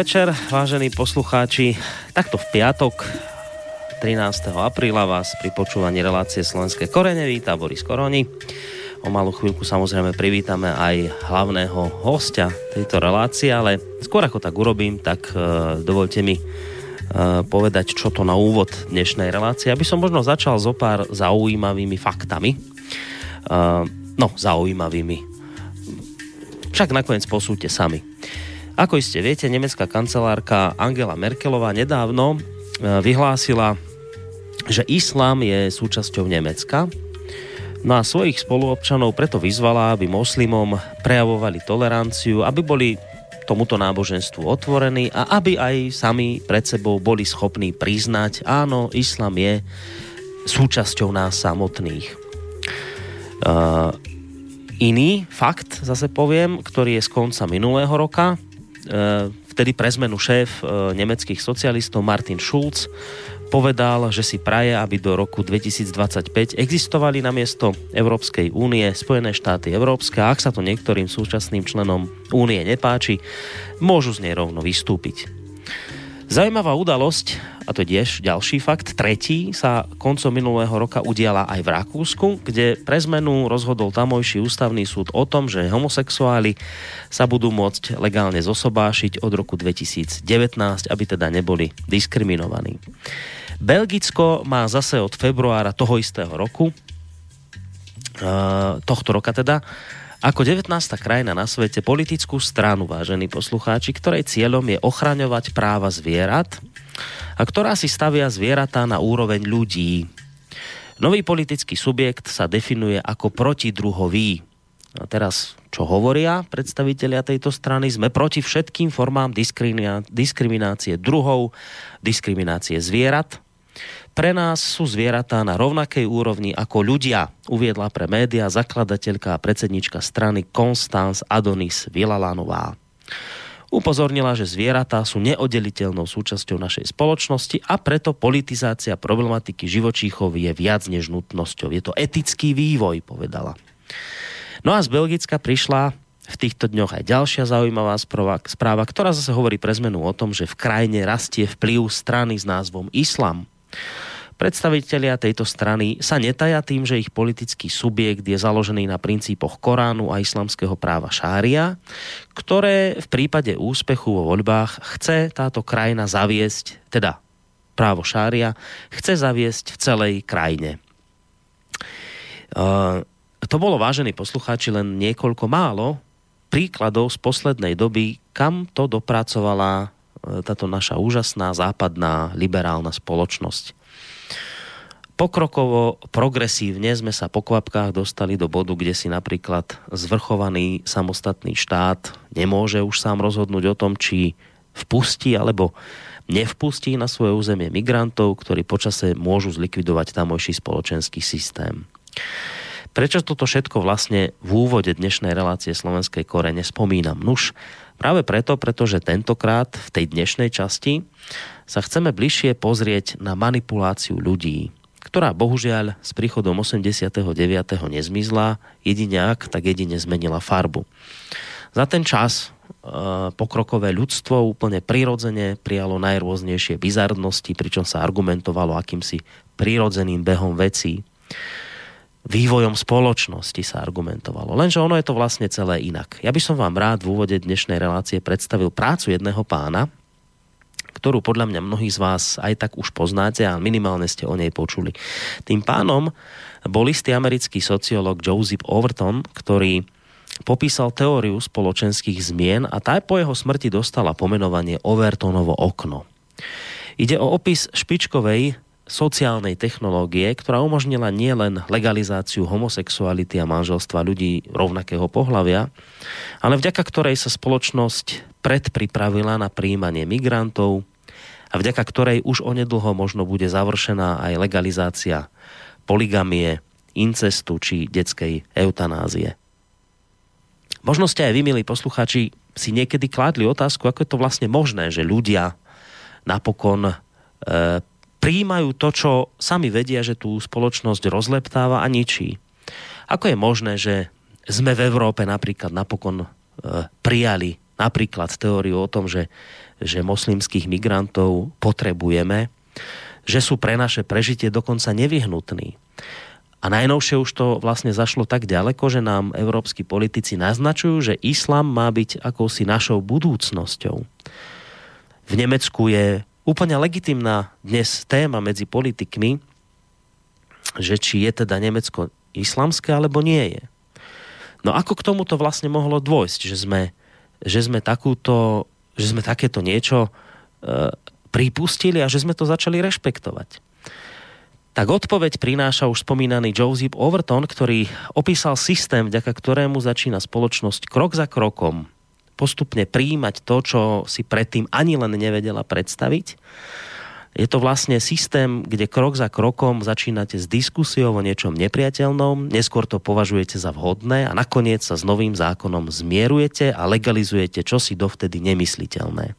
Večer, vážení poslucháči. Takto v piatok 13. apríla vás pri počúvaní relácie Slovenské korene víta Boris Koroni. O malú chvíľku samozrejme privítame aj hlavného hostia tejto relácie, ale skôr ako tak urobím, tak uh, dovolte mi uh, povedať, čo to na úvod dnešnej relácie, aby som možno začal zo pár zaujímavými faktami. Uh, no, zaujímavými. Však nakoniec posúďte sami. Ako iste viete, nemecká kancelárka Angela Merkelová nedávno e, vyhlásila, že islám je súčasťou Nemecka. No a svojich spoluobčanov preto vyzvala, aby moslimom prejavovali toleranciu, aby boli tomuto náboženstvu otvorení a aby aj sami pred sebou boli schopní priznať, áno, islám je súčasťou nás samotných. Uh, iný fakt, zase poviem, ktorý je z konca minulého roka, vtedy pre zmenu šéf e, nemeckých socialistov Martin Schulz povedal, že si praje, aby do roku 2025 existovali na miesto Európskej únie Spojené štáty Európske a ak sa to niektorým súčasným členom únie nepáči, môžu z nej rovno vystúpiť. Zaujímavá udalosť, a to je tiež ďalší fakt, tretí sa koncom minulého roka udiala aj v Rakúsku, kde pre zmenu rozhodol tamojší ústavný súd o tom, že homosexuáli sa budú môcť legálne zosobášiť od roku 2019, aby teda neboli diskriminovaní. Belgicko má zase od februára toho istého roku, tohto roka teda, ako 19. krajina na svete politickú stranu, vážení poslucháči, ktorej cieľom je ochraňovať práva zvierat a ktorá si stavia zvieratá na úroveň ľudí. Nový politický subjekt sa definuje ako protidruhový. A teraz, čo hovoria predstavitelia tejto strany? Sme proti všetkým formám diskriminácie druhov, diskriminácie zvierat, pre nás sú zvieratá na rovnakej úrovni ako ľudia, uviedla pre média zakladateľka a predsednička strany Constance Adonis Vilalanová. Upozornila, že zvieratá sú neoddeliteľnou súčasťou našej spoločnosti a preto politizácia problematiky živočíchov je viac než nutnosťou. Je to etický vývoj, povedala. No a z Belgicka prišla v týchto dňoch aj ďalšia zaujímavá správa, ktorá zase hovorí pre zmenu o tom, že v krajine rastie vplyv strany s názvom Islam. Predstavitelia tejto strany sa netaja tým, že ich politický subjekt je založený na princípoch Koránu a islamského práva šária, ktoré v prípade úspechu vo voľbách chce táto krajina zaviesť, teda právo šária, chce zaviesť v celej krajine. Uh, to bolo, vážení poslucháči, len niekoľko málo príkladov z poslednej doby, kam to dopracovala táto naša úžasná západná liberálna spoločnosť pokrokovo, progresívne sme sa po kvapkách dostali do bodu, kde si napríklad zvrchovaný samostatný štát nemôže už sám rozhodnúť o tom, či vpustí alebo nevpustí na svoje územie migrantov, ktorí počase môžu zlikvidovať tamojší spoločenský systém. Prečo toto všetko vlastne v úvode dnešnej relácie Slovenskej korene spomínam? Nuž, práve preto, pretože tentokrát v tej dnešnej časti sa chceme bližšie pozrieť na manipuláciu ľudí, ktorá bohužiaľ s príchodom 89. nezmizla, jedine ak, tak jedine zmenila farbu. Za ten čas e, pokrokové ľudstvo úplne prirodzene prijalo najrôznejšie bizarnosti, pričom sa argumentovalo akýmsi prirodzeným behom vecí. Vývojom spoločnosti sa argumentovalo. Lenže ono je to vlastne celé inak. Ja by som vám rád v úvode dnešnej relácie predstavil prácu jedného pána, ktorú podľa mňa mnohí z vás aj tak už poznáte a minimálne ste o nej počuli. Tým pánom bol istý americký sociológ Joseph Overton, ktorý popísal teóriu spoločenských zmien a tá po jeho smrti dostala pomenovanie Overtonovo okno. Ide o opis špičkovej sociálnej technológie, ktorá umožnila nielen legalizáciu homosexuality a manželstva ľudí rovnakého pohľavia, ale vďaka ktorej sa spoločnosť predpripravila na príjmanie migrantov, a vďaka ktorej už onedlho možno bude završená aj legalizácia poligamie, incestu či detskej eutanázie. Možno ste aj vy, milí posluchači, si niekedy kládli otázku, ako je to vlastne možné, že ľudia napokon e, príjmajú to, čo sami vedia, že tú spoločnosť rozleptáva a ničí. Ako je možné, že sme v Európe napríklad napokon e, prijali napríklad teóriu o tom, že, že moslimských migrantov potrebujeme, že sú pre naše prežitie dokonca nevyhnutní. A najnovšie už to vlastne zašlo tak ďaleko, že nám európsky politici naznačujú, že islám má byť akousi našou budúcnosťou. V Nemecku je úplne legitimná dnes téma medzi politikmi, že či je teda Nemecko islamské alebo nie je. No ako k tomuto vlastne mohlo dôjsť, že sme, že sme, takúto, že sme takéto niečo e, pripustili a že sme to začali rešpektovať? tak odpoveď prináša už spomínaný Joseph Overton, ktorý opísal systém, vďaka ktorému začína spoločnosť krok za krokom postupne príjmať to, čo si predtým ani len nevedela predstaviť. Je to vlastne systém, kde krok za krokom začínate s diskusiou o niečom nepriateľnom, neskôr to považujete za vhodné a nakoniec sa s novým zákonom zmierujete a legalizujete čosi dovtedy nemysliteľné.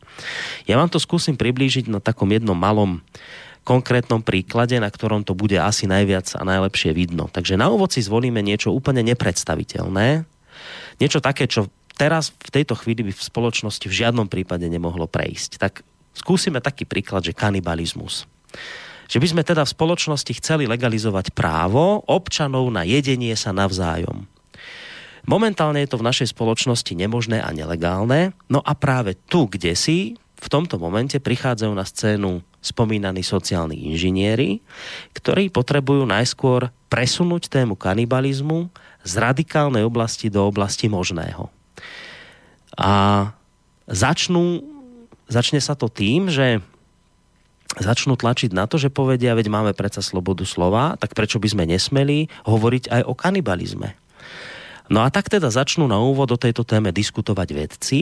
Ja vám to skúsim priblížiť na takom jednom malom konkrétnom príklade, na ktorom to bude asi najviac a najlepšie vidno. Takže na úvod si zvolíme niečo úplne nepredstaviteľné, niečo také, čo teraz v tejto chvíli by v spoločnosti v žiadnom prípade nemohlo prejsť. Tak skúsime taký príklad, že kanibalizmus. Že by sme teda v spoločnosti chceli legalizovať právo občanov na jedenie sa navzájom. Momentálne je to v našej spoločnosti nemožné a nelegálne, no a práve tu, kde si, v tomto momente prichádzajú na scénu spomínaní sociálni inžinieri, ktorí potrebujú najskôr presunúť tému kanibalizmu z radikálnej oblasti do oblasti možného. A začnú, začne sa to tým, že začnú tlačiť na to, že povedia, veď máme predsa slobodu slova, tak prečo by sme nesmeli hovoriť aj o kanibalizme. No a tak teda začnú na úvod o tejto téme diskutovať vedci,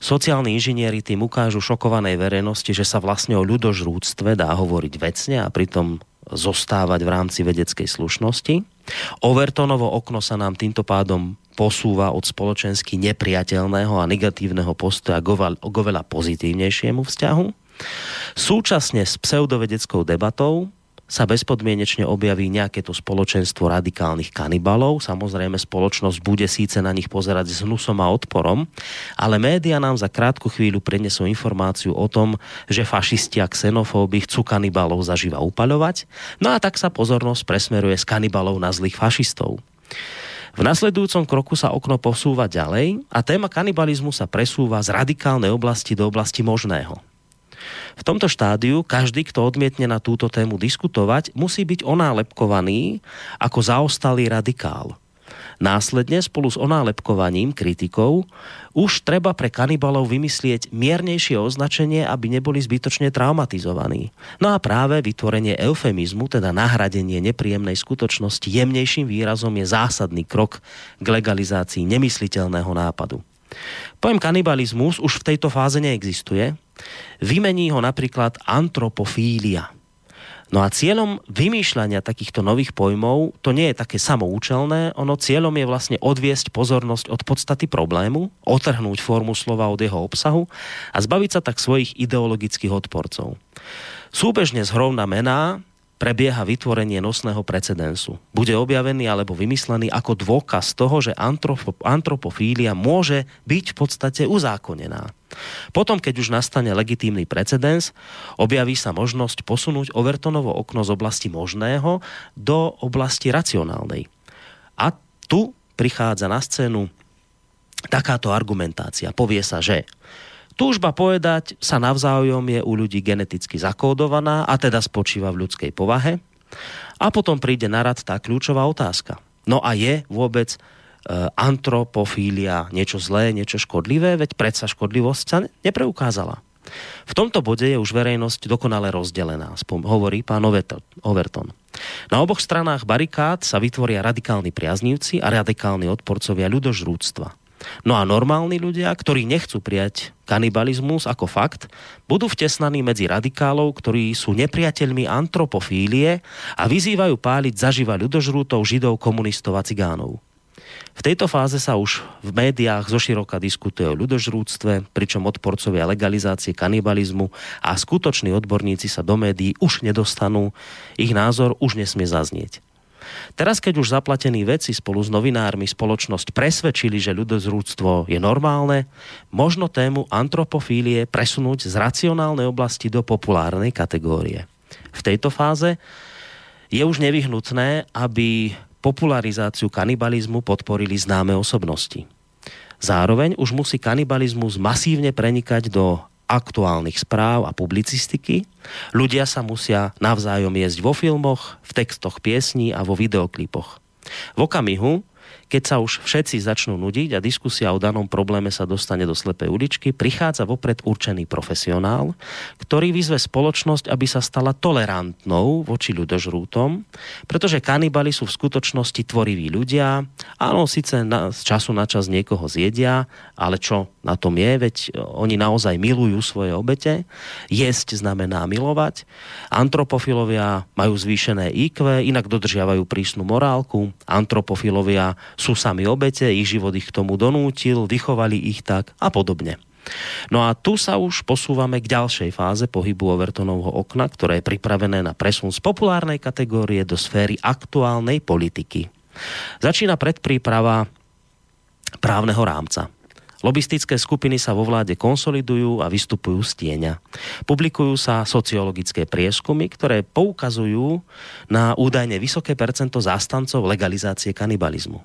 Sociálni inžinieri tým ukážu šokovanej verejnosti, že sa vlastne o ľudožrúctve dá hovoriť vecne a pritom zostávať v rámci vedeckej slušnosti. Overtonovo okno sa nám týmto pádom posúva od spoločensky nepriateľného a negatívneho postoja k oveľa pozitívnejšiemu vzťahu. Súčasne s pseudovedeckou debatou sa bezpodmienečne objaví nejaké to spoločenstvo radikálnych kanibalov. Samozrejme, spoločnosť bude síce na nich pozerať s hnusom a odporom, ale média nám za krátku chvíľu prenesú informáciu o tom, že fašisti a xenofóby chcú kanibalov zaživa upaľovať, no a tak sa pozornosť presmeruje z kanibalov na zlých fašistov. V nasledujúcom kroku sa okno posúva ďalej a téma kanibalizmu sa presúva z radikálnej oblasti do oblasti možného. V tomto štádiu každý, kto odmietne na túto tému diskutovať, musí byť onálepkovaný ako zaostalý radikál. Následne spolu s onálepkovaním kritikov už treba pre kanibalov vymyslieť miernejšie označenie, aby neboli zbytočne traumatizovaní. No a práve vytvorenie eufemizmu, teda nahradenie nepríjemnej skutočnosti jemnejším výrazom je zásadný krok k legalizácii nemysliteľného nápadu. Pojem kanibalizmus už v tejto fáze neexistuje, Vymení ho napríklad antropofília. No a cieľom vymýšľania takýchto nových pojmov to nie je také samoučelné, ono cieľom je vlastne odviesť pozornosť od podstaty problému, otrhnúť formu slova od jeho obsahu a zbaviť sa tak svojich ideologických odporcov. Súbežne s hrou mená prebieha vytvorenie nosného precedensu. Bude objavený alebo vymyslený ako dôkaz toho, že antropo, antropofília môže byť v podstate uzákonená. Potom, keď už nastane legitímny precedens, objaví sa možnosť posunúť Overtonovo okno z oblasti možného do oblasti racionálnej. A tu prichádza na scénu takáto argumentácia. Povie sa, že Túžba povedať sa navzájom je u ľudí geneticky zakódovaná a teda spočíva v ľudskej povahe. A potom príde na rad tá kľúčová otázka. No a je vôbec e, antropofília niečo zlé, niečo škodlivé? Veď predsa škodlivosť sa nepreukázala. V tomto bode je už verejnosť dokonale rozdelená, hovorí pán Overton. Na oboch stranách barikád sa vytvoria radikálni priaznívci a radikálni odporcovia ľudožrúctva. No a normálni ľudia, ktorí nechcú prijať kanibalizmus ako fakt, budú vtesnaní medzi radikálov, ktorí sú nepriateľmi antropofílie a vyzývajú páliť zaživa ľudožrútov, židov, komunistov a cigánov. V tejto fáze sa už v médiách zoširoka diskutuje o ľudožrúctve, pričom odporcovia legalizácie kanibalizmu a skutoční odborníci sa do médií už nedostanú, ich názor už nesmie zaznieť. Teraz, keď už zaplatení veci spolu s novinármi spoločnosť presvedčili, že ľudozrúctvo je normálne, možno tému antropofílie presunúť z racionálnej oblasti do populárnej kategórie. V tejto fáze je už nevyhnutné, aby popularizáciu kanibalizmu podporili známe osobnosti. Zároveň už musí kanibalizmus masívne prenikať do aktuálnych správ a publicistiky. Ľudia sa musia navzájom jesť vo filmoch, v textoch piesní a vo videoklipoch. V okamihu, keď sa už všetci začnú nudiť a diskusia o danom probléme sa dostane do slepej uličky, prichádza vopred určený profesionál, ktorý vyzve spoločnosť, aby sa stala tolerantnou voči ľudožrútom, pretože kanibali sú v skutočnosti tvoriví ľudia. Áno, síce na, z času na čas niekoho zjedia, ale čo na tom je, veď oni naozaj milujú svoje obete. Jesť znamená milovať. Antropofilovia majú zvýšené IQ, inak dodržiavajú prísnu morálku. Antropofilovia sú sami obete, ich život ich k tomu donútil, vychovali ich tak a podobne. No a tu sa už posúvame k ďalšej fáze pohybu Overtonovho okna, ktoré je pripravené na presun z populárnej kategórie do sféry aktuálnej politiky. Začína predpríprava právneho rámca. Lobistické skupiny sa vo vláde konsolidujú a vystupujú z tieňa. Publikujú sa sociologické prieskumy, ktoré poukazujú na údajne vysoké percento zástancov legalizácie kanibalizmu.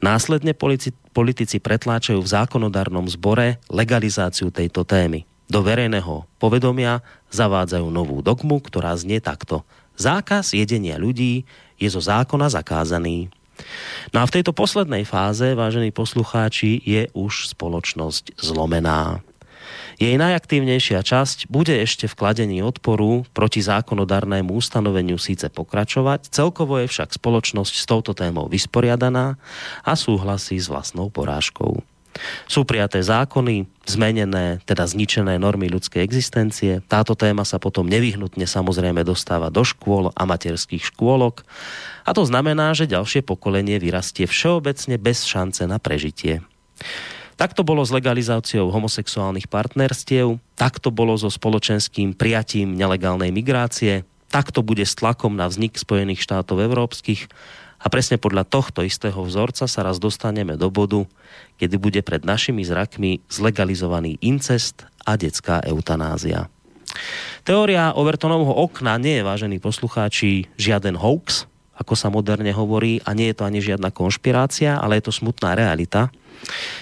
Následne politici, politici pretláčajú v zákonodárnom zbore legalizáciu tejto témy. Do verejného povedomia zavádzajú novú dogmu, ktorá znie takto. Zákaz jedenia ľudí je zo zákona zakázaný. No a v tejto poslednej fáze, vážení poslucháči, je už spoločnosť zlomená. Jej najaktívnejšia časť bude ešte v kladení odporu proti zákonodárnemu ustanoveniu síce pokračovať, celkovo je však spoločnosť s touto témou vysporiadaná a súhlasí s vlastnou porážkou. Sú prijaté zákony, zmenené, teda zničené normy ľudskej existencie. Táto téma sa potom nevyhnutne samozrejme dostáva do škôl a materských škôlok. A to znamená, že ďalšie pokolenie vyrastie všeobecne bez šance na prežitie. Tak to bolo s legalizáciou homosexuálnych partnerstiev, tak to bolo so spoločenským prijatím nelegálnej migrácie, tak to bude s tlakom na vznik Spojených štátov európskych a presne podľa tohto istého vzorca sa raz dostaneme do bodu, kedy bude pred našimi zrakmi zlegalizovaný incest a detská eutanázia. Teória Overtonovho okna nie je, vážení poslucháči, žiaden hoax, ako sa moderne hovorí, a nie je to ani žiadna konšpirácia, ale je to smutná realita,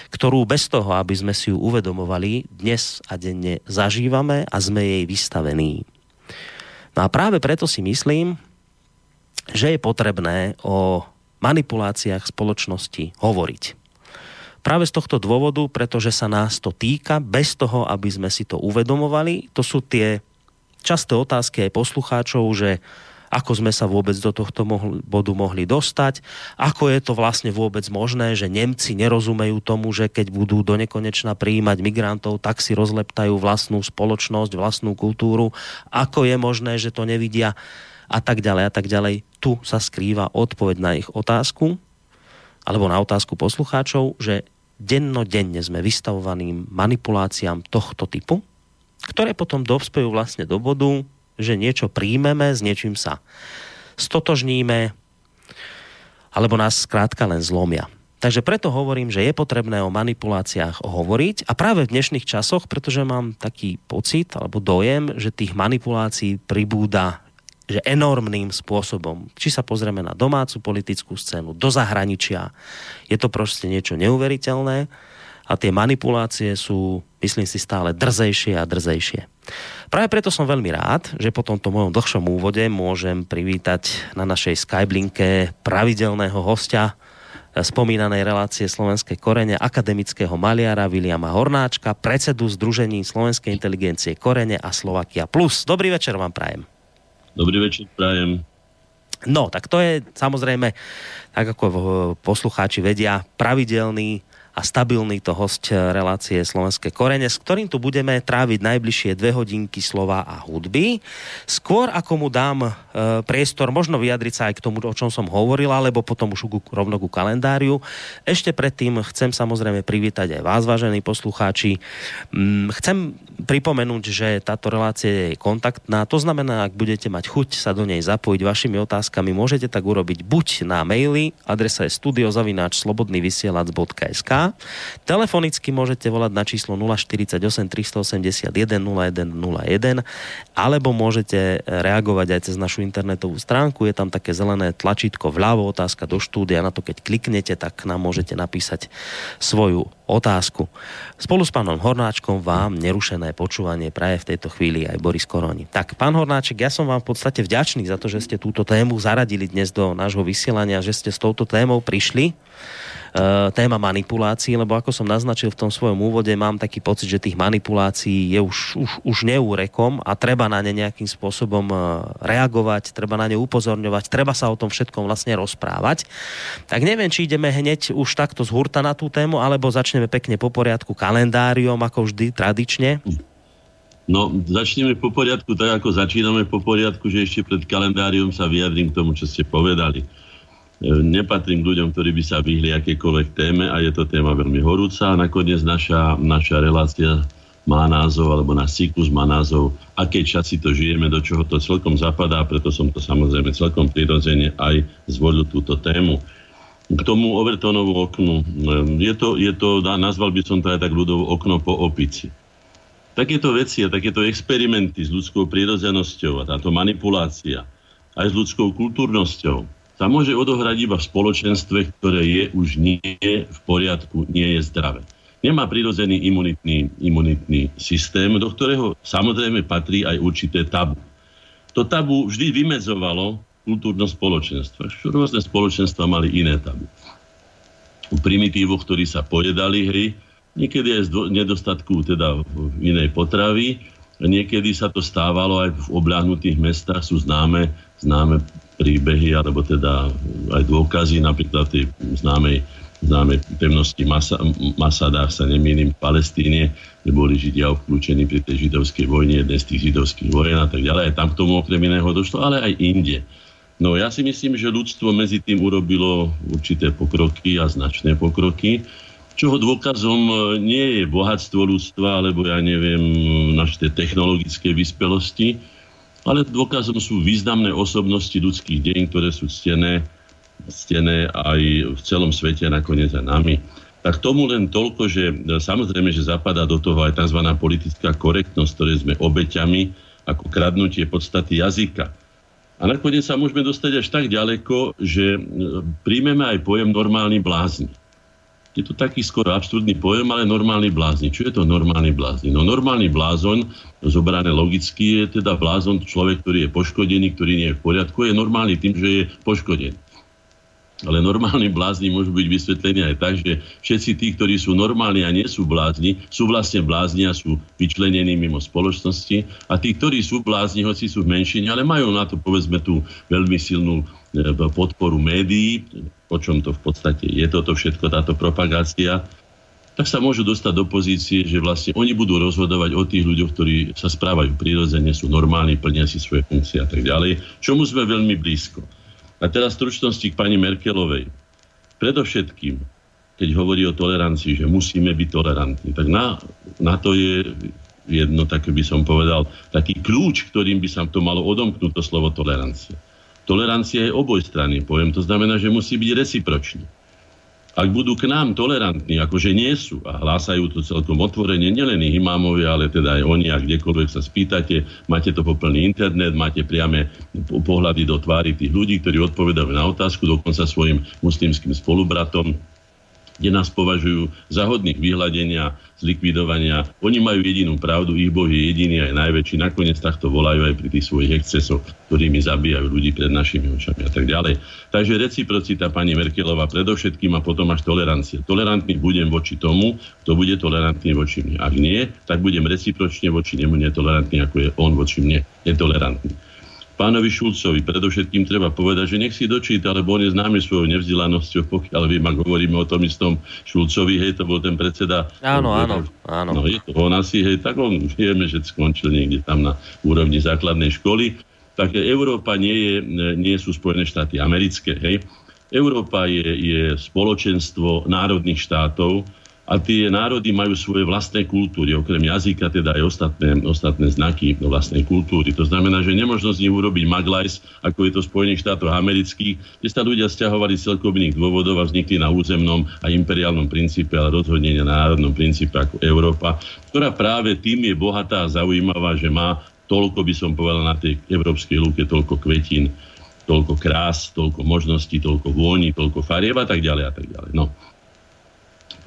ktorú bez toho, aby sme si ju uvedomovali, dnes a denne zažívame a sme jej vystavení. No a práve preto si myslím, že je potrebné o manipuláciách spoločnosti hovoriť. Práve z tohto dôvodu, pretože sa nás to týka, bez toho, aby sme si to uvedomovali, to sú tie časté otázky aj poslucháčov, že ako sme sa vôbec do tohto mohli, bodu mohli dostať, ako je to vlastne vôbec možné, že Nemci nerozumejú tomu, že keď budú do nekonečna prijímať migrantov, tak si rozleptajú vlastnú spoločnosť, vlastnú kultúru, ako je možné, že to nevidia a tak ďalej a tak ďalej. Tu sa skrýva odpoveď na ich otázku, alebo na otázku poslucháčov, že dennodenne sme vystavovaní manipuláciám tohto typu, ktoré potom dovspejú vlastne do bodu, že niečo príjmeme, s niečím sa stotožníme, alebo nás skrátka len zlomia. Takže preto hovorím, že je potrebné o manipuláciách hovoriť a práve v dnešných časoch, pretože mám taký pocit alebo dojem, že tých manipulácií pribúda že enormným spôsobom. Či sa pozrieme na domácu politickú scénu, do zahraničia, je to proste niečo neuveriteľné a tie manipulácie sú, myslím si, stále drzejšie a drzejšie. Práve preto som veľmi rád, že po tomto mojom dlhšom úvode môžem privítať na našej Skyblinke pravidelného hostia spomínanej relácie Slovenské korene akademického maliara Viliama Hornáčka, predsedu Združení Slovenskej inteligencie Korene a Slovakia Plus. Dobrý večer vám prajem. Dobrý večer prajem. No, tak to je samozrejme, tak ako poslucháči vedia, pravidelný a stabilný to host relácie Slovenské korene, s ktorým tu budeme tráviť najbližšie dve hodinky slova a hudby. Skôr ako mu dám e, priestor, možno vyjadriť sa aj k tomu, o čom som hovoril, alebo potom už rovno ku kalendáriu. Ešte predtým chcem samozrejme privítať aj vás, vážení poslucháči. Mm, chcem pripomenúť, že táto relácia je kontaktná. To znamená, ak budete mať chuť sa do nej zapojiť vašimi otázkami, môžete tak urobiť buď na maili, adresa je studiozavináč slobodnyvysielac.sk Telefonicky môžete volať na číslo 048 381 0101 alebo môžete reagovať aj cez našu internetovú stránku. Je tam také zelené tlačítko vľavo, otázka do štúdia. Na to keď kliknete, tak nám môžete napísať svoju otázku. Spolu s pánom Hornáčkom vám nerušené počúvanie praje v tejto chvíli aj Boris Koroni. Tak, pán Hornáček, ja som vám v podstate vďačný za to, že ste túto tému zaradili dnes do nášho vysielania, že ste s touto témou prišli. Eh, téma manipulácií, lebo ako som naznačil v tom svojom úvode, mám taký pocit, že tých manipulácií je už, už, už neúrekom a treba na ne nejakým spôsobom eh, reagovať, treba na ne upozorňovať, treba sa o tom všetkom vlastne rozprávať. Tak neviem, či ideme hneď už takto z hurta na tú tému, alebo začneme pekne po poriadku kalendáriom, ako vždy tradične. No, začneme po poriadku, tak ako začíname po poriadku, že ešte pred kalendáriom sa vyjadrím k tomu, čo ste povedali. E, nepatrím k ľuďom, ktorí by sa vyhli akékoľvek téme a je to téma veľmi horúca. A nakoniec naša, naša relácia má názov, alebo náš cyklus má názov, aké časy to žijeme, do čoho to celkom zapadá, preto som to samozrejme celkom prirodzene aj zvolil túto tému. K tomu Overtonovú oknu. E, je to, je to, nazval by som to aj tak ľudovo okno po opici. Takéto veci a takéto experimenty s ľudskou prírodzenosťou a táto manipulácia aj s ľudskou kultúrnosťou sa môže odohrať iba v spoločenstve, ktoré je už nie v poriadku, nie je zdravé. Nemá prirodzený imunitný, imunitný systém, do ktorého samozrejme patrí aj určité tabu. To tabu vždy vymedzovalo kultúrne spoločenstva. Rôzne spoločenstva mali iné tabu. U primitívoch, ktorí sa pojedali hry, niekedy aj z nedostatku teda inej potravy, niekedy sa to stávalo aj v obľahnutých mestách, sú známe, známe príbehy, alebo teda aj dôkazy, napríklad tej známej, známej pevnosti Masa, Masada, sa nemýlim, v Palestíne, kde boli Židia obklúčení pri tej židovskej vojne, jeden z tých židovských vojen a tak ďalej. Tam k tomu okrem iného došlo, ale aj inde. No ja si myslím, že ľudstvo medzi tým urobilo určité pokroky a značné pokroky, čoho dôkazom e, nie je bohatstvo ľudstva, alebo ja neviem, naše technologické vyspelosti, ale dôkazom sú významné osobnosti ľudských dejín, ktoré sú ctené, ctené aj v celom svete, nakoniec aj nami. Tak tomu len toľko, že e, samozrejme, že zapadá do toho aj tzv. politická korektnosť, ktoré sme obeťami, ako kradnutie podstaty jazyka. A nakoniec sa môžeme dostať až tak ďaleko, že e, príjmeme aj pojem normálny blázni je to taký skoro absurdný pojem, ale normálny blázni. Čo je to normálny blázni? No normálny blázon, zobrané logicky, je teda blázon človek, ktorý je poškodený, ktorý nie je v poriadku, je normálny tým, že je poškodený. Ale normálni blázni môžu byť vysvetlení aj tak, že všetci tí, ktorí sú normálni a nie sú blázni, sú vlastne blázni a sú vyčlenení mimo spoločnosti. A tí, ktorí sú blázni, hoci sú v menšine, ale majú na to povedzme tú veľmi silnú e, podporu médií, o čom to v podstate je toto všetko, táto propagácia, tak sa môžu dostať do pozície, že vlastne oni budú rozhodovať o tých ľuďoch, ktorí sa správajú prirodzene, sú normálni, plnia si svoje funkcie a tak ďalej, čomu sme veľmi blízko. A teraz stručnosti k pani Merkelovej. Predovšetkým, keď hovorí o tolerancii, že musíme byť tolerantní, tak na, na to je jedno, tak by som povedal, taký kľúč, ktorým by sa to malo odomknúť to slovo tolerancia. Tolerancia je obojstranný pojem, to znamená, že musí byť recipročný ak budú k nám tolerantní, akože nie sú a hlásajú to celkom otvorene, nielen ich imámovia, ale teda aj oni, ak kdekoľvek sa spýtate, máte to po plný internet, máte priame pohľady do tvári tých ľudí, ktorí odpovedajú na otázku, dokonca svojim muslimským spolubratom, kde nás považujú za hodných vyhľadenia, zlikvidovania. Oni majú jedinú pravdu, ich Boh je jediný aj najväčší. Nakoniec takto volajú aj pri tých svojich excesoch, ktorými zabíjajú ľudí pred našimi očami a tak ďalej. Takže reciprocita pani Merkelová predovšetkým a potom až tolerancia. Tolerantný budem voči tomu, kto bude tolerantný voči mne. Ak nie, tak budem recipročne voči nemu netolerantný, ako je on voči mne netolerantný. Pánovi Šulcovi predovšetkým treba povedať, že nech si dočíta, lebo on je známy svojou nevzdelanosťou, pokiaľ viem, ak hovoríme o tom istom Šulcovi, hej, to bol ten predseda. Áno, áno, áno. No, je to on asi, hej, tak on vieme, že skončil niekde tam na úrovni základnej školy. Tak Európa nie, je, nie sú Spojené štáty americké, hej. Európa je, je spoločenstvo národných štátov, a tie národy majú svoje vlastné kultúry, okrem jazyka teda aj ostatné, ostatné znaky vlastnej kultúry. To znamená, že nemožno z nich urobiť maglajs, ako je to v Spojených štátoch amerických, kde sa ľudia stiahovali z celkovných dôvodov a vznikli na územnom a imperiálnom princípe, ale rozhodne na národnom princípe ako Európa, ktorá práve tým je bohatá a zaujímavá, že má toľko, by som povedal, na tej európskej lúke, toľko kvetín, toľko krás, toľko možností, toľko vôni, toľko farieb a tak ďalej a tak ďalej. No.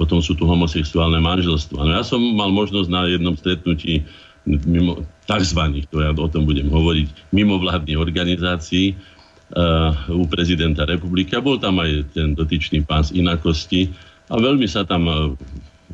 Potom sú tu homosexuálne manželstva. No ja som mal možnosť na jednom stretnutí mimo tzv. to ja o tom budem hovoriť, mimovládnych organizácií uh, u prezidenta republiky a bol tam aj ten dotyčný pán z inakosti a veľmi sa tam uh,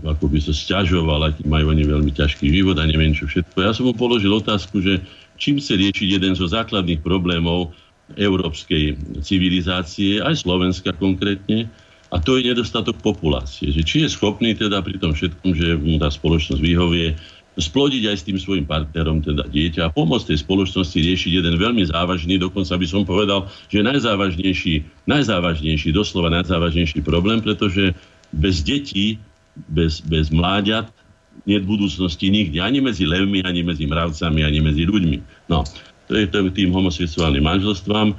ako by sa stiažoval, aký majú oni veľmi ťažký život a neviem čo všetko. Ja som mu položil otázku, že čím sa riešiť jeden zo základných problémov európskej civilizácie, aj Slovenska konkrétne, a to je nedostatok populácie. Že či je schopný teda pri tom všetkom, že mu tá spoločnosť vyhovie, splodiť aj s tým svojim partnerom, teda dieťa a pomôcť tej spoločnosti riešiť jeden veľmi závažný, dokonca by som povedal, že najzávažnejší, najzávažnejší, doslova najzávažnejší problém, pretože bez detí, bez, bez mláďat nie v budúcnosti nikde, ani medzi levmi, ani medzi mravcami, ani medzi ľuďmi. No, to je tým homosexuálnym manželstvám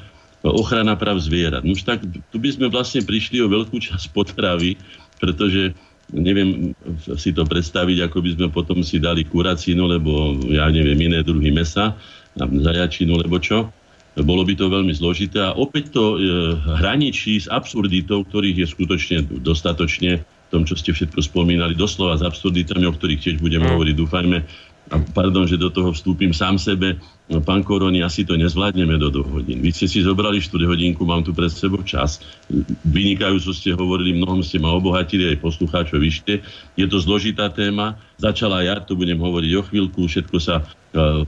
ochrana práv zvierat. Už tak tu by sme vlastne prišli o veľkú časť potravy, pretože neviem si to predstaviť, ako by sme potom si dali kuracínu, lebo ja neviem, iné druhy mesa, zajačinu, lebo čo. Bolo by to veľmi zložité a opäť to e, hraničí s absurditou, ktorých je skutočne dostatočne v tom, čo ste všetko spomínali, doslova s absurditami, o ktorých tiež budeme mm. hovoriť, dúfajme, a pardon, že do toho vstúpim sám sebe, no, pán Koroni, asi to nezvládneme do dvoch hodín. Vy ste si zobrali 4 hodinku, mám tu pred sebou čas. Vynikajúco ste hovorili, mnohom ste ma obohatili, aj poslucháčov vyšte. Je to zložitá téma, začala ja, tu budem hovoriť o chvíľku, všetko sa uh,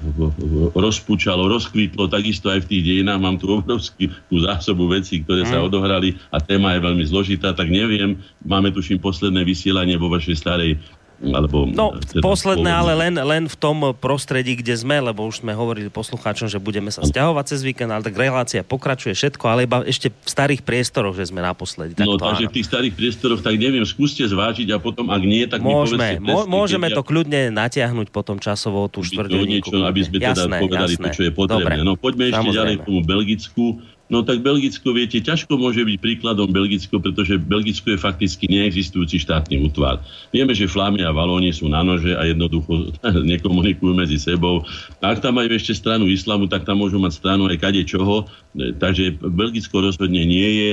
rozpúčalo, rozkvitlo, takisto aj v tých dejinách mám tu obrovskú zásobu vecí, ktoré sa mm. odohrali a téma je veľmi zložitá, tak neviem, máme tuším posledné vysielanie vo vašej starej alebo... No, teda posledné, ale len, len v tom prostredí, kde sme, lebo už sme hovorili poslucháčom, že budeme sa stiahovať cez víkend, ale tak relácia pokračuje všetko, ale iba ešte v starých priestoroch, že sme naposledy. Tak no, takže áno. v tých starých priestoroch, tak neviem, skúste zvážiť a potom, ak nie, tak môžeme, mi povedzte, môžeme to kľudne natiahnuť potom časovo tú štvrťhodinku. Aby sme teda jasné, povedali jasné. to, čo je potrebné. Dobre. No poďme ešte Samozrejme. ďalej k tomu Belgicku. No tak Belgicko, viete, ťažko môže byť príkladom Belgicko, pretože Belgicko je fakticky neexistujúci štátny útvar. Vieme, že Flámy a Valóni sú na nože a jednoducho nekomunikujú medzi sebou. Ak tam majú ešte stranu islamu, tak tam môžu mať stranu aj kade čoho. Takže Belgicko rozhodne nie je,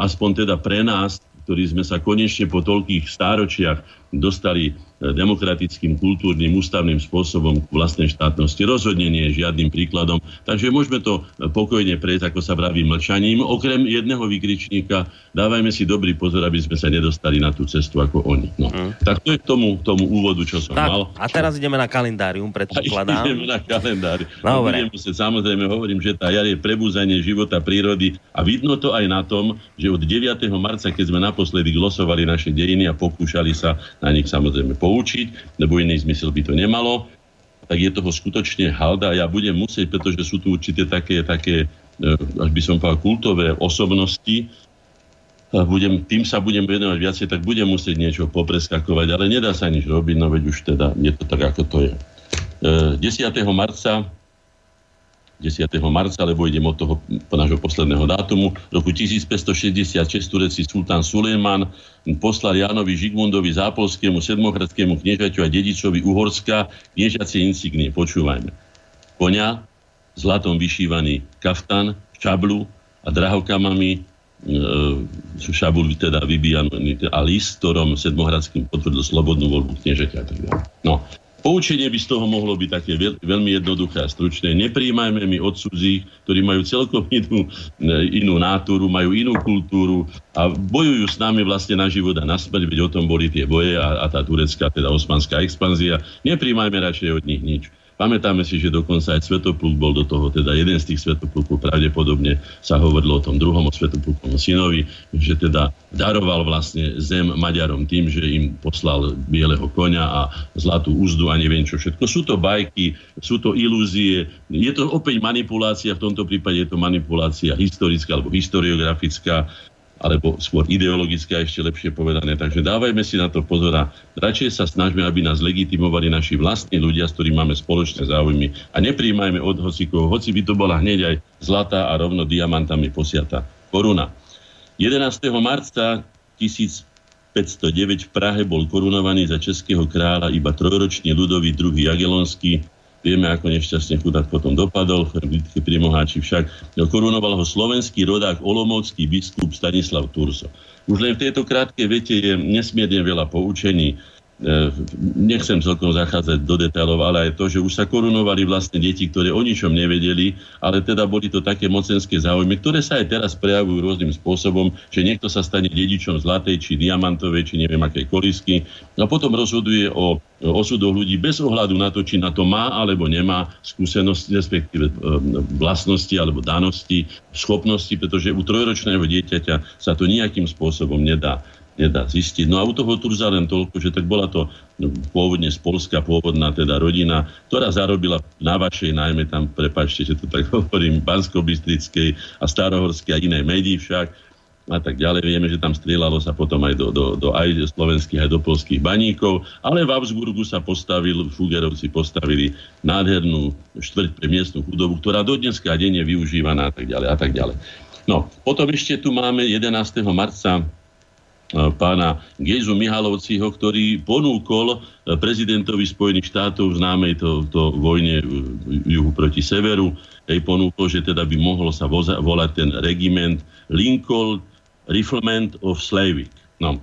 aspoň teda pre nás, ktorí sme sa konečne po toľkých stáročiach dostali e, demokratickým, kultúrnym, ústavným spôsobom k vlastnej štátnosti. Rozhodne nie je žiadnym príkladom. Takže môžeme to e, pokojne prejsť, ako sa vraví, mlčaním. Okrem jedného vykričníka, dávajme si dobrý pozor, aby sme sa nedostali na tú cestu ako oni. No. Mm. Tak to je k tomu, tomu úvodu, čo som tak, mal. A teraz ideme na kalendárium, predpokladám. ideme na kalendári. No, budem musieť, samozrejme, hovorím, že tá jar je prebúzanie života, prírody a vidno to aj na tom, že od 9. marca, keď sme naposledy glosovali naše dejiny a pokúšali sa na nich samozrejme poučiť, lebo iný zmysel by to nemalo, tak je toho skutočne halda a ja budem musieť, pretože sú tu určité také, také e, až by som povedal, kultové osobnosti, a budem, tým sa budem venovať viacej, tak budem musieť niečo popreskakovať, ale nedá sa nič robiť, no veď už teda je to tak, ako to je. 10. E, marca 10. marca, lebo idem od toho nášho posledného dátumu. V roku 1566 turecký sultán Sulejman poslal Jánovi Žigmundovi Zápolskému sedmokratskému kniežaťu a dedičovi Uhorska kniežacie insignie. Počúvajme. Konia, zlatom vyšívaný kaftan, šablu a drahokamami e, šabul teda vybíjaný a list, ktorom sedmohradským potvrdil slobodnú voľbu kniežaťa. No, Poučenie by z toho mohlo byť také veľmi jednoduché a stručné. Nepríjmajme my od cudzích, ktorí majú celkom inú, inú náturu, majú inú kultúru a bojujú s nami vlastne na život a na smrť, veď o tom boli tie boje a, a tá turecká, teda osmanská expanzia. Nepríjmajme radšej od nich nič. Pamätáme si, že dokonca aj Svetopluk bol do toho, teda jeden z tých Svetoplukov pravdepodobne sa hovorilo o tom druhom o synovi, že teda daroval vlastne zem Maďarom tým, že im poslal bieleho konia a zlatú úzdu a neviem čo všetko. Sú to bajky, sú to ilúzie, je to opäť manipulácia, v tomto prípade je to manipulácia historická alebo historiografická alebo skôr ideologická, ešte lepšie povedané. Takže dávajme si na to pozor a radšej sa snažme, aby nás legitimovali naši vlastní ľudia, s ktorými máme spoločné záujmy a nepríjmajme od hocikov, hoci by to bola hneď aj zlatá a rovno diamantami posiata koruna. 11. marca 1509 v Prahe bol korunovaný za českého kráľa iba trojročný ľudový druhý Jagelonský, Vieme, ako nešťastne chudák potom dopadol, v bitke pri Moháči však. Korunoval ho slovenský rodák Olomovský biskup Stanislav Turso. Už len v tejto krátkej vete je nesmierne veľa poučení. E, nechcem celkom zachádzať do detailov, ale aj to, že už sa korunovali vlastne deti, ktoré o ničom nevedeli, ale teda boli to také mocenské záujmy, ktoré sa aj teraz prejavujú rôznym spôsobom, že niekto sa stane dedičom zlatej, či diamantovej, či neviem akej kolisky a potom rozhoduje o osudoch ľudí bez ohľadu na to, či na to má alebo nemá skúsenosti, respektíve e, vlastnosti alebo danosti, schopnosti, pretože u trojročného dieťaťa sa to nejakým spôsobom nedá nedá zistiť. No a u toho Turza len toľko, že tak bola to no, pôvodne z Polska, pôvodná teda rodina, ktorá zarobila na vašej, najmä tam, prepačte, že to tak hovorím, Bansko-Bystrickej a Starohorskej a iné médií však, a tak ďalej. Vieme, že tam strieľalo sa potom aj do, do, do aj slovenských, aj do polských baníkov, ale v Augsburgu sa postavil, Fugerovci postavili nádhernú štvrť pre miestnu chudobu, ktorá do dneska je využívaná a tak ďalej a tak ďalej. No, potom ešte tu máme 11. marca pána Gejzu Mihalovciho, ktorý ponúkol e, prezidentovi Spojených štátov v známej to, to vojne juhu proti severu, jej ponúkol, že teda by mohol sa voza, volať ten regiment Lincoln Riflement of Slavik. No.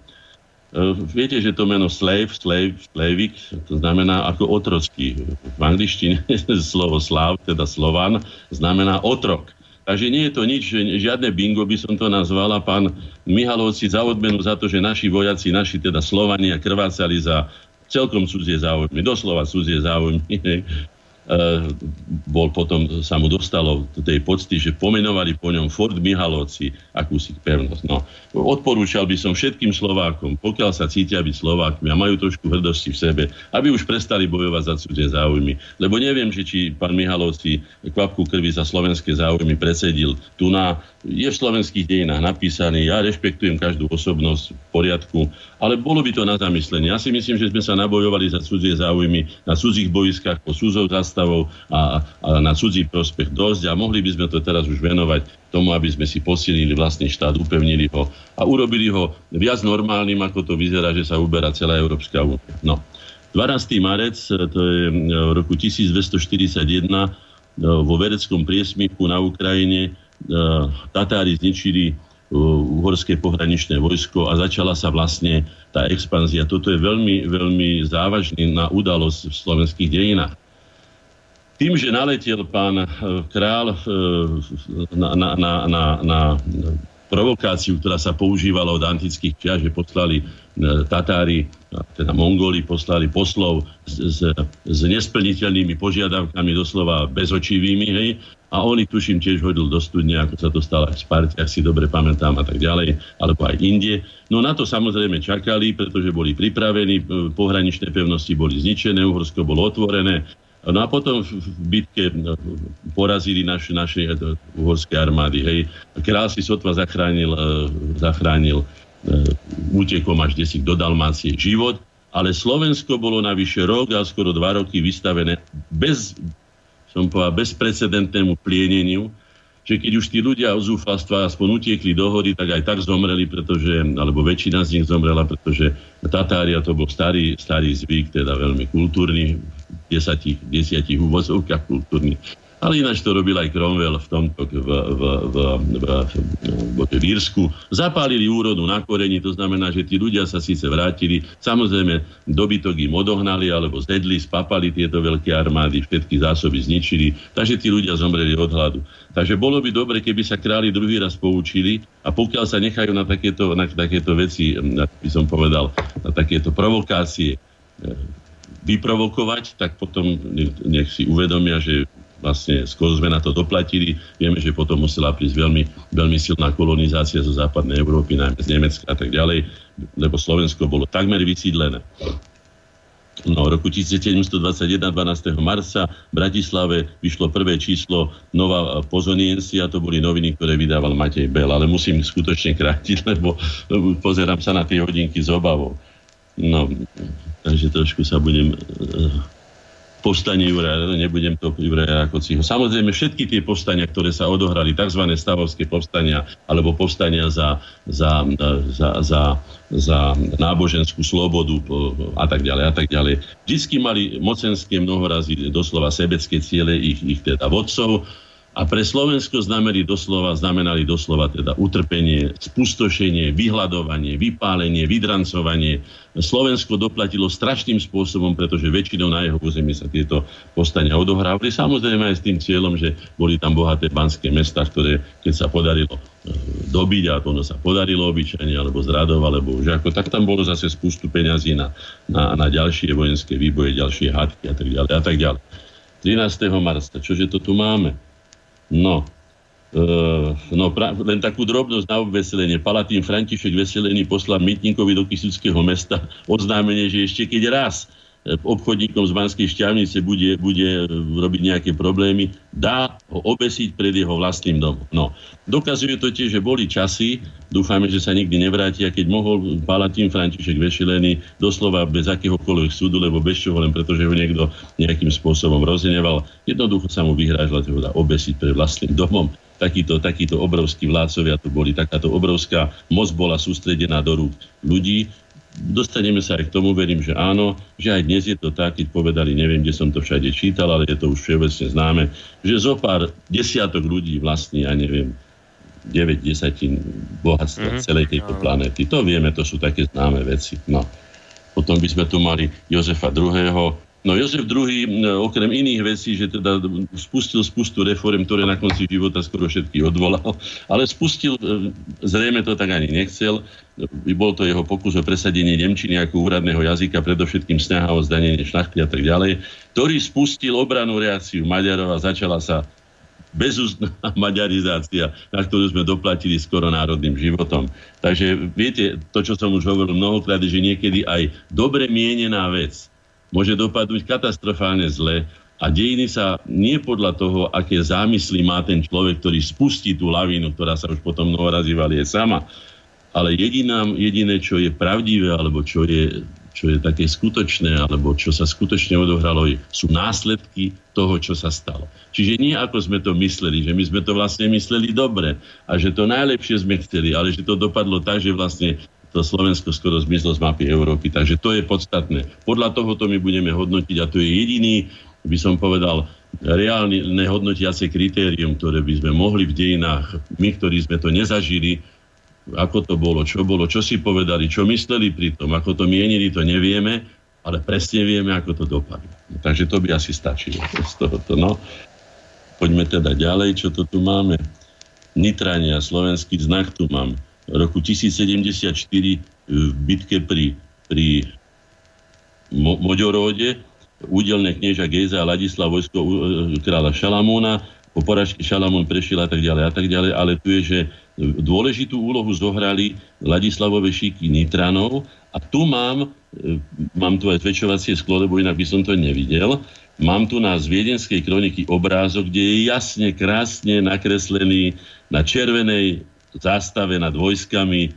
E, viete, že to meno slave, slave, slavik, to znamená ako otrocký. V angličtine slovo slav, teda slovan, znamená otrok. Takže nie je to nič, žiadne bingo by som to nazval a pán Mihalovci za odmenu za to, že naši vojaci, naši teda Slovania krvácali za celkom cudzie záujmy, doslova cudzie záujmy, bol potom, sa mu dostalo tej pocty, že pomenovali po ňom Fort Mihalovci akúsi pevnosť. No, odporúčal by som všetkým Slovákom, pokiaľ sa cítia byť Slovákmi a majú trošku hrdosti v sebe, aby už prestali bojovať za cudzie záujmy. Lebo neviem, že či pán Mihalovci kvapku krvi za slovenské záujmy predsedil. Tu na, je v slovenských dejinách napísaný, ja rešpektujem každú osobnosť v poriadku, ale bolo by to na zamyslenie. Ja si myslím, že sme sa nabojovali za cudzie záujmy na cudzích boiskách po súzov zástavou a, a na cudzí prospech dosť a mohli by sme to teraz už venovať tomu, aby sme si posilnili vlastný štát, upevnili ho a urobili ho viac normálnym, ako to vyzerá, že sa uberá celá Európska únia. No. 12. marec, to je v roku 1241, vo vereckom priesmichu na Ukrajine Tatári zničili uhorské pohraničné vojsko a začala sa vlastne tá expanzia. Toto je veľmi, veľmi závažná udalosť v slovenských dejinách. Tým, že naletel pán e, král e, na, na, na, na, na provokáciu, ktorá sa používala od antických čias, že poslali e, Tatári, teda Mongoli, poslali poslov s, s, s nesplniteľnými požiadavkami, doslova bezočivými, hej, a on ich tuším tiež hodil do studne, ako sa to stalo v Sparte, ak si dobre pamätám a tak ďalej, alebo aj inde. No na to samozrejme čakali, pretože boli pripravení, pohraničné pevnosti boli zničené, Uhorsko bolo otvorené, No a potom v bitke no, porazili naše, naše e, uhorské armády. Hej. Král si sotva zachránil, e, zachránil útekom až desík do Dalmácie život, ale Slovensko bolo navyše rok a skoro dva roky vystavené bez som povedal, bezprecedentnému plieneniu, že keď už tí ľudia o zúfalstva aspoň utiekli do hory, tak aj tak zomreli, pretože, alebo väčšina z nich zomrela, pretože Tatária to bol starý, starý zvyk, teda veľmi kultúrny, v desiatich, desiatich úvozovkách kultúrny. Ale ináč to robil aj Cromwell v tomto v, v, v, v, v, v, Írsku. Zapálili úrodu na koreni, to znamená, že tí ľudia sa síce vrátili, samozrejme dobytok im odohnali alebo zedli, spapali tieto veľké armády, všetky zásoby zničili, takže tí ľudia zomreli od hladu. Takže bolo by dobre, keby sa králi druhý raz poučili a pokiaľ sa nechajú na takéto, na takéto veci, by som povedal, na takéto provokácie vyprovokovať, tak potom nech si uvedomia, že vlastne skôr sme na to doplatili. Vieme, že potom musela prísť veľmi, veľmi silná kolonizácia zo západnej Európy, najmä z Nemecka a tak ďalej, lebo Slovensko bolo takmer vysídlené. No, roku 1721, 12. marca v Bratislave vyšlo prvé číslo Nova Pozoniensia, to boli noviny, ktoré vydával Matej Bel, ale musím skutočne krátiť, lebo, lebo pozerám sa na tie hodinky s obavou. No, takže trošku sa budem povstanie Juraja, nebudem to Juraja ako. Samozrejme, všetky tie povstania, ktoré sa odohrali, tzv. stavovské povstania, alebo povstania za, za, za, za, za náboženskú slobodu a tak ďalej a tak ďalej, vždy mali mocenské mnohorazí doslova sebecké ciele ich, ich teda vodcov, a pre Slovensko znamenali doslova, znamenali doslova teda utrpenie, spustošenie, vyhľadovanie, vypálenie, vydrancovanie. Slovensko doplatilo strašným spôsobom, pretože väčšinou na jeho území sa tieto postania odohrávali. Samozrejme aj s tým cieľom, že boli tam bohaté banské mesta, ktoré keď sa podarilo e, dobiť a to ono sa podarilo obyčajne, alebo zradov, alebo už ako, tak tam bolo zase spustu peňazí na, na, na ďalšie vojenské výboje, ďalšie hádky a tak ďalej a tak ďalej. 13. marca, čože to tu máme? No, Uh, no, pra, len takú drobnosť na obveselenie. Palatín František Veselený poslal Mytníkovi do Kisuckého mesta oznámenie, že ešte keď raz obchodníkom z Banskej šťavnice bude, bude robiť nejaké problémy, dá ho obesiť pred jeho vlastným domom. No, dokazuje to tiež, že boli časy, dúfame, že sa nikdy nevráti, a keď mohol Palatín František Vešelený doslova bez akéhokoľvek súdu, lebo bez čoho, len pretože ho niekto nejakým spôsobom rozneval, jednoducho sa mu vyhrážila, že ho dá obesiť pred vlastným domom. Takíto, takíto obrovskí vládcovia tu boli, takáto obrovská moc bola sústredená do rúk ľudí, dostaneme sa aj k tomu, verím, že áno, že aj dnes je to tak, keď povedali, neviem, kde som to všade čítal, ale je to už všeobecne známe, že zo pár desiatok ľudí vlastní, ja neviem, 9 desatín bohatstva mm-hmm. celej tejto no. planéty. To vieme, to sú také známe veci. No. Potom by sme tu mali Jozefa II., No Jozef II, okrem iných vecí, že teda spustil spustu reform, ktoré na konci života skoro všetky odvolal, ale spustil, e, zrejme to tak ani nechcel, bol to jeho pokus o presadenie Nemčiny ako úradného jazyka, predovšetkým snaha o zdanenie šlachty a tak ďalej, ktorý spustil obranú reakciu Maďarov a začala sa bezústná maďarizácia, na ktorú sme doplatili skoro národným životom. Takže viete, to, čo som už hovoril mnohokrát, že niekedy aj dobre mienená vec, môže dopadnúť katastrofálne zle a dejiny sa nie podľa toho, aké zámysly má ten človek, ktorý spustí tú lavínu, ktorá sa už potom mnoho razy sama, ale jediná, jediné, čo je pravdivé, alebo čo je, čo je také skutočné, alebo čo sa skutočne odohralo, sú následky toho, čo sa stalo. Čiže nie ako sme to mysleli, že my sme to vlastne mysleli dobre a že to najlepšie sme chceli, ale že to dopadlo tak, že vlastne to Slovensko skoro zmizlo z mapy Európy. Takže to je podstatné. Podľa tohoto my budeme hodnotiť a to je jediný, by som povedal, reálne hodnotiace kritérium, ktoré by sme mohli v dejinách, my, ktorí sme to nezažili, ako to bolo, čo bolo, čo si povedali, čo mysleli pri tom, ako to mienili, to nevieme, ale presne vieme, ako to dopadlo. Takže to by asi stačilo z tohoto. No. Poďme teda ďalej, čo to tu máme. Nitrania, slovenský znak tu mám roku 1074 e, v bitke pri, pri Mo- Moďoróde údelné knieža Gejza a Ladislav vojsko e, kráľa Šalamúna, po poražke Šalamún prešiel a tak ďalej a tak ďalej, ale tu je, že dôležitú úlohu zohrali Ladislavové šíky Nitranov a tu mám, e, mám tu aj zväčšovacie sklo, lebo inak by som to nevidel, mám tu na z kroniky obrázok, kde je jasne, krásne nakreslený na červenej zástave nad vojskami e,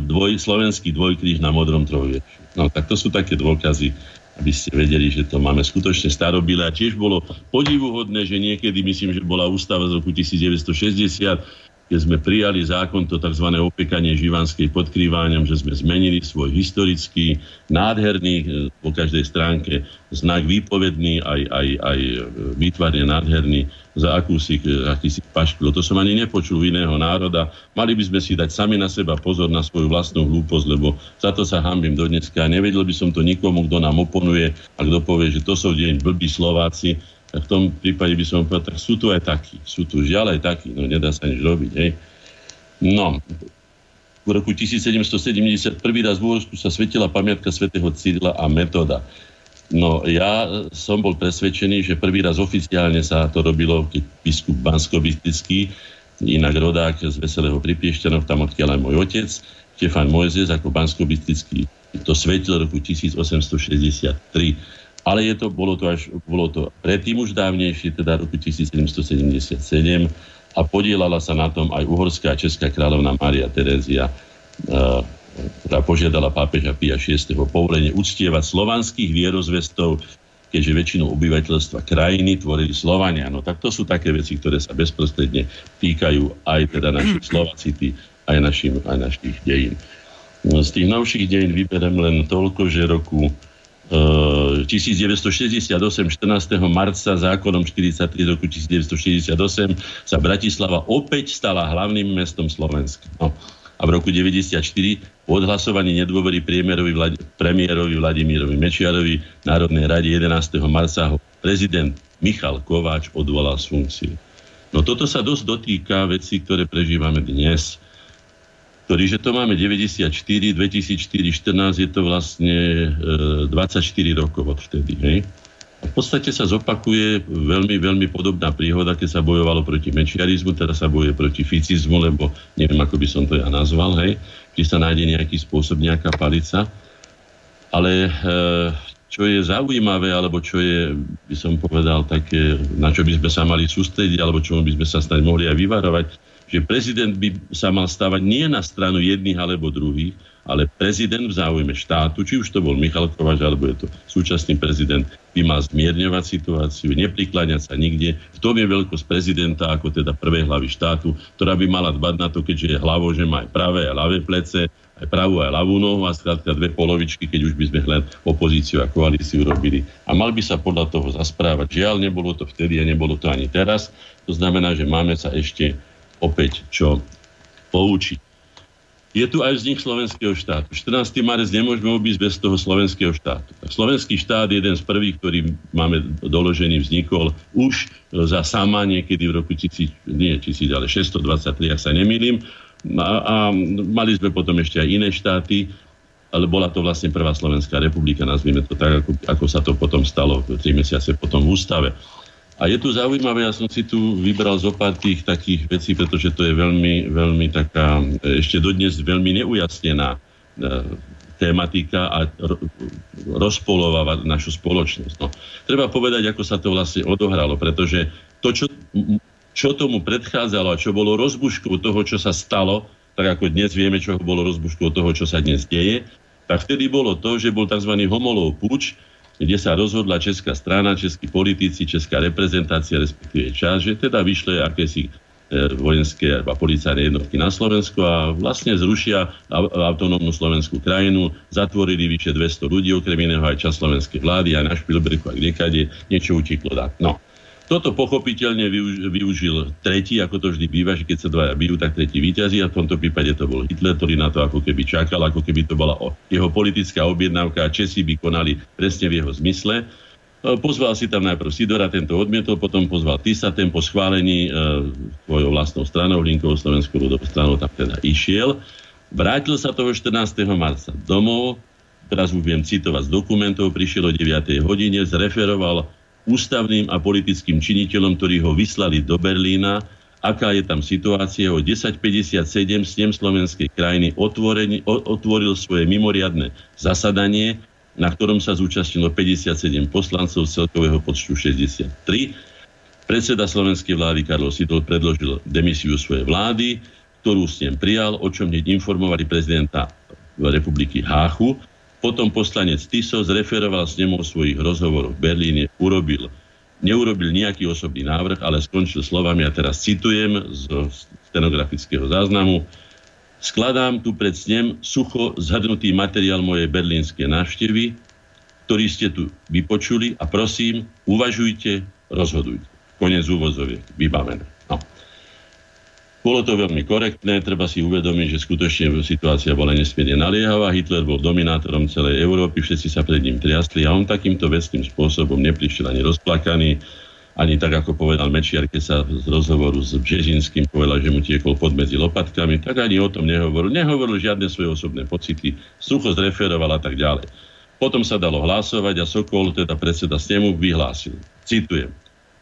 dvoj, slovenský dvojkríž na modrom trojvieči. No tak to sú také dôkazy, aby ste vedeli, že to máme skutočne starobilé. A tiež bolo podivuhodné, že niekedy, myslím, že bola ústava z roku 1960, keď sme prijali zákon, to tzv. opekanie živanskej podkrýváňom, že sme zmenili svoj historický, nádherný, e, po každej stránke znak výpovedný, aj, aj, aj e, výtvarne nádherný, za akúsi, e, akýsi pašklo. To som ani nepočul iného národa. Mali by sme si dať sami na seba pozor na svoju vlastnú hlúposť, lebo za to sa hambím do dneska. Nevedel by som to nikomu, kto nám oponuje a kto povie, že to sú deň blbí Slováci, v tom prípade by som povedal, tak sú tu aj takí, sú tu žiaľ aj takí, no nedá sa nič robiť, hej. No, v roku 1771 raz v Úhorsku sa svetila pamiatka svätého Cyrila a Metoda. No ja som bol presvedčený, že prvý raz oficiálne sa to robilo, keď biskup bansko inak rodák z Veselého pri Piešťanoch, tam odkiaľ aj môj otec, Štefan Mojzes ako bansko to svetil roku 1863. Ale je to, bolo to až, bolo to predtým už dávnejšie, teda roku 1777 a podielala sa na tom aj uhorská a česká kráľovna Mária Terezia, ktorá požiadala pápeža Pia VI. povolenie uctievať slovanských vierozvestov, keďže väčšinu obyvateľstva krajiny tvorili Slovania. No tak to sú také veci, ktoré sa bezprostredne týkajú aj teda našich Slovacity, aj, našim, aj našich dejín. No, z tých novších dejín vyberem len toľko, že roku 1968, eh, 14. marca zákonom 43 roku 1968 sa Bratislava opäť stala hlavným mestom Slovenska. No. A v roku 1994 po odhlasovaní nedôvery Vlad, premiérovi Vladimírovi Mečiarovi Národnej rade 11. marca ho prezident Michal Kováč odvolal z funkcie. No toto sa dosť dotýka vecí, ktoré prežívame dnes ktorý, že to máme 94, 2004, 14, je to vlastne e, 24 rokov od vtedy. Hej? V podstate sa zopakuje veľmi, veľmi podobná príhoda, keď sa bojovalo proti mečiarizmu, teraz sa bojuje proti ficizmu, lebo neviem, ako by som to ja nazval, hej, či sa nájde nejaký spôsob, nejaká palica. Ale e, čo je zaujímavé, alebo čo je, by som povedal, také, na čo by sme sa mali sústrediť, alebo čo by sme sa snať mohli aj vyvarovať, že prezident by sa mal stávať nie na stranu jedných alebo druhých, ale prezident v záujme štátu, či už to bol Michal Kováč, alebo je to súčasný prezident, by mal zmierňovať situáciu, neprikláňať sa nikde. V tom je veľkosť prezidenta ako teda prvej hlavy štátu, ktorá by mala dbať na to, keďže je hlavou, že má aj pravé a ľavé plece, aj pravú aj ľavú nohu a skrátka dve polovičky, keď už by sme len opozíciu a koalíciu robili. A mal by sa podľa toho zasprávať. Žiaľ, nebolo to vtedy a nebolo to ani teraz. To znamená, že máme sa ešte opäť čo poučiť. Je tu aj vznik slovenského štátu. 14. marec nemôžeme obísť bez toho slovenského štátu. Slovenský štát, jeden z prvých, ktorý máme doložený, vznikol už za sama niekedy v roku 1000, nie 1000, ale 623, ak sa nemýlim. A, a mali sme potom ešte aj iné štáty, ale bola to vlastne prvá Slovenská republika, nazvime to tak, ako, ako sa to potom stalo, tri mesiace potom v ústave. A je tu zaujímavé, ja som si tu vybral zo pár tých takých vecí, pretože to je veľmi, veľmi taká, ešte dodnes veľmi neujasnená e, tematika a rozpolováva našu spoločnosť. No, treba povedať, ako sa to vlastne odohralo, pretože to, čo, čo tomu predchádzalo a čo bolo rozbuškou toho, čo sa stalo, tak ako dnes vieme, čo bolo rozbuškou toho, čo sa dnes deje, tak vtedy bolo to, že bol tzv. homolov puč, kde sa rozhodla česká strana, českí politici, česká reprezentácia, respektíve čas, že teda vyšle akési e, vojenské a policajné jednotky na Slovensko a vlastne zrušia autonómnu slovenskú krajinu, zatvorili vyše 200 ľudí, okrem iného aj čas slovenskej vlády, aj na Špilberku a kdekade, niečo utiklo dať. No, toto pochopiteľne využil tretí, ako to vždy býva, že keď sa dvaja bijú, tak tretí vyťazí a v tomto prípade to bol Hitler, ktorý na to ako keby čakal, ako keby to bola jeho politická objednávka a Česi by konali presne v jeho zmysle. E, pozval si tam najprv Sidora, tento odmietol, potom pozval Tisa, ten po schválení e, svojou vlastnou stranou, Hlinkovou Slovenskou ľudovou stranou, tam teda išiel. Vrátil sa toho 14. marca domov, teraz už viem citovať z dokumentov, prišiel o 9. hodine, zreferoval ústavným a politickým činiteľom, ktorí ho vyslali do Berlína, aká je tam situácia. O 10.57 snem slovenskej krajiny otvoreni, otvoril svoje mimoriadne zasadanie, na ktorom sa zúčastnilo 57 poslancov z celkového počtu 63. Predseda slovenskej vlády Karlo Sidol predložil demisiu svojej vlády, ktorú s ním prijal, o čom hneď informovali prezidenta republiky Háchu potom poslanec Tiso zreferoval s ním o svojich rozhovoroch v Berlíne, urobil, neurobil nejaký osobný návrh, ale skončil slovami, a teraz citujem z stenografického záznamu, skladám tu pred snem sucho zhrnutý materiál mojej berlínskej návštevy, ktorý ste tu vypočuli a prosím, uvažujte, rozhodujte. Konec úvozoviek, vybavené. Bolo to veľmi korektné, treba si uvedomiť, že skutočne situácia bola nesmierne naliehavá. Hitler bol dominátorom celej Európy, všetci sa pred ním triasli a on takýmto vestným spôsobom neprišiel ani rozplakaný, ani tak, ako povedal Mečiar, keď sa z rozhovoru s Bžežinským povedal, že mu tiekol pod medzi lopatkami, tak ani o tom nehovoril. Nehovoril žiadne svoje osobné pocity, sucho zreferoval a tak ďalej. Potom sa dalo hlasovať a Sokol, teda predseda snemu, vyhlásil. Citujem.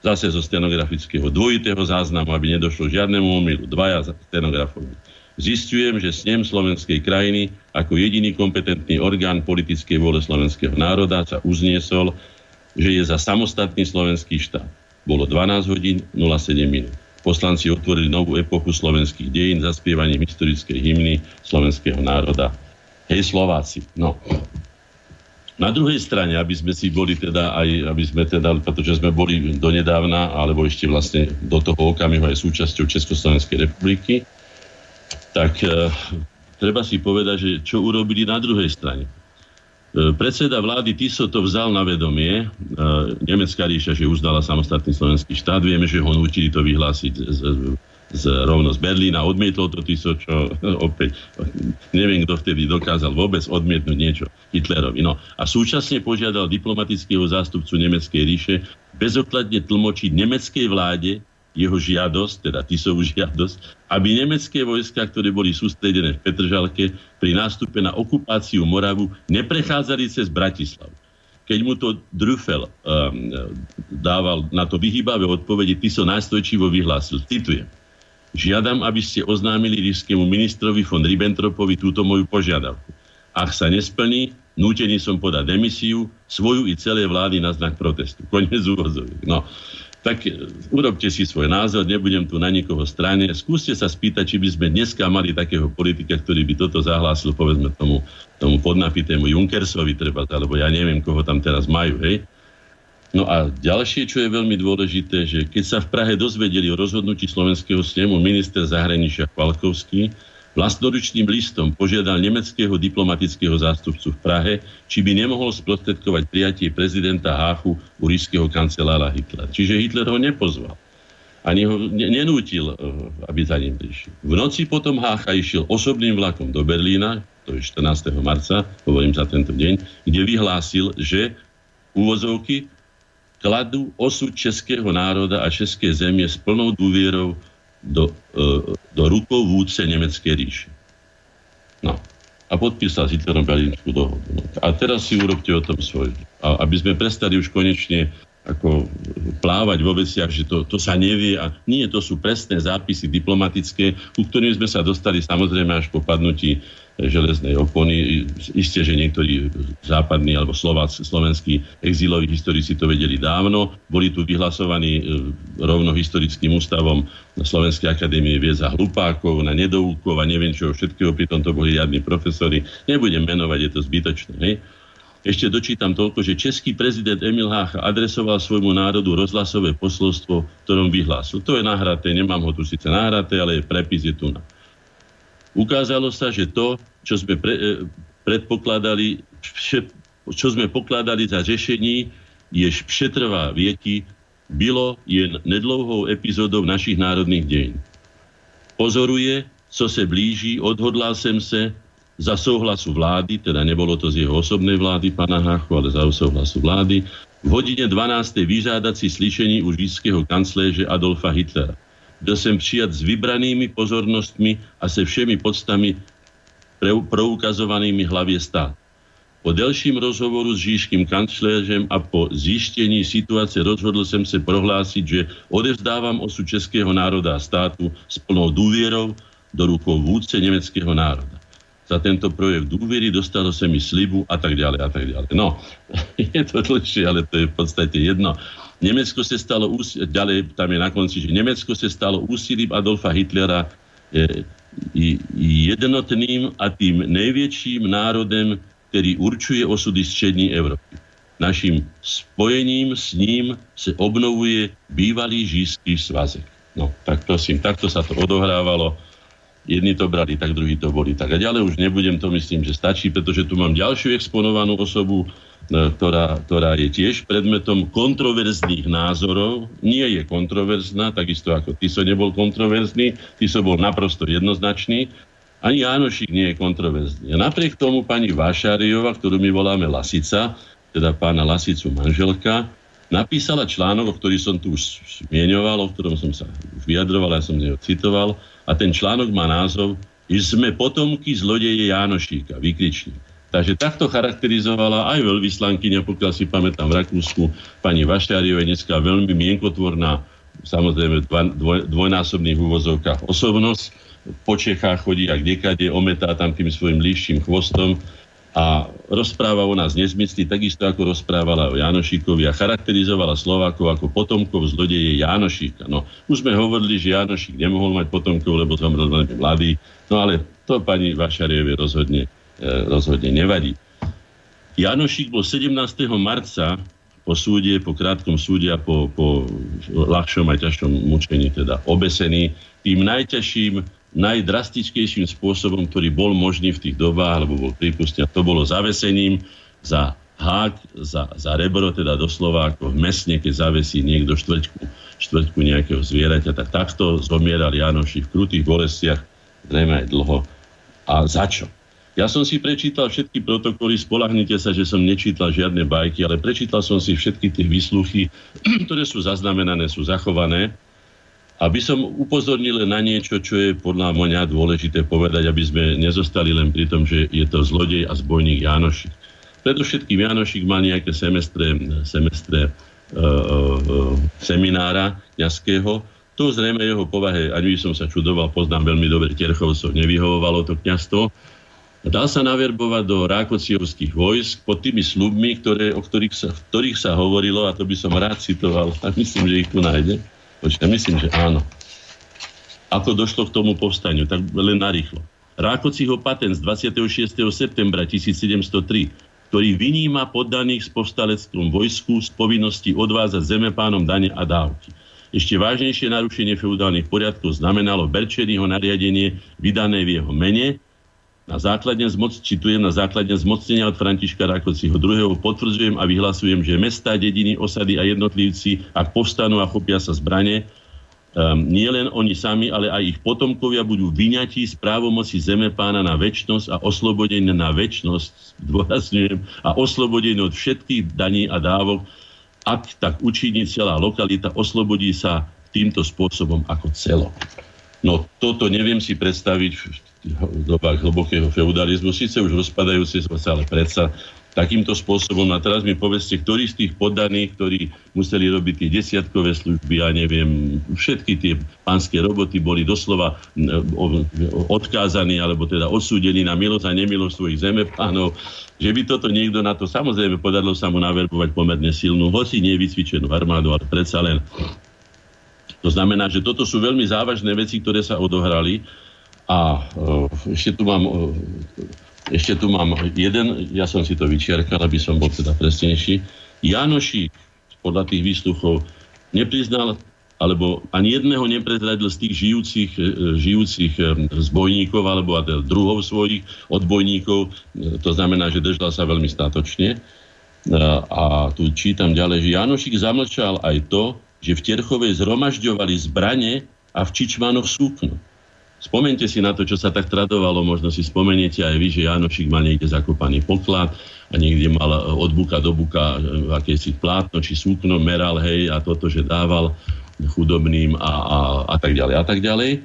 Zase zo stenografického dvojitého záznamu, aby nedošlo žiadnemu omylu. Dvaja stenografovia. Zistujem, že snem slovenskej krajiny ako jediný kompetentný orgán politickej vôle slovenského národa sa uzniesol, že je za samostatný slovenský štát. Bolo 12 hodín 07 minút. Poslanci otvorili novú epochu slovenských dejín zaspievaním historickej hymny slovenského národa. Hej Slováci. No, na druhej strane, aby sme si boli teda aj, aby sme teda, pretože sme boli donedávna, alebo ešte vlastne do toho okamihu aj súčasťou Československej republiky, tak e, treba si povedať, že čo urobili na druhej strane. E, predseda vlády Tiso to vzal na vedomie. E, Nemecká ríša, že uznala samostatný slovenský štát. Vieme, že ho nutili to vyhlásiť z, z, z, rovno z Berlína. Odmietol to Tiso, čo opäť neviem, kto vtedy dokázal vôbec odmietnúť niečo Hitlerovi. No a súčasne požiadal diplomatického zástupcu Nemeckej ríše bezokladne tlmočiť nemeckej vláde jeho žiadosť, teda Tisovú žiadosť, aby nemecké vojska, ktoré boli sústredené v Petržalke pri nástupe na okupáciu Moravu, neprechádzali cez Bratislavu. Keď mu to Drufel um, dával na to vyhýbavé odpovede, Tiso nástojčivo vyhlásil, citujem, žiadam, aby ste oznámili ríšskému ministrovi von Ribbentropovi túto moju požiadavku. Ak sa nesplní, nútený som podať demisiu, svoju i celé vlády na znak protestu. Konec úvozoviek. No, tak e, urobte si svoj názor, nebudem tu na nikoho strane. Skúste sa spýtať, či by sme dneska mali takého politika, ktorý by toto zahlásil, povedzme tomu, tomu podnapitému Junkersovi treba, alebo ja neviem, koho tam teraz majú, hej. No a ďalšie, čo je veľmi dôležité, že keď sa v Prahe dozvedeli o rozhodnutí slovenského snemu minister zahraničia Chvalkovský, vlastnoručným listom požiadal nemeckého diplomatického zástupcu v Prahe, či by nemohol sprostredkovať prijatie prezidenta Háchu u ríšskeho kancelára Hitlera. Čiže Hitler ho nepozval. Ani ho nenútil, eh, aby za ním prišiel. V noci potom Hácha išiel osobným vlakom do Berlína, to je 14. marca, hovorím za tento deň, kde vyhlásil, že úvozovky kladú osud českého národa a české zemie s plnou dôvierou do, e, do rukou vúdce Nemeckej ríše. No. A podpísal si Hitlerom Berlínsku dohodu. No. A teraz si urobte o tom svoj. A aby sme prestali už konečne ako plávať vo veciach, že to, to sa nevie a nie, to sú presné zápisy diplomatické, ku ktorým sme sa dostali samozrejme až po padnutí železnej opony. Isté, že niektorí západní alebo slováci, slovenskí exiloví historici to vedeli dávno. Boli tu vyhlasovaní e, rovno historickým ústavom na Slovenskej akadémie vied za hlupákov, na nedoúkov a neviem čo všetkého, pritom to boli riadni profesori. Nebudem menovať, je to zbytočné. Hej? Ešte dočítam toľko, že český prezident Emil Hácha adresoval svojmu národu rozhlasové posolstvo, ktorom vyhlásil. To je nahraté, nemám ho tu síce nahraté, ale je prepis je tu na. Ukázalo sa, že to, čo sme pre, e, predpokladali, čo sme pokladali za řešení, je přetrvá vieky, bylo jen nedlouhou epizodou našich národných dejín. Pozoruje, co se blíží, odhodlal jsem se za souhlasu vlády, teda nebolo to z jeho osobnej vlády, pana Háchu, ale za souhlasu vlády, v hodine 12. vyžádací slyšení u židského kancléže Adolfa Hitlera byl jsem přijat s vybranými pozornostmi a se všemi podstami proukazovanými hlavě stát. Po delším rozhovoru s žížským kancléřem a po zjištění situace rozhodl jsem se prohlásit, že odevzdávám osu českého národa a státu s plnou důvěrou do rukou vůdce německého národa. Za tento projekt dôvery dostalo sa mi slibu a tak ďalej a tak ďalej. No, je to dlhšie, ale to je v podstate jedno. Nemecko sa stalo, ďalej tam je na konci, že Nemecko sa stalo úsilím Adolfa Hitlera e, jednotným a tým najväčším národem, ktorý určuje osudy střední Európy. Naším spojením s ním sa obnovuje bývalý žízky svazek. No, tak prosím, takto sa to odohrávalo. Jedni to brali tak, druhí to boli tak. A ďalej už nebudem, to myslím, že stačí, pretože tu mám ďalšiu exponovanú osobu, E, ktorá, ktorá je tiež predmetom kontroverzných názorov. Nie je kontroverzná, takisto ako Tiso nebol kontroverzný, Tiso bol naprosto jednoznačný, ani Jánošik nie je kontroverzný. A napriek tomu pani Vášariova, ktorú my voláme Lasica, teda pána Lasicu manželka, napísala článok, o ktorý som tu už zmieňoval, o ktorom som sa už vyjadroval, ja som z neho citoval, a ten článok má názov Sme potomky zlodeje Jánošíka, vykričník. Takže takto charakterizovala aj veľvyslankyňa, pokiaľ si pamätám v Rakúsku, pani Vašariovej, dneska veľmi mienkotvorná, samozrejme dvoj, dvojnásobných úvozovkách osobnosť. Po Čechách chodí ak dekade, ometá tam tým svojim líšším chvostom a rozpráva o nás nezmyslí, takisto ako rozprávala o Janošíkovi a charakterizovala Slovákov ako potomkov zlodeje Janošíka. No, už sme hovorili, že Janošík nemohol mať potomkov, lebo zomrel veľmi mladý, no ale to pani Vašarievi rozhodne, e, rozhodne nevadí. Janošík bol 17. marca po súde, po krátkom súde a po, po ľahšom aj ťažšom mučení teda obesený tým najťažším najdrastickejším spôsobom, ktorý bol možný v tých dobách, alebo bol prípustný, to bolo zavesením za hák, za, za rebro, teda doslova ako v mesne, keď zavesí niekto štvrťku, štvrťku nejakého zvieraťa, tak takto zomieral Janoši v krutých bolestiach, zrejme aj dlho. A za čo? Ja som si prečítal všetky protokoly, spolahnite sa, že som nečítal žiadne bajky, ale prečítal som si všetky tie výsluchy, ktoré sú zaznamenané, sú zachované aby som upozornil na niečo, čo je podľa mňa dôležité povedať, aby sme nezostali len pri tom, že je to zlodej a zbojník Janošik. Predovšetkým Janošik mal nejaké semestre, semestre uh, uh, seminára kniazského. To zrejme jeho povahe, ani by som sa čudoval, poznám veľmi dobre Terchovcov, nevyhovovalo to kniazstvo. Dal sa naverbovať do rákociovských vojsk pod tými slubmi, ktoré, o ktorých sa, ktorých sa hovorilo, a to by som rád citoval, a myslím, že ich tu nájde Počkaj, myslím, že áno. Ako došlo k tomu povstaniu, tak len narýchlo. Rákociho patent z 26. septembra 1703, ktorý vyníma poddaných s povstalectvom vojsku z povinnosti odvázať zemepánom dane a dávky. Ešte vážnejšie narušenie feudálnych poriadkov znamenalo Berčeryho nariadenie vydané v jeho mene, na základe zmoc, citujem, na základe zmocnenia od Františka Rakociho II. potvrdzujem a vyhlasujem, že mesta, dediny, osady a jednotlivci, ak povstanú a chopia sa zbrane, um, nie len oni sami, ale aj ich potomkovia budú vyňatí z právomoci zeme pána na väčnosť a oslobodení na väčnosť, dôrazňujem, a oslobodení od všetkých daní a dávok, ak tak učiní celá lokalita, oslobodí sa týmto spôsobom ako celo. No toto neviem si predstaviť dobách hlbokého feudalizmu, síce už rozpadajúci sa, ale predsa takýmto spôsobom. A teraz mi povedzte, ktorí z tých poddaných, ktorí museli robiť tie desiatkové služby, ja neviem, všetky tie pánske roboty boli doslova odkázaní, alebo teda odsúdení na milosť a nemilosť svojich zemepánov, že by toto niekto na to, samozrejme podarilo sa mu naverbovať pomerne silnú, hoci nevycvičenú armádu, ale predsa len. To znamená, že toto sú veľmi závažné veci, ktoré sa odohrali a uh, ešte tu mám uh, ešte tu mám jeden, ja som si to vyčerkal, aby som bol teda presnejší. Janošík podľa tých výsluchov nepriznal alebo ani jedného neprezradil z tých žijúcich, e, žijúcich zbojníkov alebo druhov svojich odbojníkov. To znamená, že držal sa veľmi statočne. A tu čítam ďalej, že Janošik zamlčal aj to, že v Terchovej zhromažďovali zbrane a v Čičmanoch súkno. Spomente si na to, čo sa tak tradovalo, možno si spomeniete aj vy, že Janošik mal niekde zakopaný poklad a niekde mal e, od buka do buka e, akési plátno či súkno, meral, hej, a toto, že dával chudobným a, a, a tak ďalej a tak ďalej.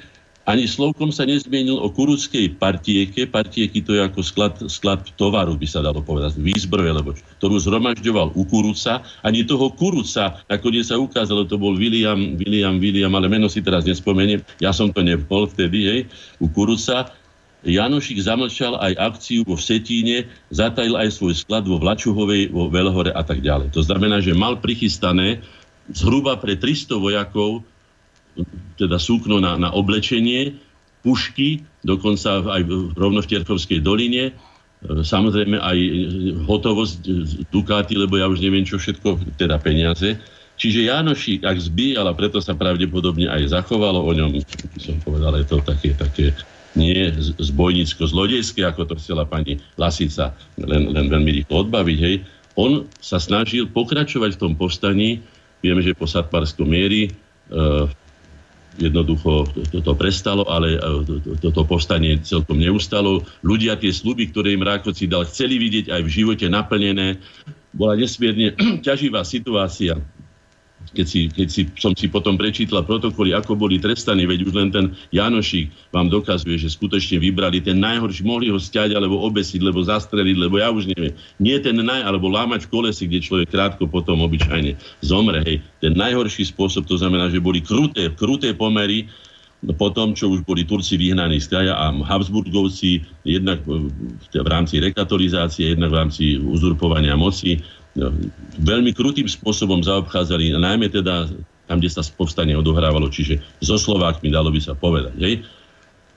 Ani slovkom sa nezmienil o kurudskej partieke. Partieky to je ako sklad, sklad tovaru, by sa dalo povedať, výzbroje, lebo ktorú zhromažďoval u Kuruca. Ani toho Kuruca, nakoniec sa ukázalo, to bol William, William, William, ale meno si teraz nespomeniem. Ja som to nebol vtedy, hej, u Kuruca. Janošik zamlčal aj akciu vo Vsetíne, zatajil aj svoj sklad vo Vlačuhovej, vo Velhore a tak ďalej. To znamená, že mal prichystané zhruba pre 300 vojakov teda súkno na, na oblečenie, pušky, dokonca aj rovno v Tierkovskej doline, e, samozrejme aj hotovosť Dukáty, lebo ja už neviem čo všetko, teda peniaze. Čiže Janoši, ak zbíjal, a preto sa pravdepodobne aj zachovalo o ňom, som povedal, je to také, také nie zbojnícko-zlodejské, ako to chcela pani Lasica len, len veľmi rýchlo odbaviť, hej. On sa snažil pokračovať v tom povstaní, vieme, že po Satparskom miery, e, jednoducho toto prestalo, ale e, toto povstanie celkom neustalo. Ľudia tie sluby, ktoré im Rákoci dal, chceli vidieť aj v živote naplnené. Bola nesmierne ťaživá situácia keď, si, keď si, som si potom prečítala protokoly, ako boli trestaní, veď už len ten Janošík vám dokazuje, že skutočne vybrali ten najhorší, mohli ho stiať alebo obesiť, lebo zastreliť, lebo ja už neviem. Nie ten naj, alebo lámať v kolesi, kde človek krátko potom obyčajne zomre. Hej. Ten najhorší spôsob, to znamená, že boli kruté, kruté pomery, po tom, čo už boli Turci vyhnaní z kraja a Habsburgovci jednak v rámci rekatolizácie, jednak v rámci uzurpovania moci veľmi krutým spôsobom zaobchádzali, najmä teda tam, kde sa povstanie odohrávalo, čiže so Slovákmi, dalo by sa povedať. Hej.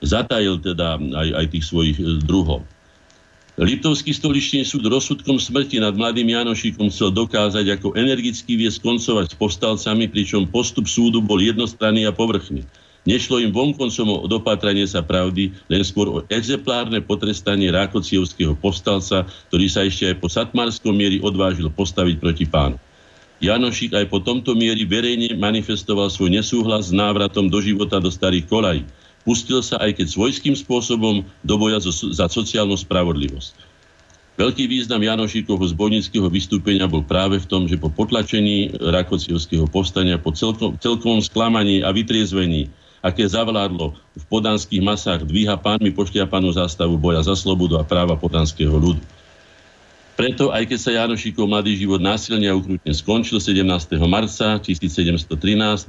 Zatajil teda aj, aj tých svojich e, druhov. Liptovský stoličný súd rozsudkom smrti nad mladým Janošíkom chcel dokázať, ako energicky vie skoncovať s povstalcami, pričom postup súdu bol jednostranný a povrchný. Nešlo im vonkoncom o dopatranie sa pravdy, len skôr o exemplárne potrestanie Rákocievského povstalca, ktorý sa ešte aj po satmárskom miery odvážil postaviť proti pánu. Janošik aj po tomto miery verejne manifestoval svoj nesúhlas s návratom do života do starých kolají. Pustil sa aj keď svojským spôsobom do boja za sociálnu spravodlivosť. Veľký význam Janošíkovho zbojnického vystúpenia bol práve v tom, že po potlačení Rakocievského povstania, po celkom, celkovom sklamaní a vytriezvení aké zavládlo v podanských masách, dvíha pánmi pošliapanú zástavu boja za slobodu a práva podanského ľudu. Preto, aj keď sa Janošíkov mladý život násilne a ukrutne skončil 17. marca 1713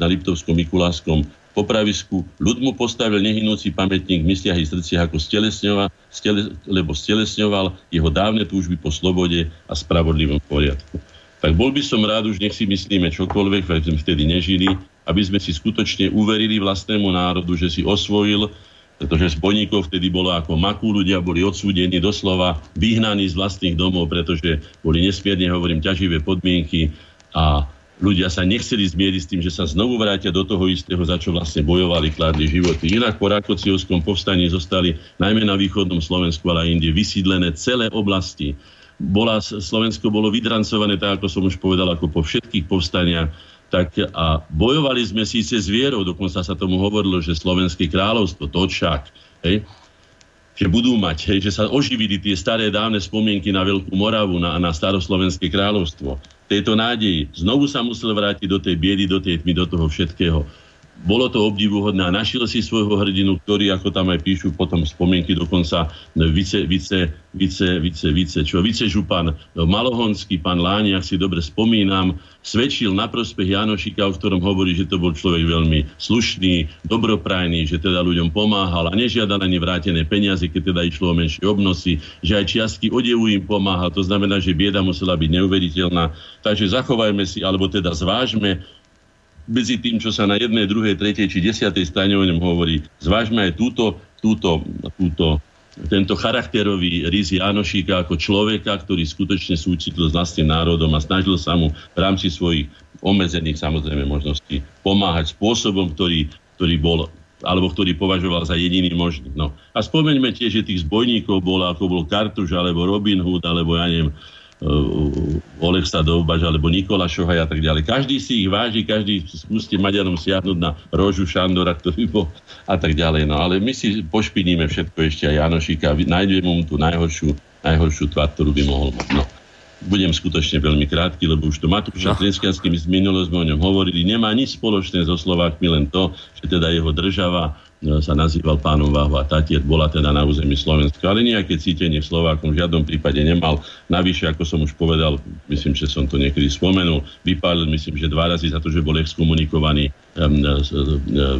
na Liptovskom Mikuláskom popravisku, ľud mu postavil nehynúci pamätník v mysliach i srdciach ako stelesňova, stele, lebo stelesňoval jeho dávne túžby po slobode a spravodlivom poriadku. Tak bol by som rád, už nech si myslíme čokoľvek, veď sme vtedy nežili, aby sme si skutočne uverili vlastnému národu, že si osvojil, pretože zbojníkov vtedy bolo ako makú, ľudia boli odsúdení doslova, vyhnaní z vlastných domov, pretože boli nesmierne, hovorím, ťaživé podmienky a ľudia sa nechceli zmieriť s tým, že sa znovu vrátia do toho istého, za čo vlastne bojovali, kládli životy. Inak po Rakociovskom povstaní zostali najmä na východnom Slovensku, ale aj inde vysídlené celé oblasti. Bola, Slovensko bolo vydrancované, tak ako som už povedal, ako po všetkých povstaniach tak a bojovali sme síce s vierou, dokonca sa tomu hovorilo, že Slovenské kráľovstvo, to hej, že budú mať, hej, že sa oživili tie staré dávne spomienky na Veľkú Moravu, na, na staroslovenské kráľovstvo. Tejto nádeji znovu sa musel vrátiť do tej biedy, do tej tmy, do toho všetkého bolo to obdivuhodné a našiel si svojho hrdinu, ktorý, ako tam aj píšu potom spomienky, dokonca vice, vice, vice, vice, vice, čo vice župan Malohonský, pán Láni, ak si dobre spomínam, svedčil na prospech Janošika, o ktorom hovorí, že to bol človek veľmi slušný, dobroprajný, že teda ľuďom pomáhal a nežiadal ani vrátené peniaze, keď teda išlo o menšie obnosy, že aj čiastky odevu im pomáhal, to znamená, že bieda musela byť neuveriteľná. Takže zachovajme si, alebo teda zvážme, medzi tým, čo sa na jednej, druhej, tretej či desiatej strane o ňom hovorí. Zvážme aj túto, túto, túto tento charakterový rys Janošíka ako človeka, ktorý skutočne súcitil s vlastným národom a snažil sa mu v rámci svojich obmedzených samozrejme možností pomáhať spôsobom, ktorý, ktorý bol alebo ktorý považoval za jediný možný. No. A spomeňme tiež, že tých zbojníkov bol, ako bol Kartuš, alebo Robin Hood, alebo ja neviem, Oleksa Dovbaž alebo Nikola Šohaj a tak ďalej. Každý si ich váži, každý skúste Maďarom siahnuť na Rožu Šandora, ktorý bol a tak ďalej. No ale my si pošpiníme všetko ešte aj Janošika, nájdeme mu tú najhoršiu, najhoršiu tvár, ktorú by mohol mať. No. Budem skutočne veľmi krátky, lebo už to Matúš no. Trinskiansky z minulo sme o ňom hovorili. Nemá nič spoločné so Slovákmi, len to, že teda jeho država sa nazýval pánom a Tatier, bola teda na území Slovenska, ale nejaké cítenie Slovákom v žiadnom prípade nemal. Navyše, ako som už povedal, myslím, že som to niekedy spomenul, vypálil, myslím, že dva razy za to, že bol exkomunikovaný um,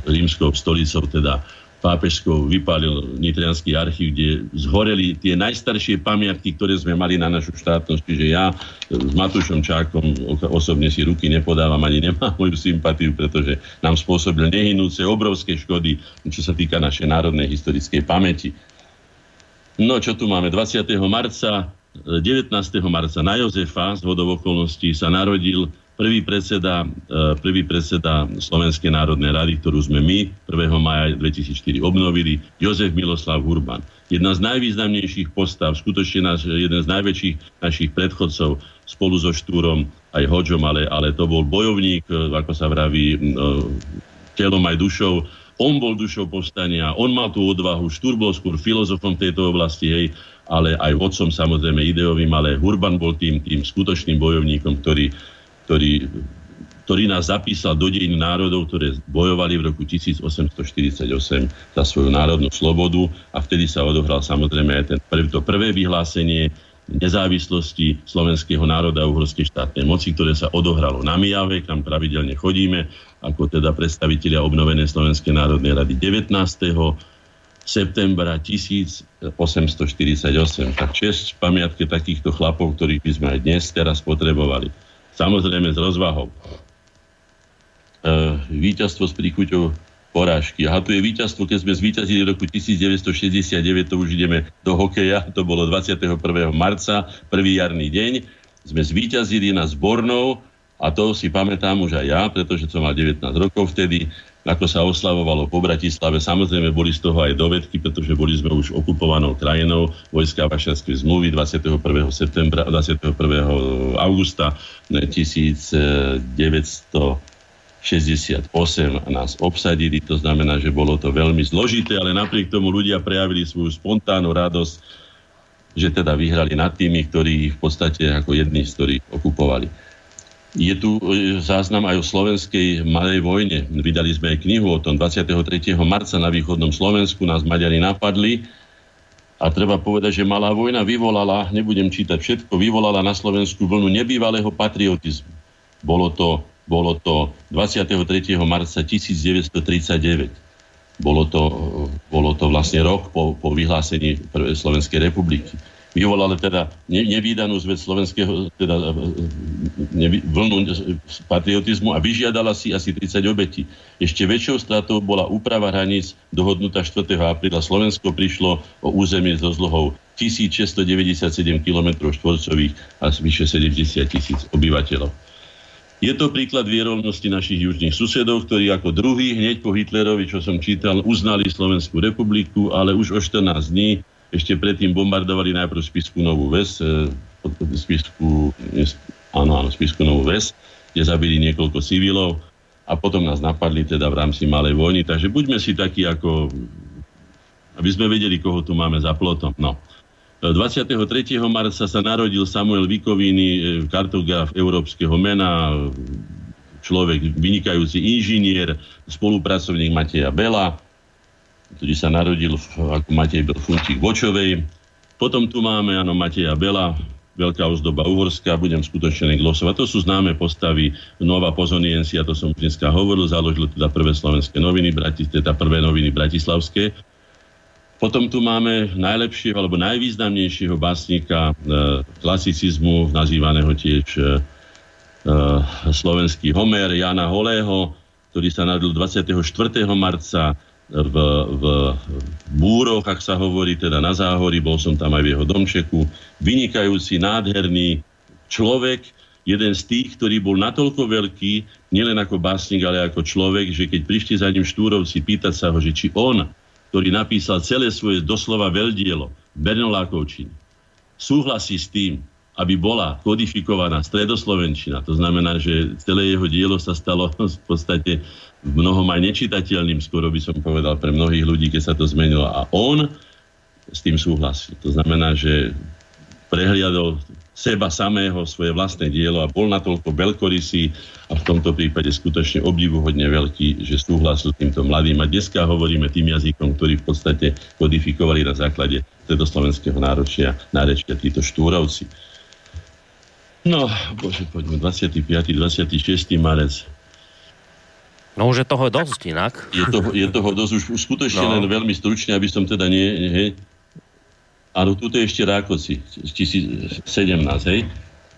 rímskou stolicou, teda pápežskou vypálil Nitrianský archív, kde zhoreli tie najstaršie pamiatky, ktoré sme mali na našu štátnosť. Čiže ja s Matúšom Čákom osobne si ruky nepodávam, ani nemám moju sympatiu, pretože nám spôsobil nehynúce obrovské škody, čo sa týka našej národnej historickej pamäti. No, čo tu máme? 20. marca, 19. marca na Jozefa z vodov okolností sa narodil prvý predseda, e, prvý predseda Slovenskej národnej rady, ktorú sme my 1. maja 2004 obnovili, Jozef Miloslav Hurban. Jedna z najvýznamnejších postav, skutočne náš, jeden z najväčších našich predchodcov spolu so Štúrom, aj Hodžom, ale, ale to bol bojovník, e, ako sa vraví, e, telom aj dušou. On bol dušou povstania, on mal tú odvahu, Štúr bol skôr filozofom tejto oblasti, hej, ale aj vodcom samozrejme ideovým, ale Hurban bol tým, tým skutočným bojovníkom, ktorý ktorý ktorý nás zapísal do dejín národov, ktoré bojovali v roku 1848 za svoju národnú slobodu a vtedy sa odohral samozrejme aj ten prv, to prvé vyhlásenie nezávislosti slovenského národa a uhorskej štátnej moci, ktoré sa odohralo na Mijave, kam pravidelne chodíme, ako teda predstavitelia obnovenej Slovenskej národnej rady 19. septembra 1848. Tak čest pamiatke takýchto chlapov, ktorých by sme aj dnes teraz potrebovali. Samozrejme s rozvahou. E, víťazstvo s príchuťou porážky. A tu je víťazstvo, keď sme zvíťazili v roku 1969, to už ideme do hokeja, to bolo 21. marca, prvý jarný deň. Sme zvíťazili na zbornou a to si pamätám už aj ja, pretože som mal 19 rokov vtedy, ako sa oslavovalo po Bratislave. Samozrejme, boli z toho aj dovedky, pretože boli sme už okupovanou krajinou vojska Vašarskej zmluvy 21. septembra, 21. augusta 1900 68 nás obsadili, to znamená, že bolo to veľmi zložité, ale napriek tomu ľudia prejavili svoju spontánnu radosť, že teda vyhrali nad tými, ktorí v podstate ako jedni z ktorých okupovali. Je tu e, záznam aj o slovenskej malej vojne. Vydali sme aj knihu o tom 23. marca na východnom Slovensku nás Maďari napadli a treba povedať, že malá vojna vyvolala, nebudem čítať všetko, vyvolala na Slovensku vlnu nebývalého patriotizmu. Bolo to bolo to 23. marca 1939. Bolo to, bolo to vlastne rok po, po vyhlásení Slovenskej republiky. Vyvolali teda nevýdanú zväz slovenského, teda nevý, vlnu patriotizmu a vyžiadala si asi 30 obetí. Ešte väčšou stratou bola úprava hraníc dohodnutá 4. apríla. Slovensko prišlo o územie so zlohou 1697 km štvorcových a vyše 70 tisíc obyvateľov. Je to príklad vierovnosti našich južných susedov, ktorí ako druhý hneď po Hitlerovi, čo som čítal, uznali Slovenskú republiku, ale už o 14 dní ešte predtým bombardovali najprv Spisku Novú Ves, e, Spisku, áno, áno, Spisku Novú Ves, kde zabili niekoľko civilov a potom nás napadli teda v rámci malej vojny. Takže buďme si takí ako, aby sme vedeli, koho tu máme za plotom. No. 23. marca sa narodil Samuel Vikoviny, e, kartograf európskeho mena, človek vynikajúci inžinier, spolupracovník Mateja Bela, ktorý sa narodil ako Matej Bel Funčík Vočovej. Potom tu máme, áno, Mateja Bela, veľká ozdoba uhorská, budem skutočne glosovať. To sú známe postavy Nova Pozoniensia, to som dneska hovoril, založil teda prvé slovenské noviny, teda prvé noviny bratislavské potom tu máme najlepšieho alebo najvýznamnejšieho básnika e, klasicizmu, nazývaného tiež e, e, slovenský Homer, Jana Holého, ktorý sa narodil 24. marca v, v Búroch, ak sa hovorí, teda na Záhori, bol som tam aj v jeho domčeku. Vynikajúci, nádherný človek, jeden z tých, ktorý bol natoľko veľký, nielen ako básnik, ale ako človek, že keď prišli za ním štúrovci pýtať sa ho, že či on ktorý napísal celé svoje doslova veľdielo, Bernolákovčiny, súhlasí s tým, aby bola kodifikovaná stredoslovenčina. To znamená, že celé jeho dielo sa stalo v podstate mnohom aj nečitateľným, skoro by som povedal, pre mnohých ľudí, keď sa to zmenilo. A on s tým súhlasil. To znamená, že prehliadol seba samého, svoje vlastné dielo a bol natoľko veľkorysý a v tomto prípade skutočne obdivuhodne veľký, že súhlasil s týmto mladým. A dneska hovoríme tým jazykom, ktorý v podstate kodifikovali na základe slovenského náročia, nárečia títo štúrovci. No, bože, poďme, 25. 26. marec. No už je toho dosť inak. Je toho, je toho dosť, už, už skutočne no. len veľmi stručne, aby som teda nie, hej, Áno, tuto je ešte Rákoci, 1017, hej.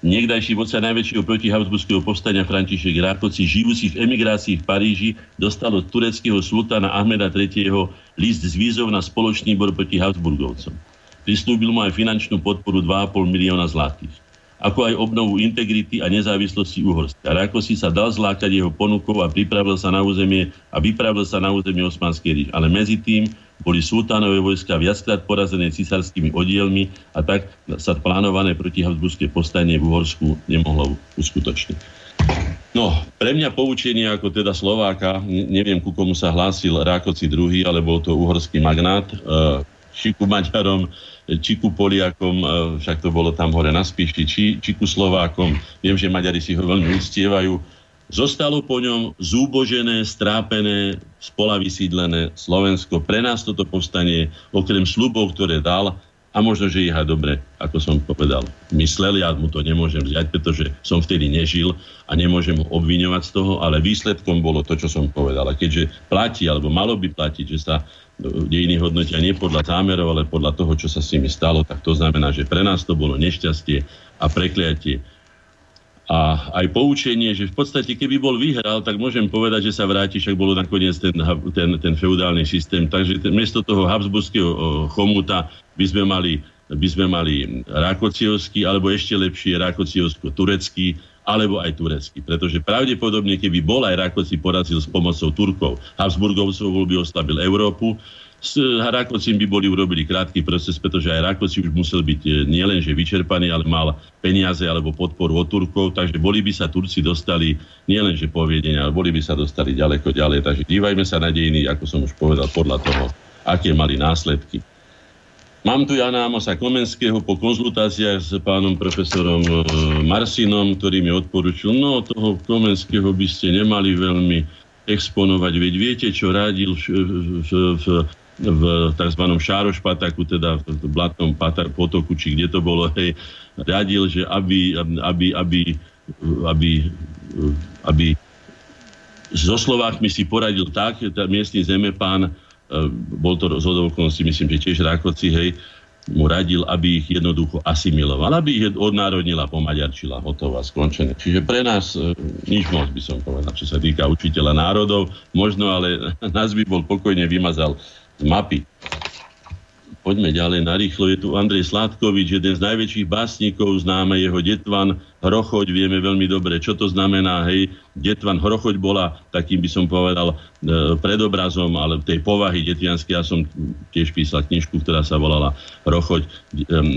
Niekdajší vodca najväčšieho protihabsburského povstania František Rákoci, žijúci v emigrácii v Paríži, dostal od tureckého sultána Ahmeda III. list s výzov na spoločný bor proti Habsburgovcom. Prislúbil mu aj finančnú podporu 2,5 milióna zlatých ako aj obnovu integrity a nezávislosti Uhorska. Rákosi sa dal zlákať jeho ponukou a pripravil sa na územie a vypravil sa na územie Osmanskej ríš. Ale medzi tým boli sultánové vojska viackrát porazené cisárskymi oddielmi a tak sa plánované protihabsburské postanie v Uhorsku nemohlo uskutočniť. No, pre mňa poučenie ako teda Slováka, neviem ku komu sa hlásil Rákoci II, ale bol to uhorský magnát, e, Šiku Maďarom, Čiku Poliakom, e, však to bolo tam hore na Spiši, či, Čiku Slovákom. Viem, že Maďari si ho veľmi uctievajú. Zostalo po ňom zúbožené, strápené, spola vysídlené Slovensko. Pre nás toto povstanie, okrem slubov, ktoré dal, a možno, že ich aj dobre, ako som povedal, myslel, ja mu to nemôžem vziať, pretože som vtedy nežil a nemôžem ho obviňovať z toho, ale výsledkom bolo to, čo som povedal. A keďže platí, alebo malo by platiť, že sa dejiny hodnotia nie podľa zámerov, ale podľa toho, čo sa s nimi stalo, tak to znamená, že pre nás to bolo nešťastie a prekliatie a aj poučenie, že v podstate keby bol vyhral, tak môžem povedať, že sa vráti, však bolo nakoniec ten, ten, ten feudálny systém. Takže ten, miesto toho habsburského chomuta by sme mali, by sme mali Rákociovský, alebo ešte lepšie Rákociovsko-turecký, alebo aj turecký. Pretože pravdepodobne, keby bol aj Rákoci porazil s pomocou Turkov, Habsburgovcov by oslabil Európu, s Rakocím by boli urobili krátky proces, pretože aj Rakoci už musel byť e, nielenže vyčerpaný, ale mal peniaze alebo podporu od Turkov, takže boli by sa Turci dostali nielenže poviedenia, ale boli by sa dostali ďaleko ďalej. Takže dívajme sa na dejiny, ako som už povedal, podľa toho, aké mali následky. Mám tu Jana Amosa Komenského po konzultáciách s pánom profesorom e, Marsinom, ktorý mi odporučil, no toho Komenského by ste nemali veľmi exponovať, veď viete, čo radil v, v, v, v tzv. Šárošpataku, teda v Blatnom potoku, či kde to bolo, hej, radil, že aby, aby, aby, aby, aby so Slovákmi si poradil tak, tá miestny zemepán, e, bol to okolností, myslím, že tiež Rákoci, hej, mu radil, aby ich jednoducho asimiloval, aby ich odnárodnila, pomaďarčila, hotová, skončené. Čiže pre nás e, nič moc by som povedal, čo sa týka učiteľa národov, možno ale nás by bol pokojne vymazal z mapy. Poďme ďalej na rýchlo. Je tu Andrej Sládkovič, jeden z najväčších básnikov, známe jeho Detvan, Hrochoď, vieme veľmi dobre, čo to znamená. Hej, Detvan, Hrochoď bola, takým by som povedal, e, predobrazom, ale tej povahy detvianskej. Ja som tiež písal knižku, ktorá sa volala Hrochoď, e,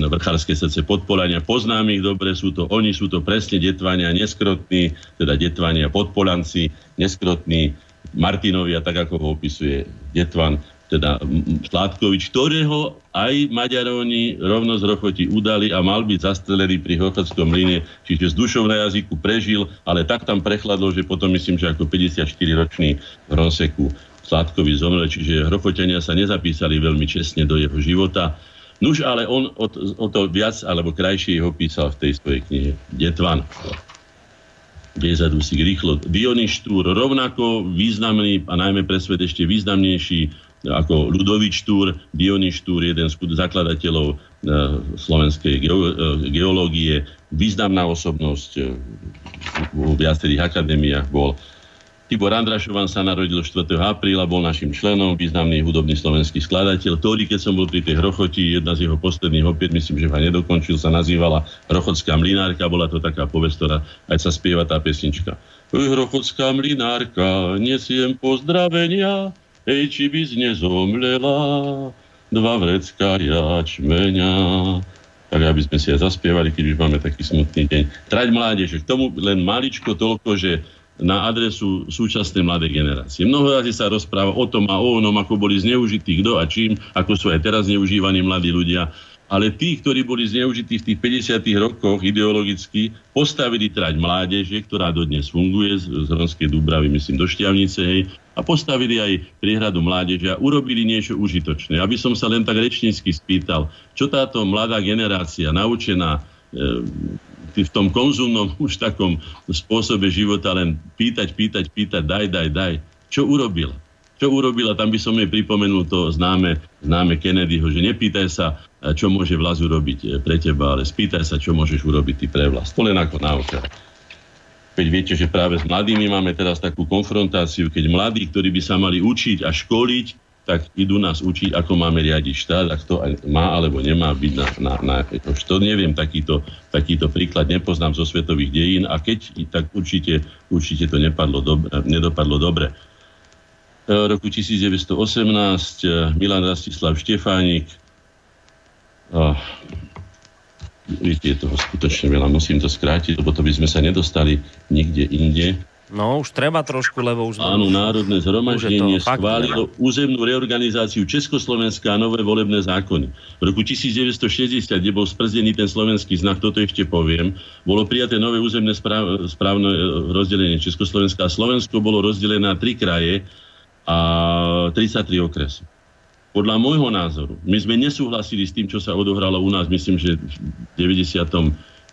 vrchárske srdce podpolania. Poznám ich dobre, sú to oni, sú to presne Detvania, neskrotní, teda Detvania, podpolanci, neskrotní, Martinovia, tak ako ho opisuje Detvan teda Sládkovič, ktorého aj Maďaróni rovno z Rochoti udali a mal byť zastrelený pri Hochodskom mlyne, čiže s dušou na jazyku prežil, ale tak tam prechladlo, že potom myslím, že ako 54-ročný v Ronseku Sládkovi zomrel, čiže Hrochotania sa nezapísali veľmi čestne do jeho života. Nuž, ale on o to, o to viac alebo krajšie ho písal v tej svojej knihe Detvan. Bezadusík rýchlo. Dionyštúr rovnako významný a najmä pre svet ešte významnejší ako Ludovič Štúr, Diony Štúr, jeden z zakladateľov e, slovenskej e, geológie, významná osobnosť e, viacerých akadémiách bol. Tibor Andrašovan sa narodil 4. apríla, bol našim členom, významný hudobný slovenský skladateľ, ktorý, keď som bol pri tej Hrochoti, jedna z jeho posledných opäť, myslím, že ho nedokončil, sa nazývala Hrochotská mlinárka, bola to taká povesť, ktorá aj sa spieva tá pesnička. Hrochotská mlinárka, nesiem pozdravenia, Hej, či by nezomlela dva vrecká jačmeňa. Tak aby sme si aj zaspievali, keď už máme taký smutný deň. Trať mládeže, k tomu len maličko toľko, že na adresu súčasnej mladej generácie. Mnoho razy sa rozpráva o tom a o onom, ako boli zneužití kto a čím, ako sú aj teraz zneužívaní mladí ľudia ale tí, ktorí boli zneužití v tých 50. rokoch ideologicky, postavili trať mládeže, ktorá dodnes funguje z, z Ronskej Dúbravy, myslím, do Šťavnice, hej, a postavili aj priehradu mládeže a urobili niečo užitočné. Aby som sa len tak rečnícky spýtal, čo táto mladá generácia naučená e, v tom konzumnom už takom spôsobe života len pýtať, pýtať, pýtať, daj, daj, daj, čo urobila? Čo urobila? Tam by som jej pripomenul to známe, známe Kennedyho, že nepýtaj sa, čo môže vlast urobiť eh, pre teba, ale spýtaj sa, čo môžeš urobiť ty pre vlast. To len ako náuka. Keď viete, že práve s mladými máme teraz takú konfrontáciu, keď mladí, ktorí by sa mali učiť a školiť, tak idú nás učiť, ako máme riadiť štát, ak to má alebo nemá byť na, na, na to neviem, takýto, takýto príklad nepoznám zo svetových dejín a keď, tak určite, určite to nepadlo dobre, nedopadlo dobre. V roku 1918 eh, Milan Rastislav Štefánik Viete, je toho skutočne veľa. Musím to skrátiť, lebo to by sme sa nedostali nikde inde. No, už treba trošku, lebo už... Áno, Národné zhromaždenie schválilo územnú reorganizáciu Československa a nové volebné zákony. V roku 1960, kde bol sprzdený ten slovenský znak, toto ešte poviem, bolo prijaté nové územné správ, správne e, rozdelenie Československa a Slovensko bolo rozdelené na tri kraje a 33 okresov. Podľa môjho názoru, my sme nesúhlasili s tým, čo sa odohralo u nás, myslím, že v 90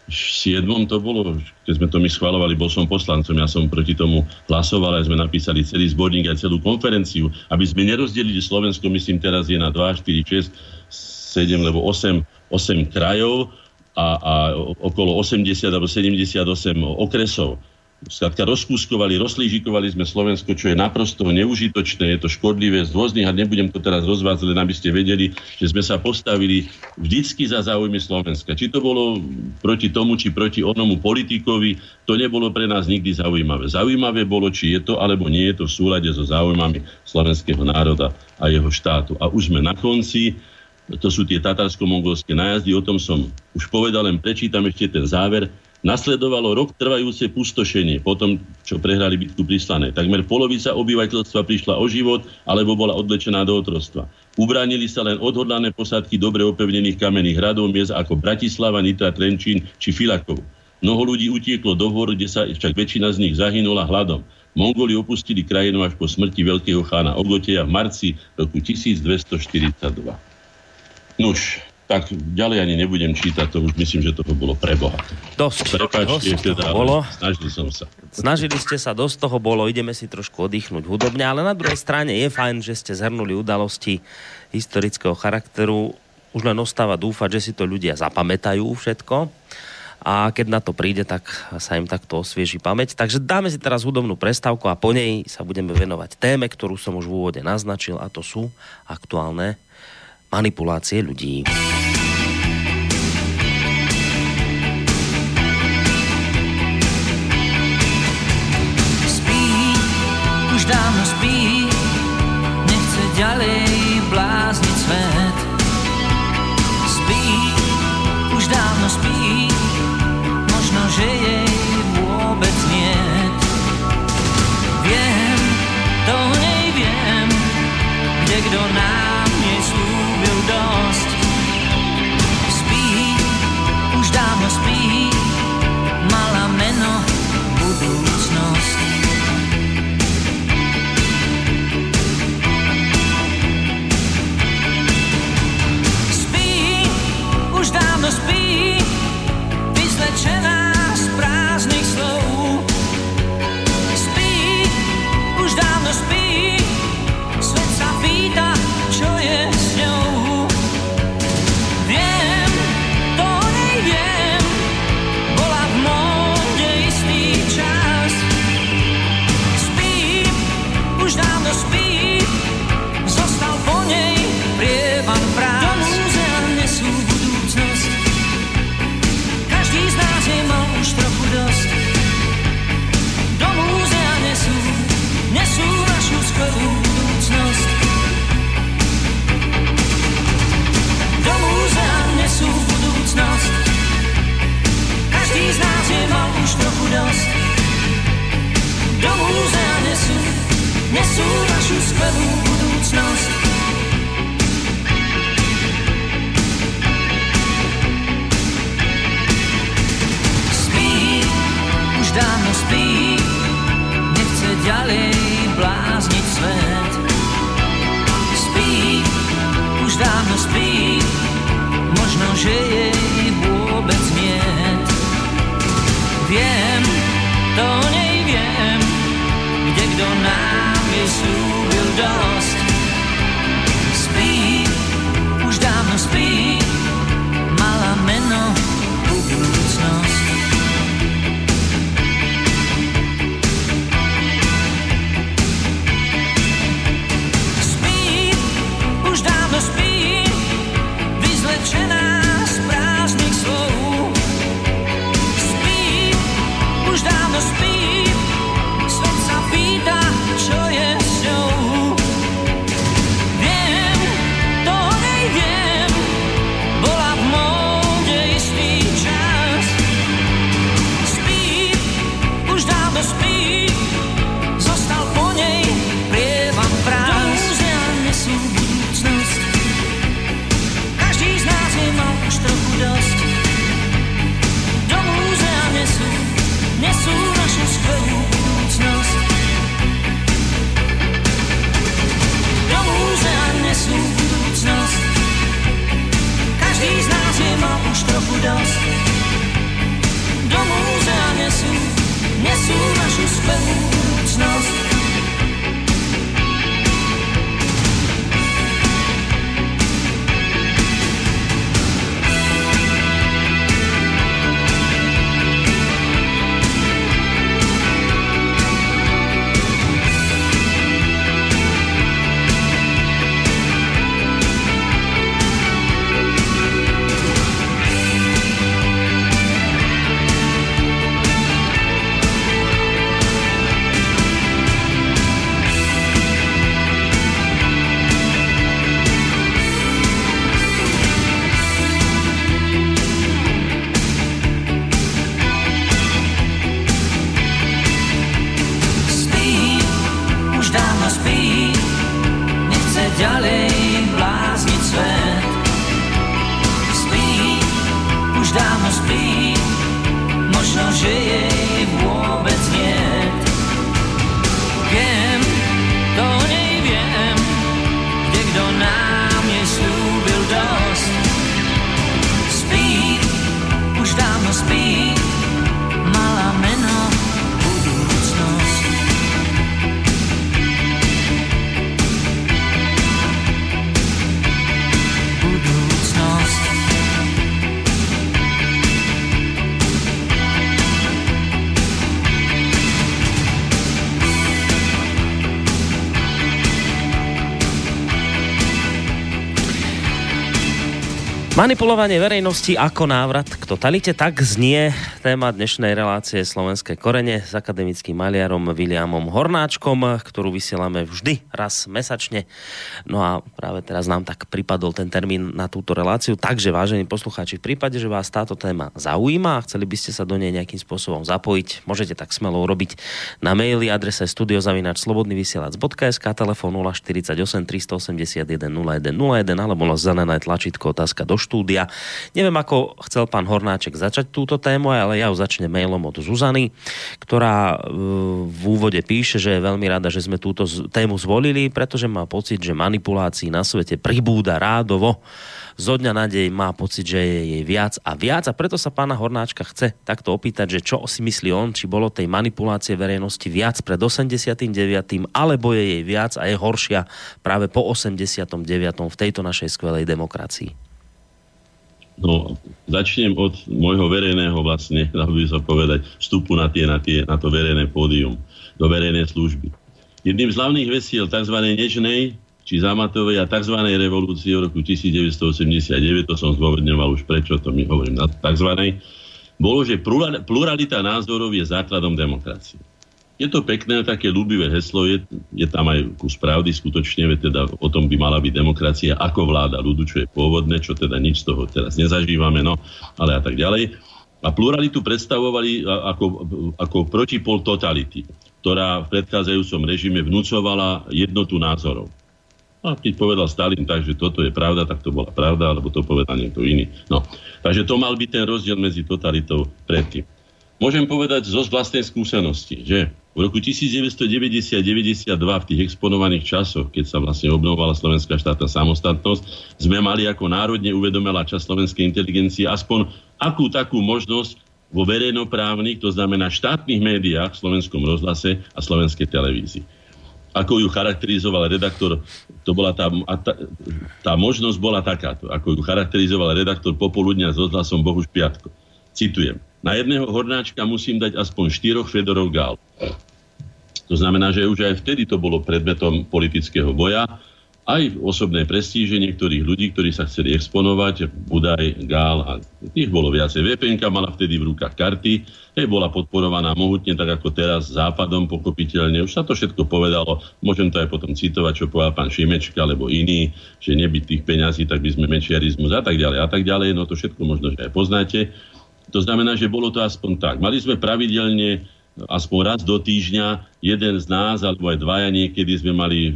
7. to bolo, keď sme to my schvalovali, bol som poslancom, ja som proti tomu hlasoval a sme napísali celý zborník a celú konferenciu, aby sme nerozdelili Slovensko, myslím teraz je na 2, 4, 6, 7 alebo 8, 8 krajov a, a okolo 80 alebo 78 okresov. Skladka rozkúskovali, rozlížikovali sme Slovensko, čo je naprosto neužitočné, je to škodlivé z rôznych a nebudem to teraz rozvádzať, len aby ste vedeli, že sme sa postavili vždycky za záujmy Slovenska. Či to bolo proti tomu, či proti onomu politikovi, to nebolo pre nás nikdy zaujímavé. Zaujímavé bolo, či je to alebo nie je to v súlade so záujmami slovenského národa a jeho štátu. A už sme na konci, to sú tie tatarsko-mongolské nájazdy, o tom som už povedal, len prečítam ešte ten záver. Nasledovalo rok trvajúce pustošenie, potom čo prehrali bitku pri. Takmer polovica obyvateľstva prišla o život alebo bola odlečená do otrostva. Ubránili sa len odhodlané posádky dobre opevnených kamenných hradov miest ako Bratislava, Nitra, Trenčín či Filakov. Mnoho ľudí utieklo do hôr, kde sa však väčšina z nich zahynula hladom. Mongoli opustili krajinu až po smrti veľkého chána Ogoteja v marci roku 1242. Nuž, tak ďalej ani nebudem čítať, to už myslím, že toho bolo preboha. Dosť, Prepačte, dosť teda, bolo. snažil som sa. Snažili ste sa, dosť toho bolo, ideme si trošku oddychnúť hudobne, ale na druhej strane je fajn, že ste zhrnuli udalosti historického charakteru. Už len ostáva dúfať, že si to ľudia zapamätajú všetko a keď na to príde, tak sa im takto osvieži pamäť. Takže dáme si teraz hudobnú prestávku a po nej sa budeme venovať téme, ktorú som už v úvode naznačil a to sú aktuálne manipulácie ľudí. radost do muzea nesu, nesu našu skvelú budúcnosť. Spí, už dávno spí, nechce ďalej blázniť svet. Spí, už dávno spí, možno, že jej vôbec nie. Viem, do nej viem, kde kto nám je slúb. Manipulovanie verejnosti ako návrat k totalite, tak znie téma dnešnej relácie Slovenské korene s akademickým maliarom Williamom Hornáčkom, ktorú vysielame vždy raz mesačne. No a práve teraz nám tak pripadol ten termín na túto reláciu. Takže, vážení poslucháči, v prípade, že vás táto téma zaujíma a chceli by ste sa do nej nejakým spôsobom zapojiť, môžete tak smelo urobiť na maili adrese studiozavinačslobodnyvysielac.sk telefón 048 381 0101 alebo zanené tlačítko otázka do štúdia. Neviem, ako chcel pán Hornáček začať túto tému, ale ja ju začnem mailom od Zuzany, ktorá e, v úvode píše, že je veľmi rada, že sme túto tému zvolili, pretože má pocit, že manipulácií na svete pribúda rádovo zo dňa na deň má pocit, že je jej viac a viac a preto sa pána Hornáčka chce takto opýtať, že čo si myslí on, či bolo tej manipulácie verejnosti viac pred 89. alebo je jej viac a je horšia práve po 89. v tejto našej skvelej demokracii. No, začnem od môjho verejného vlastne, dal by sa povedať, vstupu na, tie, na, tie, na to verejné pódium, do verejnej služby. Jedným z hlavných vesiel tzv. nežnej či zamatovej a tzv. revolúcie v roku 1989, to som zdôvodňoval už prečo, to mi hovorím na tzv. bolo, že pluralita názorov je základom demokracie je to pekné, také ľúbivé heslo, je, je tam aj kus pravdy skutočne, teda o tom by mala byť demokracia ako vláda ľudu, čo je pôvodné, čo teda nič z toho teraz nezažívame, no, ale a tak ďalej. A pluralitu predstavovali ako, ako protipol totality, ktorá v predchádzajúcom režime vnúcovala jednotu názorov. A keď povedal Stalin tak, že toto je pravda, tak to bola pravda, alebo to povedal niekto iný. No. Takže to mal byť ten rozdiel medzi totalitou predtým. Môžem povedať zo vlastnej skúsenosti, že v roku 1990-92 v tých exponovaných časoch, keď sa vlastne obnovovala slovenská štátna samostatnosť, sme mali ako národne uvedomela časť slovenskej inteligencie aspoň akú takú možnosť vo verejnoprávnych, to znamená štátnych médiách, v slovenskom rozhlase a slovenskej televízii. Ako ju charakterizoval redaktor, to bola tá, tá, tá možnosť bola takáto, ako ju charakterizoval redaktor popoludňa s rozhlasom Bohuž Piatko. Citujem. Na jedného hornáčka musím dať aspoň štyroch Fedorov Gál. To znamená, že už aj vtedy to bolo predmetom politického boja, aj v osobnej prestíže niektorých ľudí, ktorí sa chceli exponovať, Budaj, Gál a tých bolo viacej. VPN mala vtedy v rukách karty, hej, bola podporovaná mohutne, tak ako teraz západom pokopiteľne. Už sa to všetko povedalo, môžem to aj potom citovať, čo povedal pán Šimečka alebo iný, že nebyť tých peňazí, tak by sme mečiarizmus a tak ďalej a tak ďalej. No to všetko možno, že aj poznáte. To znamená, že bolo to aspoň tak. Mali sme pravidelne aspoň raz do týždňa jeden z nás, alebo aj dvaja niekedy sme mali e,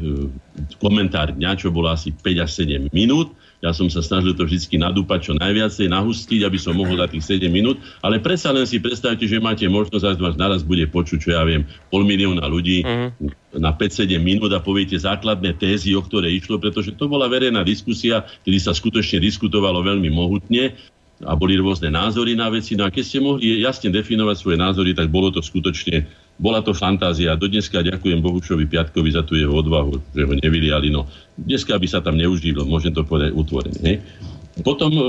komentár dňa, čo bolo asi 5 až 7 minút. Ja som sa snažil to vždy nadúpať čo najviacej, nahustiť, aby som mohol dať tých 7 minút, ale predsa len si predstavte, že máte možnosť, že vás naraz bude počuť, čo ja viem, pol milióna ľudí uh-huh. na 5-7 minút a poviete základné tézy, o ktoré išlo, pretože to bola verejná diskusia, kedy sa skutočne diskutovalo veľmi mohutne a boli rôzne názory na veci. No a keď ste mohli jasne definovať svoje názory, tak bolo to skutočne, bola to fantázia. Do dneska ďakujem Bohušovi Piatkovi za tú jeho odvahu, že ho nevyliali. No, dneska by sa tam neužilo, môžem to povedať utvorene. Potom e,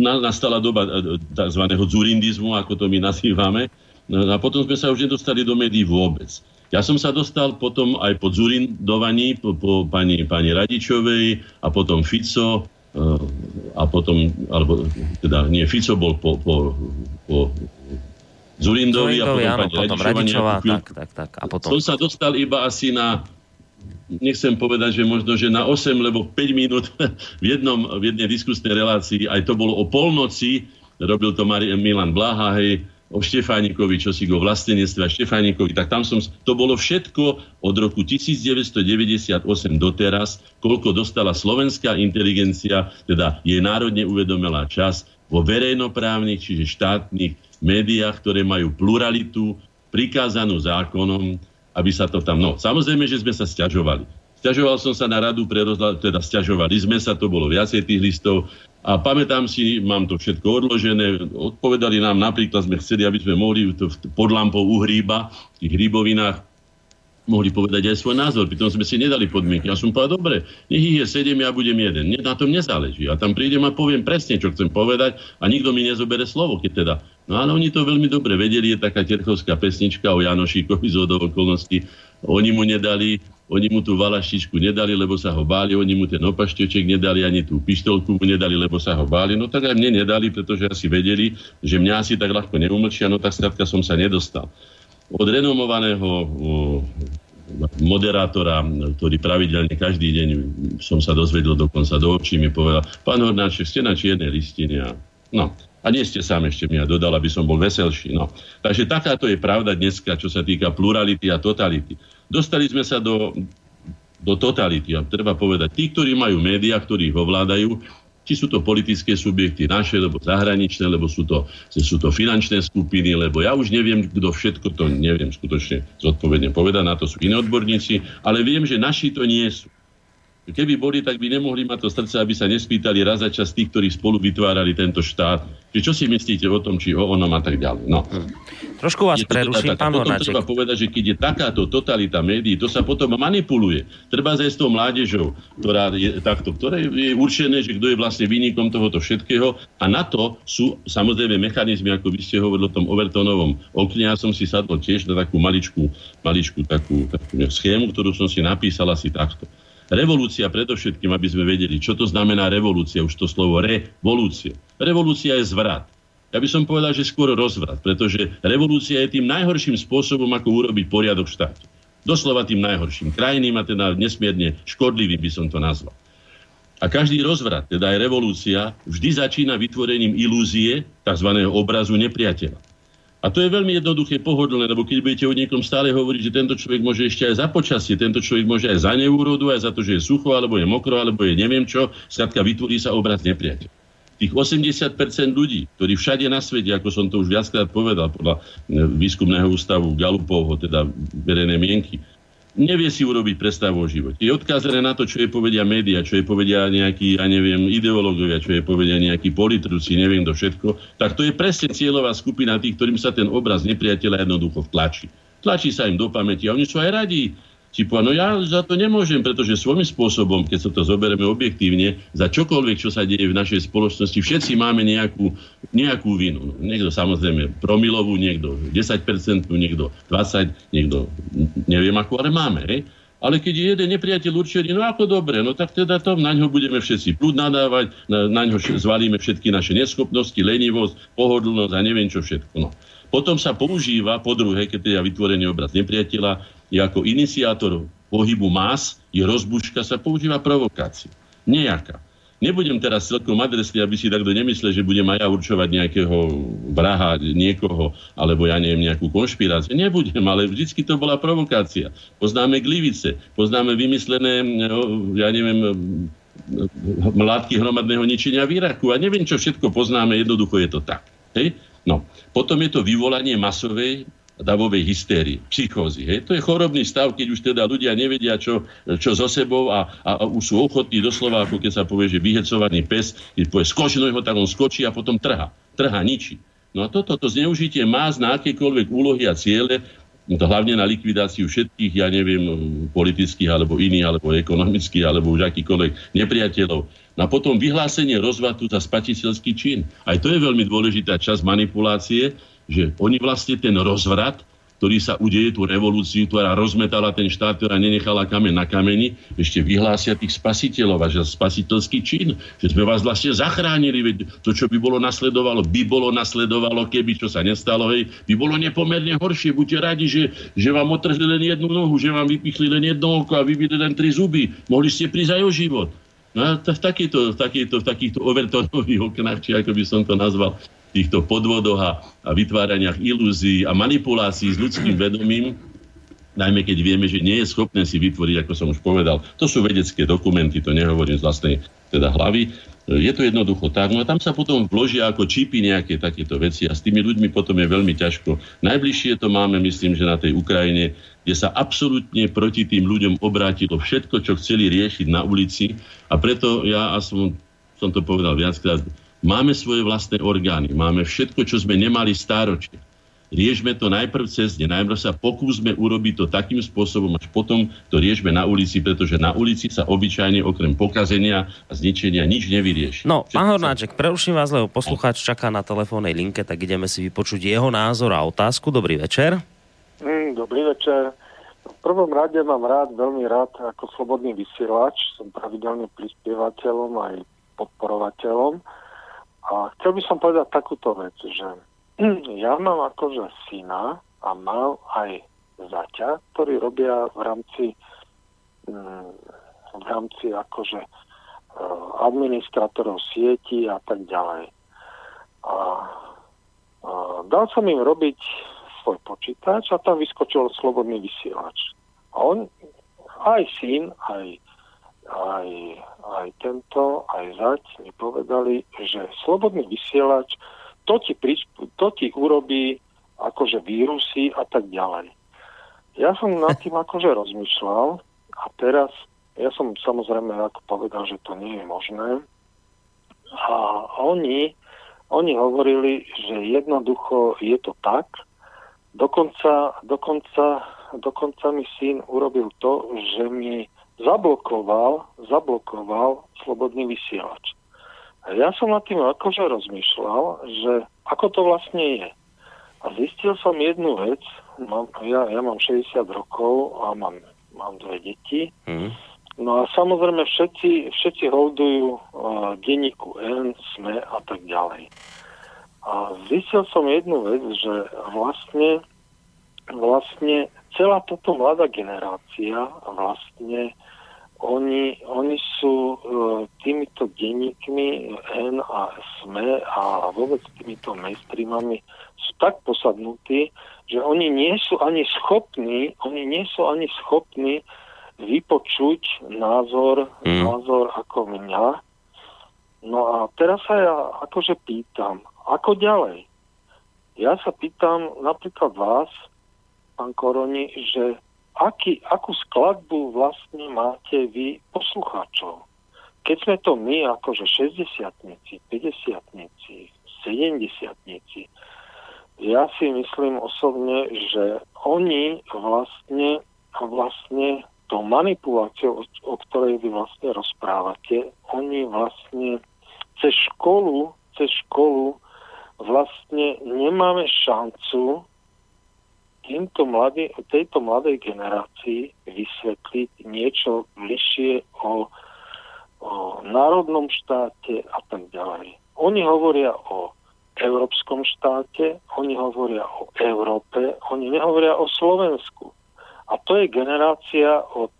nastala doba e, tzv. zurindizmu, ako to my nazývame, no a potom sme sa už nedostali do médií vôbec. Ja som sa dostal potom aj po zurindovaní, po, po pani, pani Radičovej a potom Fico a potom, alebo teda nie, Fico bol po, po, po Zurindovi, Zurindovi a potom áno, pani potom Radičová, tak, tak, tak. A potom... Som sa dostal iba asi na nechcem povedať, že možno, že na 8, lebo 5 minút v, jednom, v jednej diskusnej relácii, aj to bolo o polnoci, robil to Mari, Milan Blaha, hej, o Štefánikovi, čo si go vlastenectve a Štefánikovi, tak tam som, to bolo všetko od roku 1998 doteraz, koľko dostala slovenská inteligencia, teda jej národne uvedomila čas vo verejnoprávnych, čiže štátnych médiách, ktoré majú pluralitu, prikázanú zákonom, aby sa to tam... No, samozrejme, že sme sa stiažovali. Sťažoval som sa na radu pre rozhľad, teda stiažovali sme sa, to bolo viacej tých listov a pamätám si, mám to všetko odložené, odpovedali nám, napríklad sme chceli, aby sme mohli pod lampou uhríba, v tých hríbovinách mohli povedať aj svoj názor. Pritom sme si nedali podmienky. Ja som povedal, dobre, nech ich je sedem, ja budem jeden. Na tom nezáleží. A tam prídem a poviem presne, čo chcem povedať a nikto mi nezobere slovo, keď teda. No ale oni to veľmi dobre vedeli, je taká terchovská pesnička o Janošíkovi z okolností. Oni mu nedali, oni mu tú valaštičku nedali, lebo sa ho báli, oni mu ten opašteček nedali, ani tú pištolku mu nedali, lebo sa ho báli. No tak aj mne nedali, pretože asi vedeli, že mňa asi tak ľahko neumlčia, no tak skrátka som sa nedostal od renomovaného moderátora, ktorý pravidelne každý deň som sa dozvedel dokonca do očí, mi povedal, pán Hornáček, ste na čiernej listine no, a nie ste sám ešte mi a dodal, aby som bol veselší. No. Takže takáto je pravda dneska, čo sa týka plurality a totality. Dostali sme sa do, do totality a treba povedať, tí, ktorí majú médiá, ktorí ich ovládajú, či sú to politické subjekty naše, alebo zahraničné, lebo sú to, sú to finančné skupiny, lebo ja už neviem, kto všetko to neviem skutočne zodpovedne povedať, na to sú iní odborníci, ale viem, že naši to nie sú. Keby boli, tak by nemohli mať to srdce, aby sa nespýtali raz za čas tých, ktorí spolu vytvárali tento štát. Čiže čo si myslíte o tom, či o onom a tak ďalej. No. Trošku vás preruším, pán Potom treba povedať, že keď je takáto totalita médií, to sa potom manipuluje. Treba zajsť s tou mládežou, ktorá je takto, ktoré je určené, že kto je vlastne výnikom tohoto všetkého. A na to sú samozrejme mechanizmy, ako vy ste hovorili o tom Overtonovom okne. Ja som si sadol tiež na takú maličku, maličku takú, takú schému, ktorú som si napísal asi takto Revolúcia predovšetkým, aby sme vedeli, čo to znamená revolúcia, už to slovo revolúcia. Revolúcia je zvrat. Ja by som povedal, že skôr rozvrat, pretože revolúcia je tým najhorším spôsobom, ako urobiť poriadok v štáte. Doslova tým najhorším. Krajným a teda nesmierne škodlivým by som to nazval. A každý rozvrat, teda aj revolúcia, vždy začína vytvorením ilúzie, tzv. obrazu nepriateľa. A to je veľmi jednoduché, pohodlné, lebo keď budete o niekom stále hovoriť, že tento človek môže ešte aj za počasie, tento človek môže aj za neúrodu, aj za to, že je sucho, alebo je mokro, alebo je neviem čo, skladka vytvorí sa obraz nepriateľ. Tých 80% ľudí, ktorí všade na svete, ako som to už viackrát povedal, podľa e, výskumného ústavu Galupovho, teda verejné mienky, nevie si urobiť predstavu o živote. Je odkázané na to, čo je povedia média, čo je povedia nejakí, ja neviem, ideológovia, čo je povedia nejakí politruci, neviem kto všetko, tak to je presne cieľová skupina tých, ktorým sa ten obraz nepriateľa jednoducho vtlačí. Tlačí sa im do pamäti a oni sú aj radí Čipu, no ja za to nemôžem, pretože svojím spôsobom, keď sa to zoberieme objektívne, za čokoľvek, čo sa deje v našej spoločnosti, všetci máme nejakú, nejakú vinu. No, niekto samozrejme promilovú, niekto 10%, niekto 20%, niekto neviem akú, ale máme. Hej? Ale keď je jeden nepriateľ určený, no ako dobre, no tak teda to na ňo budeme všetci prúd nadávať, na, na ňo zvalíme všetky naše neschopnosti, lenivosť, pohodlnosť a neviem čo všetko. No. Potom sa používa, po druhé, keď je vytvorený obraz nepriateľa, ako iniciátor pohybu más, je rozbuška, sa používa provokácia. Nejaká. Nebudem teraz celkom adresný, aby si takto nemyslel, že budem aj ja určovať nejakého vraha, niekoho, alebo ja neviem, nejakú konšpiráciu. Nebudem, ale vždycky to bola provokácia. Poznáme glivice, poznáme vymyslené, no, ja neviem, mládky hromadného ničenia v Iraku a neviem, čo všetko poznáme, jednoducho je to tak. Hej? No. Potom je to vyvolanie masovej davovej hystérii, psychózy. Hej. To je chorobný stav, keď už teda ľudia nevedia, čo, čo so sebou a, a, a už sú ochotní doslova, ako keď sa povie, že vyhecovaný pes, keď povie skočí ho, tak on skočí a potom trha. Trha, ničí. No a toto to zneužitie má na akékoľvek úlohy a ciele, no hlavne na likvidáciu všetkých, ja neviem, politických alebo iných, alebo ekonomických, alebo už akýkoľvek nepriateľov. No a potom vyhlásenie rozvatu za spatiteľský čin. Aj to je veľmi dôležitá časť manipulácie, že oni vlastne ten rozvrat, ktorý sa udeje, tú revolúciu, ktorá rozmetala ten štát, ktorá nenechala kamen na kameni, ešte vyhlásia tých spasiteľov a že spasiteľský čin, že sme vás vlastne zachránili, veď to, čo by bolo nasledovalo, by bolo nasledovalo, keby čo sa nestalo, hej, by bolo nepomerne horšie. Buďte radi, že, že vám otrhli len jednu nohu, že vám vypichli len jedno oko a vybili len tri zuby. Mohli ste prísť aj o život. No a v takýchto, v takýchto, v takýchto overtonových oknách, či ako by som to nazval, týchto podvodoch a, a vytváraniach ilúzií a manipulácií s ľudským vedomím, najmä keď vieme, že nie je schopné si vytvoriť, ako som už povedal, to sú vedecké dokumenty, to nehovorím z vlastnej teda hlavy, je to jednoducho tak. No a tam sa potom vložia ako čipy nejaké takéto veci a s tými ľuďmi potom je veľmi ťažko. Najbližšie to máme, myslím, že na tej Ukrajine, kde sa absolútne proti tým ľuďom obrátilo všetko, čo chceli riešiť na ulici a preto ja, a som, som to povedal viackrát, Máme svoje vlastné orgány, máme všetko, čo sme nemali stáročne. Riešme to najprv cez ne, najprv sa pokúsme urobiť to takým spôsobom, až potom to riešme na ulici, pretože na ulici sa obyčajne okrem pokazenia a zničenia nič nevyrieši. No, pán Hornáček, preruším vás, lebo poslucháč čaká na telefónnej linke, tak ideme si vypočuť jeho názor a otázku. Dobrý večer. Mm, dobrý večer. V prvom rade mám rád, veľmi rád ako slobodný vysielač. Som pravidelne prispievateľom aj podporovateľom a chcel by som povedať takúto vec, že ja mám akože syna a mal aj zaťa, ktorí robia v rámci mm, v rámci akože e, administratorov sieti a tak ďalej. A, a dal som im robiť svoj počítač a tam vyskočil slobodný vysielač. A on, aj syn, aj aj, aj tento, aj zať mi povedali, že slobodný vysielač to ti, prič, to ti urobí akože vírusy a tak ďalej. Ja som nad tým akože rozmýšľal a teraz ja som samozrejme ako povedal, že to nie je možné. A oni, oni hovorili, že jednoducho je to tak. Dokonca, dokonca, dokonca mi syn urobil to, že mi zablokoval, zablokoval slobodný vysielač. A ja som nad tým akože rozmýšľal, že ako to vlastne je. A zistil som jednu vec, mám, ja, ja mám 60 rokov a mám, mám dve deti. Mm. No a samozrejme všetci, všetci holdujú uh, denníku N, SME a tak ďalej. A zistil som jednu vec, že vlastne, vlastne celá táto mladá generácia vlastne oni, oni sú e, týmito denníkmi N a SME a vôbec týmito mainstreamami sú tak posadnutí, že oni nie sú ani schopní, oni nie sú ani schopní vypočuť názor, mm. názor ako mňa. No a teraz sa ja akože pýtam, ako ďalej? Ja sa pýtam napríklad vás, pán Koroni, že aký, akú skladbu vlastne máte vy poslucháčov. Keď sme to my, akože 60-tnici, 50-tnici, 70-tnici, ja si myslím osobne, že oni vlastne, vlastne to manipuláciou, o ktorej vy vlastne rozprávate, oni vlastne cez školu, cez školu vlastne nemáme šancu týmto mladý, tejto mladej generácii vysvetliť niečo bližšie o, o národnom štáte a tak ďalej. Oni hovoria o európskom štáte, oni hovoria o Európe, oni nehovoria o Slovensku. A to je generácia od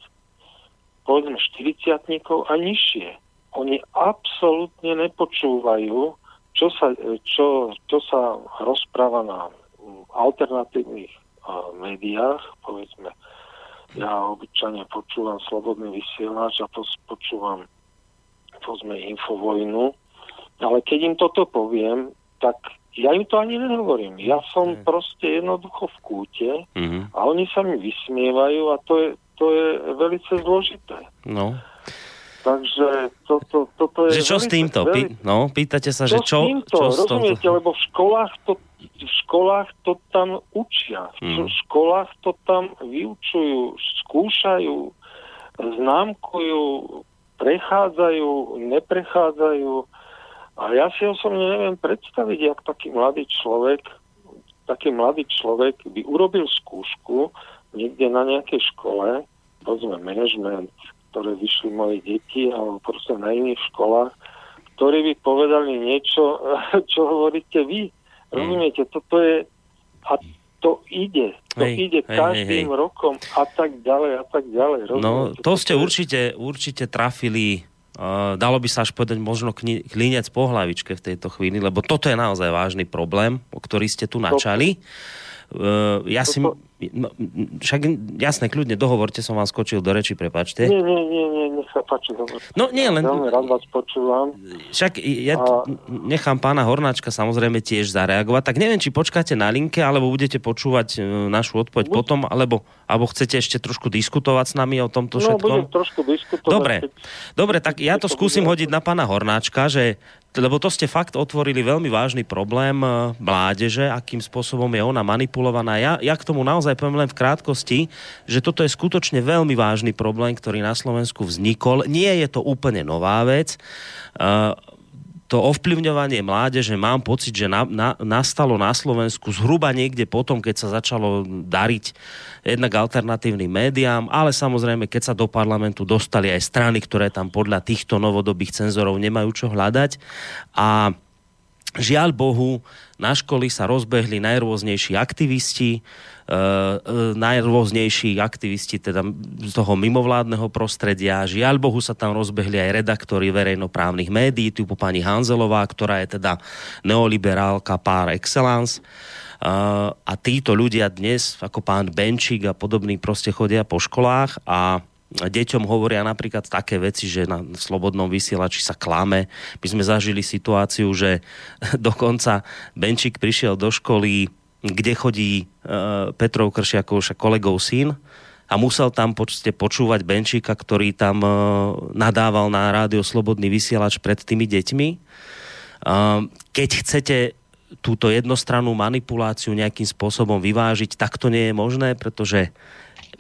povedzme 40 a nižšie. Oni absolútne nepočúvajú, čo sa, čo, čo sa rozpráva na alternatívnych médiách, povedzme, ja obyčajne počúvam Slobodný vysielač a počúvam povedzme Infovojnu, ale keď im toto poviem, tak ja im to ani nehovorím. Ja som mm. proste jednoducho v kúte mm-hmm. a oni sa mi vysmievajú a to je, to je velice zložité. No. Takže to, to, toto je... Že čo velice, s týmto? Pý, no, pýtate sa, že čo... čo, týmto? čo Rozumiete, to... lebo v školách to, v školách to tam učia. V mm. školách to tam vyučujú, skúšajú, známkujú, prechádzajú, neprechádzajú. A ja si osobne neviem predstaviť, jak taký mladý človek, taký mladý človek by urobil skúšku niekde na nejakej škole, povedzme management, ktoré vyšli moje deti, alebo proste na iných školách, ktorí by povedali niečo, čo hovoríte vy. Mm. Rozumiete, toto je... A to ide. To hej, ide hej, každým hej, hej. rokom a tak ďalej a tak ďalej. Rozumiete? No, to ste určite, určite trafili Uh, dalo by sa až povedať možno klinec po hlavičke v tejto chvíli, lebo toto je naozaj vážny problém, o ktorý ste tu načali. Uh, ja si... No, však jasné, kľudne, dohovorte, som vám skočil do reči, prepačte. Nie, nie, nie, nie, nech sa páči. Dobre. No nie, len... Veľmi rád vás počúvam. Však ja a... nechám pána Hornáčka samozrejme tiež zareagovať, tak neviem, či počkáte na linke, alebo budete počúvať e, našu odpoveď Buď... potom, alebo, alebo chcete ešte trošku diskutovať s nami o tomto no, všetkom? No, trošku diskutovať. Dobre, dobre, tak ja to skúsim hodiť na pána Hornáčka, že lebo to ste fakt otvorili veľmi vážny problém e, mládeže, akým spôsobom je ona manipulovaná. Ja, ja k tomu naozaj poviem len v krátkosti, že toto je skutočne veľmi vážny problém, ktorý na Slovensku vznikol. Nie je to úplne nová vec. To ovplyvňovanie mládeže mám pocit, že na, na, nastalo na Slovensku zhruba niekde potom, keď sa začalo dariť jednak alternatívnym médiám, ale samozrejme, keď sa do parlamentu dostali aj strany, ktoré tam podľa týchto novodobých cenzorov nemajú čo hľadať. A žiaľ Bohu, na školy sa rozbehli najrôznejší aktivisti, uh, najrôznejší aktivisti teda z toho mimovládneho prostredia. Žiaľ Bohu sa tam rozbehli aj redaktori verejnoprávnych médií, typu pani Hanzelová, ktorá je teda neoliberálka par excellence. Uh, a títo ľudia dnes, ako pán Benčík a podobní, proste chodia po školách a deťom hovoria napríklad také veci, že na slobodnom vysielači sa klame. My sme zažili situáciu, že dokonca Benčík prišiel do školy kde chodí uh, Petrov Kršiakov, však kolegov syn, a musel tam počte počúvať Benčíka, ktorý tam uh, nadával na rádio Slobodný vysielač pred tými deťmi. Uh, keď chcete túto jednostrannú manipuláciu nejakým spôsobom vyvážiť, tak to nie je možné, pretože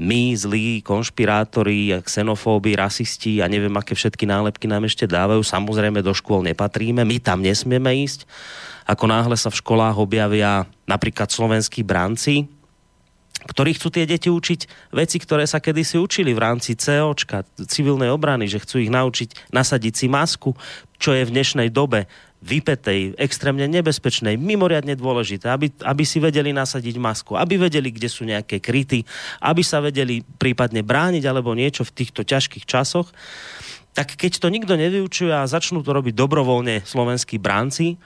my, zlí konšpirátori, xenofóbi, rasisti a neviem, aké všetky nálepky nám ešte dávajú, samozrejme do škôl nepatríme, my tam nesmieme ísť. Ako náhle sa v školách objavia napríklad slovenskí branci, ktorí chcú tie deti učiť veci, ktoré sa kedysi učili v rámci COčka, civilnej obrany, že chcú ich naučiť nasadiť si masku, čo je v dnešnej dobe vypetej, extrémne nebezpečnej, mimoriadne dôležité, aby, aby si vedeli nasadiť masku, aby vedeli, kde sú nejaké kryty, aby sa vedeli prípadne brániť alebo niečo v týchto ťažkých časoch. Tak keď to nikto nevyučuje a začnú to robiť dobrovoľne slovenskí bránci,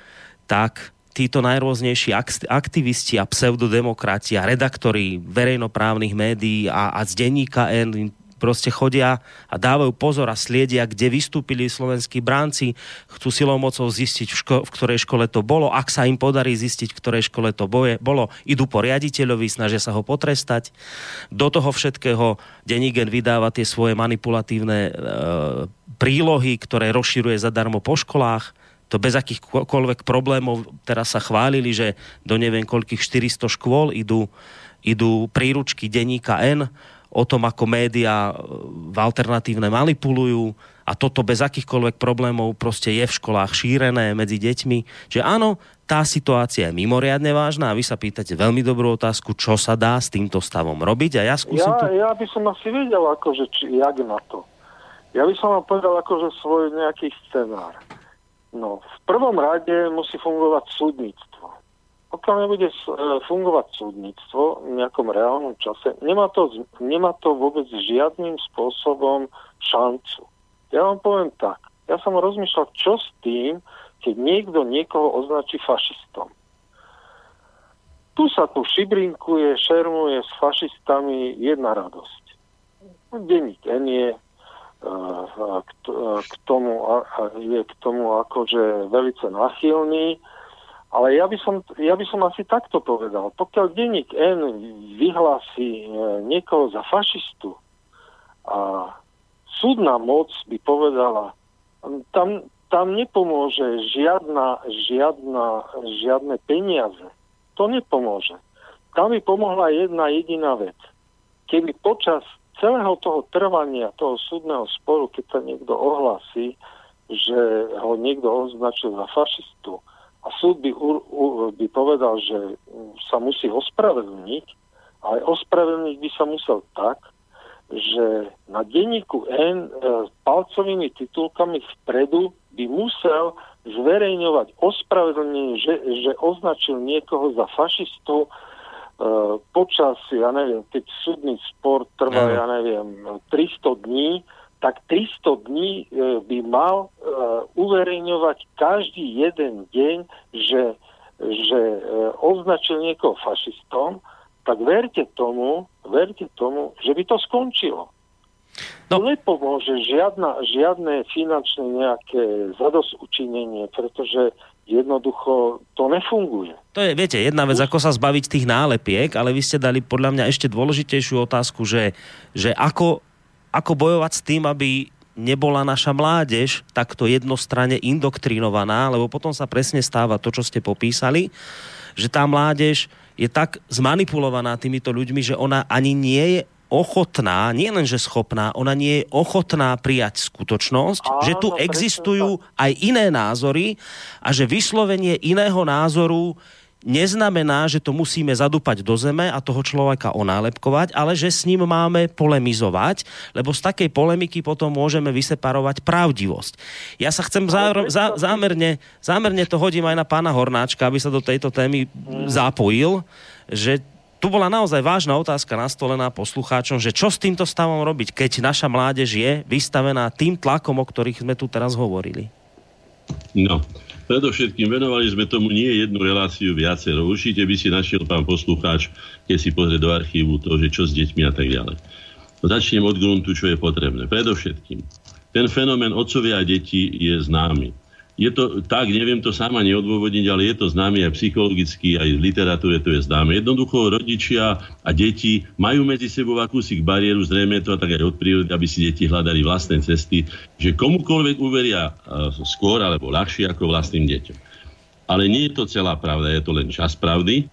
tak títo najrôznejší aktivisti a pseudodemokrati a redaktori verejnoprávnych médií a, a z denníka N proste chodia a dávajú pozor a sliedia, kde vystúpili slovenskí bránci, chcú silou mocou zistiť, v, ško- v ktorej škole to bolo. Ak sa im podarí zistiť, v ktorej škole to boje, bolo, idú po riaditeľovi, snažia sa ho potrestať. Do toho všetkého Denigen vydáva tie svoje manipulatívne e, prílohy, ktoré rozširuje zadarmo po školách to bez akýchkoľvek problémov teraz sa chválili, že do neviem koľkých 400 škôl idú, idú príručky denníka N o tom, ako médiá e, v alternatívne manipulujú a toto bez akýchkoľvek problémov proste je v školách šírené medzi deťmi. Že áno, tá situácia je mimoriadne vážna a vy sa pýtate veľmi dobrú otázku, čo sa dá s týmto stavom robiť a ja skúsim ja, tu... Ja by som asi vedel, akože, či, jak na to. Ja by som vám povedal akože svoj nejaký scenár. No, v prvom rade musí fungovať súdnictvo. Pokiaľ nebude e, fungovať súdnictvo v nejakom reálnom čase, nemá to, nemá to vôbec žiadnym spôsobom šancu. Ja vám poviem tak. Ja som rozmýšľal, čo s tým, keď niekto niekoho označí fašistom. Tu sa tu šibrinkuje, šermuje s fašistami jedna radosť. Denník N je k tomu, je k tomu akože velice nachylný Ale ja by, som, ja by som asi takto povedal. Pokiaľ denník N vyhlási e, niekoho za fašistu a súdna moc by povedala, tam, tam nepomôže žiadna, žiadna, žiadne peniaze. To nepomôže. Tam by pomohla jedna jediná vec. Keby počas celého toho trvania toho súdneho sporu, keď sa niekto ohlási, že ho niekto označil za fašistu a súd by, u, u, by povedal, že sa musí ospravedlniť, ale ospravedlniť by sa musel tak, že na denníku N e, palcovými titulkami vpredu by musel zverejňovať ospravedlnenie, že, že označil niekoho za fašistu, E, počas, ja neviem, keď súdny spor trvá, ja neviem, 300 dní, tak 300 dní e, by mal e, uverejňovať každý jeden deň, že, že označil niekoho fašistom, tak verte tomu, verte tomu, že by to skončilo. No. Nepomôže žiadna, žiadne finančné nejaké zadosučinenie, pretože jednoducho to nefunguje. To je, viete, jedna vec, ako sa zbaviť tých nálepiek, ale vy ste dali podľa mňa ešte dôležitejšiu otázku, že, že ako, ako bojovať s tým, aby nebola naša mládež takto jednostranne indoktrinovaná, lebo potom sa presne stáva to, čo ste popísali, že tá mládež je tak zmanipulovaná týmito ľuďmi, že ona ani nie je ochotná, nie len že schopná, ona nie je ochotná prijať skutočnosť, Áno, že tu existujú aj iné názory a že vyslovenie iného názoru neznamená, že to musíme zadúpať do zeme a toho človeka onálepkovať, ale že s ním máme polemizovať, lebo z takej polemiky potom môžeme vyseparovať pravdivosť. Ja sa chcem zá, zá, zámerne, zámerne to hodím aj na pána Hornáčka, aby sa do tejto témy mm. zapojil, že tu bola naozaj vážna otázka nastolená poslucháčom, že čo s týmto stavom robiť, keď naša mládež je vystavená tým tlakom, o ktorých sme tu teraz hovorili? No, predovšetkým venovali sme tomu nie jednu reláciu viacero. Určite by si našiel pán poslucháč, keď si pozrie do archívu to, že čo s deťmi a tak ďalej. Začnem od gruntu, čo je potrebné. Predovšetkým, ten fenomén otcovia a deti je známy je to tak, neviem to sama neodôvodniť, ale je to známe aj psychologicky, aj v literatúre to je známe. Jednoducho rodičia a deti majú medzi sebou akúsi bariéru, zrejme to tak aj od prírody, aby si deti hľadali vlastné cesty, že komukoľvek uveria skôr alebo ľahšie ako vlastným deťom. Ale nie je to celá pravda, je to len čas pravdy.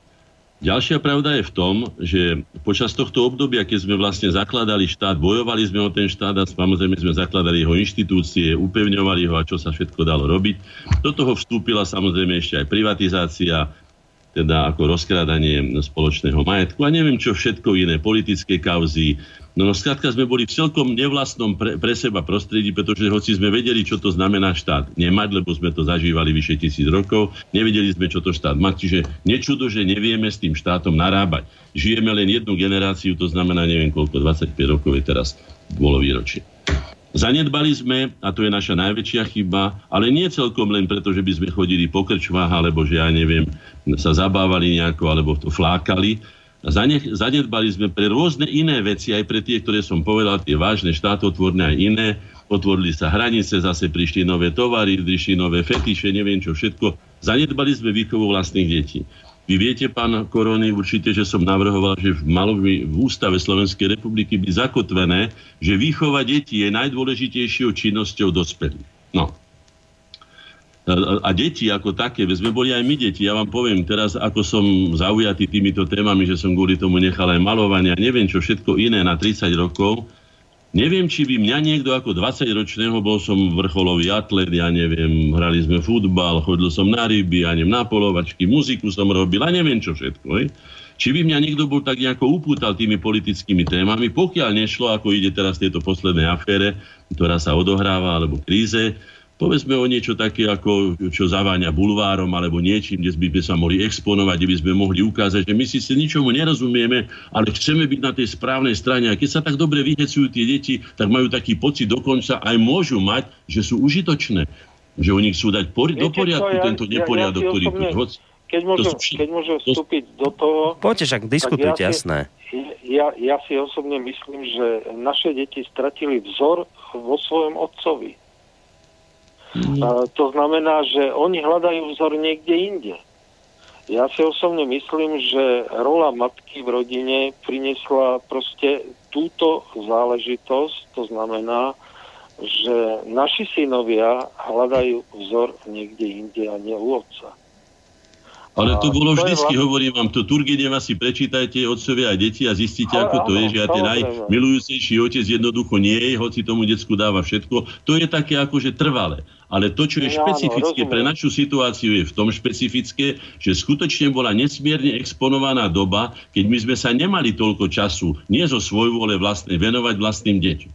Ďalšia pravda je v tom, že počas tohto obdobia, keď sme vlastne zakladali štát, bojovali sme o ten štát a samozrejme sme zakladali jeho inštitúcie, upevňovali ho a čo sa všetko dalo robiť. Do toho vstúpila samozrejme ešte aj privatizácia, teda ako rozkrádanie spoločného majetku a neviem čo všetko iné, politické kauzy, No, no skrátka sme boli v celkom nevlastnom pre, pre seba prostredí, pretože hoci sme vedeli, čo to znamená štát nemať, lebo sme to zažívali vyše tisíc rokov, nevedeli sme, čo to štát mať, čiže nečudo, že nevieme s tým štátom narábať. Žijeme len jednu generáciu, to znamená neviem koľko, 25 rokov je teraz bolo výročie. Zanedbali sme, a to je naša najväčšia chyba, ale nie celkom len preto, že by sme chodili po krčvách, alebo že ja neviem, sa zabávali nejako, alebo to flákali, zanedbali sme pre rôzne iné veci, aj pre tie, ktoré som povedal, tie vážne štátotvorné aj iné. Otvorili sa hranice, zase prišli nové tovary, prišli nové fetiše, neviem čo všetko. Zanedbali sme výchovu vlastných detí. Vy viete, pán Korony, určite, že som navrhoval, že v, malo by v ústave Slovenskej republiky byť zakotvené, že výchova detí je najdôležitejšou činnosťou dospelých. No, a deti ako také, sme boli aj my deti, ja vám poviem teraz, ako som zaujatý týmito témami, že som kvôli tomu nechal aj malovanie a neviem čo všetko iné na 30 rokov, neviem, či by mňa niekto ako 20-ročného, bol som vrcholový atlet, ja neviem, hrali sme futbal, chodil som na ryby, ja neviem, na polovačky, muziku som robil a neviem čo všetko. Je? Či by mňa niekto bol tak nejako upútal tými politickými témami, pokiaľ nešlo, ako ide teraz v tejto poslednej afére, ktorá sa odohráva, alebo kríze, povedzme o niečo také, ako čo zaváňa bulvárom alebo niečím, kde by sme sa mohli exponovať, kde by sme mohli ukázať, že my si ničomu nerozumieme, ale chceme byť na tej správnej strane. A keď sa tak dobre vyhecujú tie deti, tak majú taký pocit dokonca aj môžu mať, že sú užitočné. Že oni chcú dať pori- do poriadku ja, tento neporiadok, ja, ja ktorý tu... Hoď, keď môžem, sú, keď môžem vstúpiť do toho... Poďte však, diskutujte, ja jasné. Ja, ja si osobne myslím, že naše deti stratili vzor vo svojom otcovi. Mm. To znamená, že oni hľadajú vzor niekde inde. Ja si osobne myslím, že rola matky v rodine priniesla proste túto záležitosť, to znamená, že naši synovia hľadajú vzor niekde inde a nie u otca. Ale to bolo vždycky, vlastne- hovorím vám, to Turgeneva si prečítajte, otcovia a deti a zistíte, Ale ako to áno, je, že ja ten najmilujúcejší otec jednoducho nie je, hoci tomu decku dáva všetko. To je také akože trvalé. Ale to, čo je No, špecifické pre našu situáciu, je v tom špecifické, že skutočne bola nesmierne exponovaná doba, keď my sme sa nemali toľko času, nie zo svojho vole vlastnej, venovať vlastným deťom.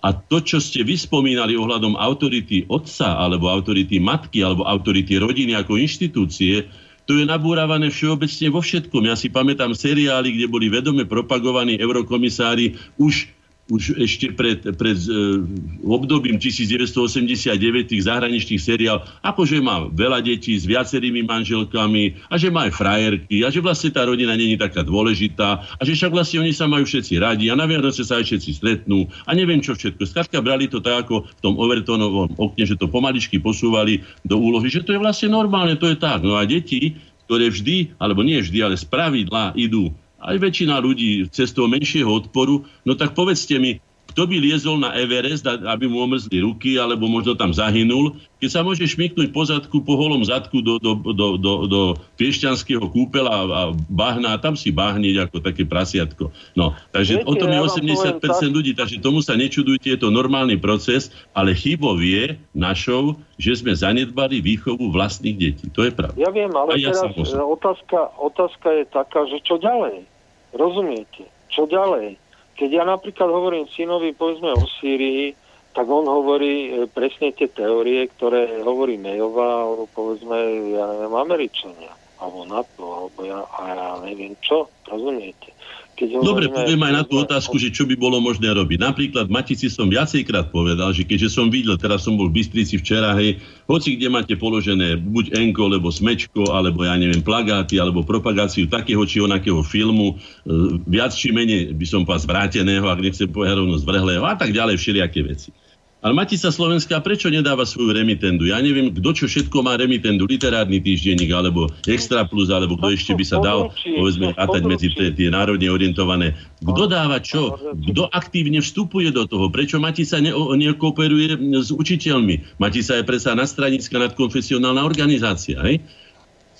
A to, čo ste vyspomínali ohľadom autority otca, alebo autority matky, alebo autority rodiny ako inštitúcie, to je nabúravané všeobecne vo všetkom. Ja si pamätám seriály, kde boli vedome propagovaní eurokomisári už už ešte pred, pred e, obdobím 1989 tých zahraničných seriál, akože má veľa detí s viacerými manželkami a že má aj frajerky a že vlastne tá rodina není taká dôležitá a že však vlastne oni sa majú všetci radi a na Vianoce sa aj všetci stretnú a neviem čo všetko. Skrátka brali to tak ako v tom Overtonovom okne, že to pomaličky posúvali do úlohy, že to je vlastne normálne, to je tak. No a deti, ktoré vždy, alebo nie vždy, ale z pravidla idú aj väčšina ľudí cestou menšieho odporu, no tak povedzte mi, kto by liezol na Everest, aby mu omrzli ruky, alebo možno tam zahynul, keď sa môže šmiknúť po zadku, po holom zadku do, do, do, do, do piešťanského kúpela a, bahna a tam si bahniť ako také prasiatko. No, takže Viete, o tom je ja vám 80% poviem ľudí, takže tomu sa nečudujte, je to normálny proces, ale chybou je našou, že sme zanedbali výchovu vlastných detí. To je pravda. Ja viem, A ale ja teraz otázka, otázka je taká, že čo ďalej? Rozumiete? Čo ďalej? Keď ja napríklad hovorím synovi, povedzme o Sýrii, tak on hovorí e, presne tie teórie, ktoré hovorí Mejová, alebo povedzme, ja neviem, Američania, alebo NATO, alebo ja, a ja neviem čo, rozumiete? Keď Dobre, hovoríme, poviem aj na tú otázku, že čo by bolo možné robiť. Napríklad Matici som viacejkrát povedal, že keďže som videl, teraz som bol v Bystrici včera, hej, hoci kde máte položené buď enko, alebo smečko, alebo ja neviem, plagáty, alebo propagáciu takého či onakého filmu, e, viac či menej by som povedal zvráteného, ak nechcem povedať rovno zvrhlého a tak ďalej, všelijaké veci. Ale Matica Slovenská prečo nedáva svoju remitendu? Ja neviem, kto čo všetko má remitendu, literárny týždenník, alebo Extra Plus, alebo kto ešte by sa dal, povedzme, atať medzi tie, tie národne orientované. Kto dáva čo? Kto aktívne vstupuje do toho? Prečo Matica ne, nekooperuje s učiteľmi? Matica je predsa nadstranická nadkonfesionálna organizácia, hej?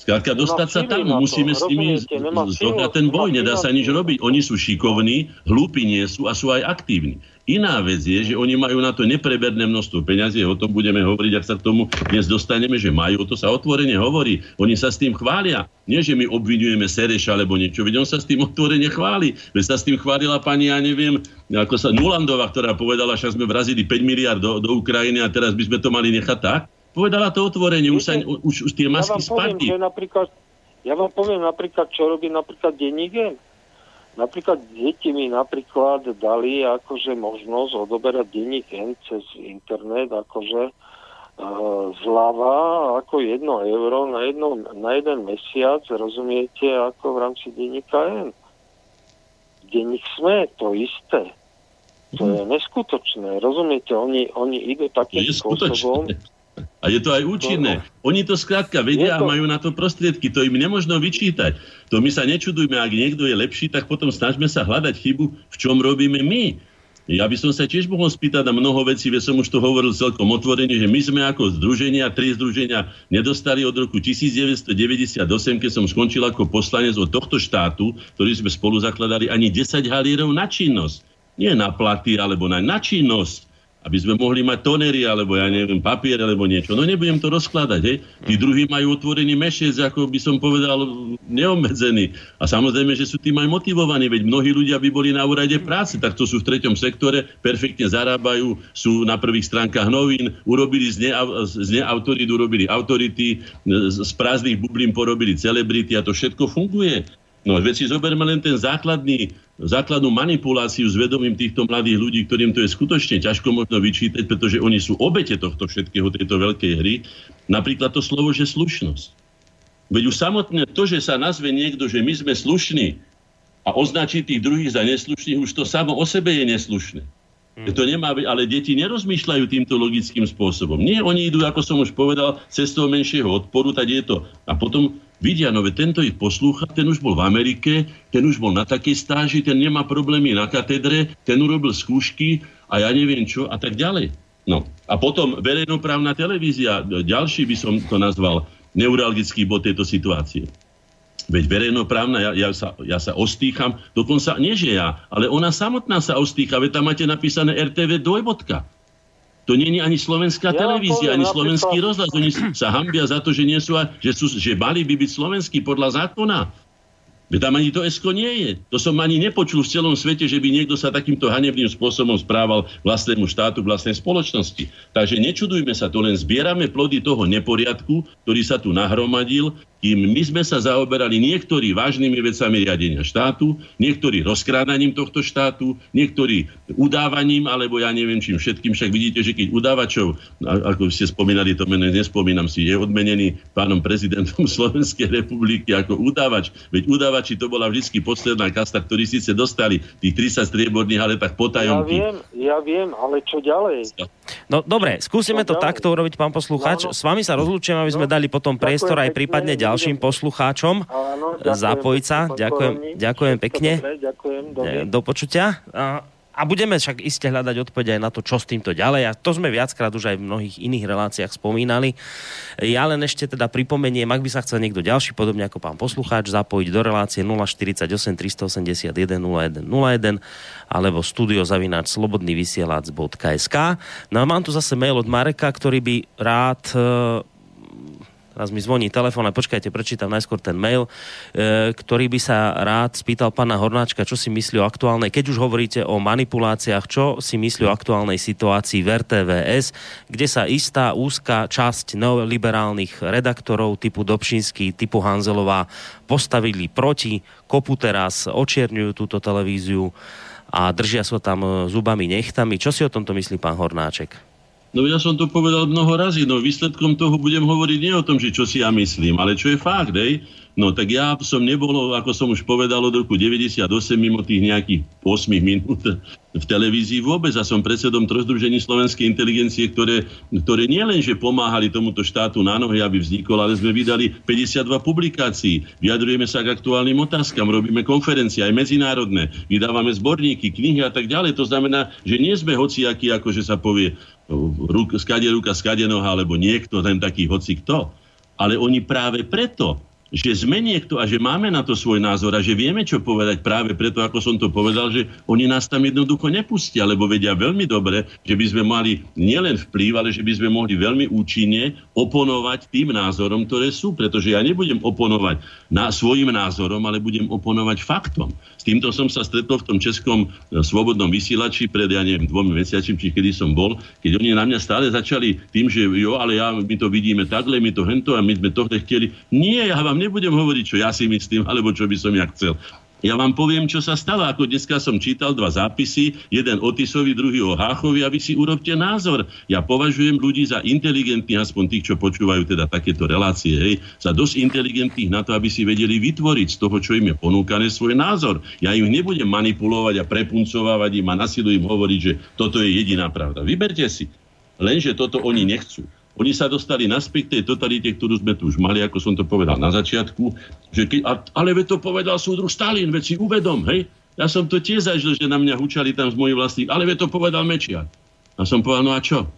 Skrátka, dostať sa tam, to, musíme s nimi zohrať ten boj, nedá sa nič robiť. Oni sú šikovní, hlúpi nie sú a sú aj aktívni. Iná vec je, že oni majú na to nepreberné množstvo peňazí, o tom budeme hovoriť, ak sa k tomu dnes dostaneme, že majú, to sa otvorene hovorí. Oni sa s tým chvália. Nie, že my obvinujeme Sereša alebo niečo, veď on sa s tým otvorene chváli. Veď sa s tým chválila pani, ja neviem, ako sa Nulandová, ktorá povedala, že sme vrazili 5 miliard do, do Ukrajiny a teraz by sme to mali nechať tak. Povedala to otvorene, už, sa, už, už tie ja masky vám poviem, spadli. napríklad, ja vám poviem napríklad, čo robí napríklad denník. Napríklad deti mi napríklad dali akože možnosť odoberať denník N cez internet, akože e, zľava ako jedno euro na, jedno, na jeden mesiac, rozumiete, ako v rámci denníka N. Denník SME, to isté. To je neskutočné, rozumiete, oni, oni idú takým spôsobom. A je to aj účinné. Oni to skrátka vedia Je a to- majú na to prostriedky. To im nemožno vyčítať. To my sa nečudujme, ak niekto je lepší, tak potom snažme sa hľadať chybu, v čom robíme my. Ja by som sa tiež mohol spýtať na mnoho vecí, veď som už to hovoril celkom otvorene, že my sme ako združenia, tri združenia nedostali od roku 1998, keď som skončil ako poslanec od tohto štátu, ktorý sme spolu zakladali, ani 10 halierov na činnosť. Nie na platy, alebo na, na činnosť aby sme mohli mať tonery, alebo ja neviem, papier, alebo niečo. No nebudem to rozkladať, hej. Tí druhí majú otvorený mešec, ako by som povedal, neobmedzený. A samozrejme, že sú tým aj motivovaní, veď mnohí ľudia by boli na úrade práce, tak to sú v treťom sektore, perfektne zarábajú, sú na prvých stránkach novín, urobili z, neau, z neautorít, urobili autority, z, z prázdnych bublín porobili celebrity a to všetko funguje. No, veď si zoberme len ten základný, základnú manipuláciu s vedomím týchto mladých ľudí, ktorým to je skutočne ťažko možno vyčítať, pretože oni sú obete tohto všetkého, tejto veľkej hry. Napríklad to slovo, že slušnosť. Veď už samotné to, že sa nazve niekto, že my sme slušní a označí tých druhých za neslušných, už to samo o sebe je neslušné. Že to nemá byť, ale deti nerozmýšľajú týmto logickým spôsobom. Nie, oni idú, ako som už povedal, cestou menšieho odporu, tak je to. A potom vidia, no tento ich poslúcha, ten už bol v Amerike, ten už bol na takej stáži, ten nemá problémy na katedre, ten urobil skúšky a ja neviem čo a tak ďalej. No a potom verejnoprávna televízia, ďalší by som to nazval neuralgický bod tejto situácie. Veď verejnoprávna, ja, ja, sa, ja sa ostýcham, dokonca nie že ja, ale ona samotná sa ostýcha, veď tam máte napísané RTV dvojbodka. To nie je ani slovenská ja televízia, poviem, ani slovenský rozhlas. Oni sa hambia za to, že, nie sú, že, sú, že mali by byť slovenskí podľa zákona. Tam ani to ESKO nie je. To som ani nepočul v celom svete, že by niekto sa takýmto hanebným spôsobom správal vlastnému štátu, vlastnej spoločnosti. Takže nečudujme sa, to len zbierame plody toho neporiadku, ktorý sa tu nahromadil kým my sme sa zaoberali niektorí vážnymi vecami riadenia štátu, niektorí rozkrádaním tohto štátu, niektorí udávaním, alebo ja neviem čím všetkým. Však vidíte, že keď udávačov, ako ste spomínali, to meno nespomínam si, je odmenený pánom prezidentom Slovenskej republiky ako udávač. Veď udávači to bola vždy posledná kasta, ktorí síce dostali tých 30 strieborných, ale tak potajomky. Ja viem, ja viem, ale čo ďalej? No dobre, skúsime to takto urobiť, pán poslucháč. No, no. S vami sa rozlúčim, aby sme no, dali potom priestor aj prípadne ďalej ďalším poslucháčom Áno, ďakujem, zapojiť sa. Ďakujem, ďakujem pekne. Dobre, ďakujem, Do počutia. A budeme však iste hľadať odpoveď aj na to, čo s týmto ďalej. A to sme viackrát už aj v mnohých iných reláciách spomínali. Ja len ešte teda pripomeniem, ak by sa chcel niekto ďalší, podobne ako pán poslucháč, zapojiť do relácie 048 381 0101 alebo studiozavináč slobodnyvysielac.sk. No a mám tu zase mail od Mareka, ktorý by rád Teraz mi zvoní telefón, ale počkajte, prečítam najskôr ten mail, e, ktorý by sa rád spýtal pána Hornáčka, čo si myslí o aktuálnej, keď už hovoríte o manipuláciách, čo si myslí o aktuálnej situácii v RTVS, kde sa istá úzka časť neoliberálnych redaktorov typu Dobšinský, typu Hanzelová postavili proti, kopu teraz, očierňujú túto televíziu a držia sa tam zubami nechtami. Čo si o tomto myslí pán Hornáček? No ja som to povedal mnoho razy, no výsledkom toho budem hovoriť nie o tom, že čo si ja myslím, ale čo je fakt, hej. No tak ja som nebol, ako som už povedal, od roku 98 mimo tých nejakých 8 minút v televízii vôbec a som predsedom trozdružení slovenskej inteligencie, ktoré, ktoré nielenže pomáhali tomuto štátu na nohy, aby vznikol, ale sme vydali 52 publikácií, vyjadrujeme sa k aktuálnym otázkam, robíme konferencie aj medzinárodné, vydávame zborníky, knihy a tak ďalej. To znamená, že nie sme hociakí, ako že sa povie, ruk, skade ruka, skade noha, alebo niekto, ten taký hoci kto. Ale oni práve preto, že sme niekto a že máme na to svoj názor a že vieme, čo povedať práve preto, ako som to povedal, že oni nás tam jednoducho nepustia, lebo vedia veľmi dobre, že by sme mali nielen vplyv, ale že by sme mohli veľmi účinne oponovať tým názorom, ktoré sú, pretože ja nebudem oponovať na svojim názorom, ale budem oponovať faktom. S týmto som sa stretol v tom českom e, slobodnom vysielači pred, ja neviem, dvomi mesiacmi, či kedy som bol, keď oni na mňa stále začali tým, že jo, ale ja, my to vidíme takhle, my to hento a my sme to chceli. Nie, ja vám nebudem hovoriť, čo ja si myslím, alebo čo by som ja chcel. Ja vám poviem, čo sa stalo. Ako dneska som čítal dva zápisy, jeden o Tisovi, druhý o Háchovi a vy si urobte názor. Ja považujem ľudí za inteligentných, aspoň tých, čo počúvajú teda takéto relácie, hej, za dosť inteligentných na to, aby si vedeli vytvoriť z toho, čo im je ponúkané, svoj názor. Ja im nebudem manipulovať a prepuncovávať im a nasilu im hovoriť, že toto je jediná pravda. Vyberte si. Lenže toto oni nechcú. Oni sa dostali naspäť tej totalite, ktorú sme tu už mali, ako som to povedal na začiatku. Že keď, ale veď to povedal súdruh Stalin, veď si uvedom, hej? Ja som to tiež zažil, že na mňa hučali tam z mojich vlastných, ale veď to povedal Mečiar. A som povedal, no a čo?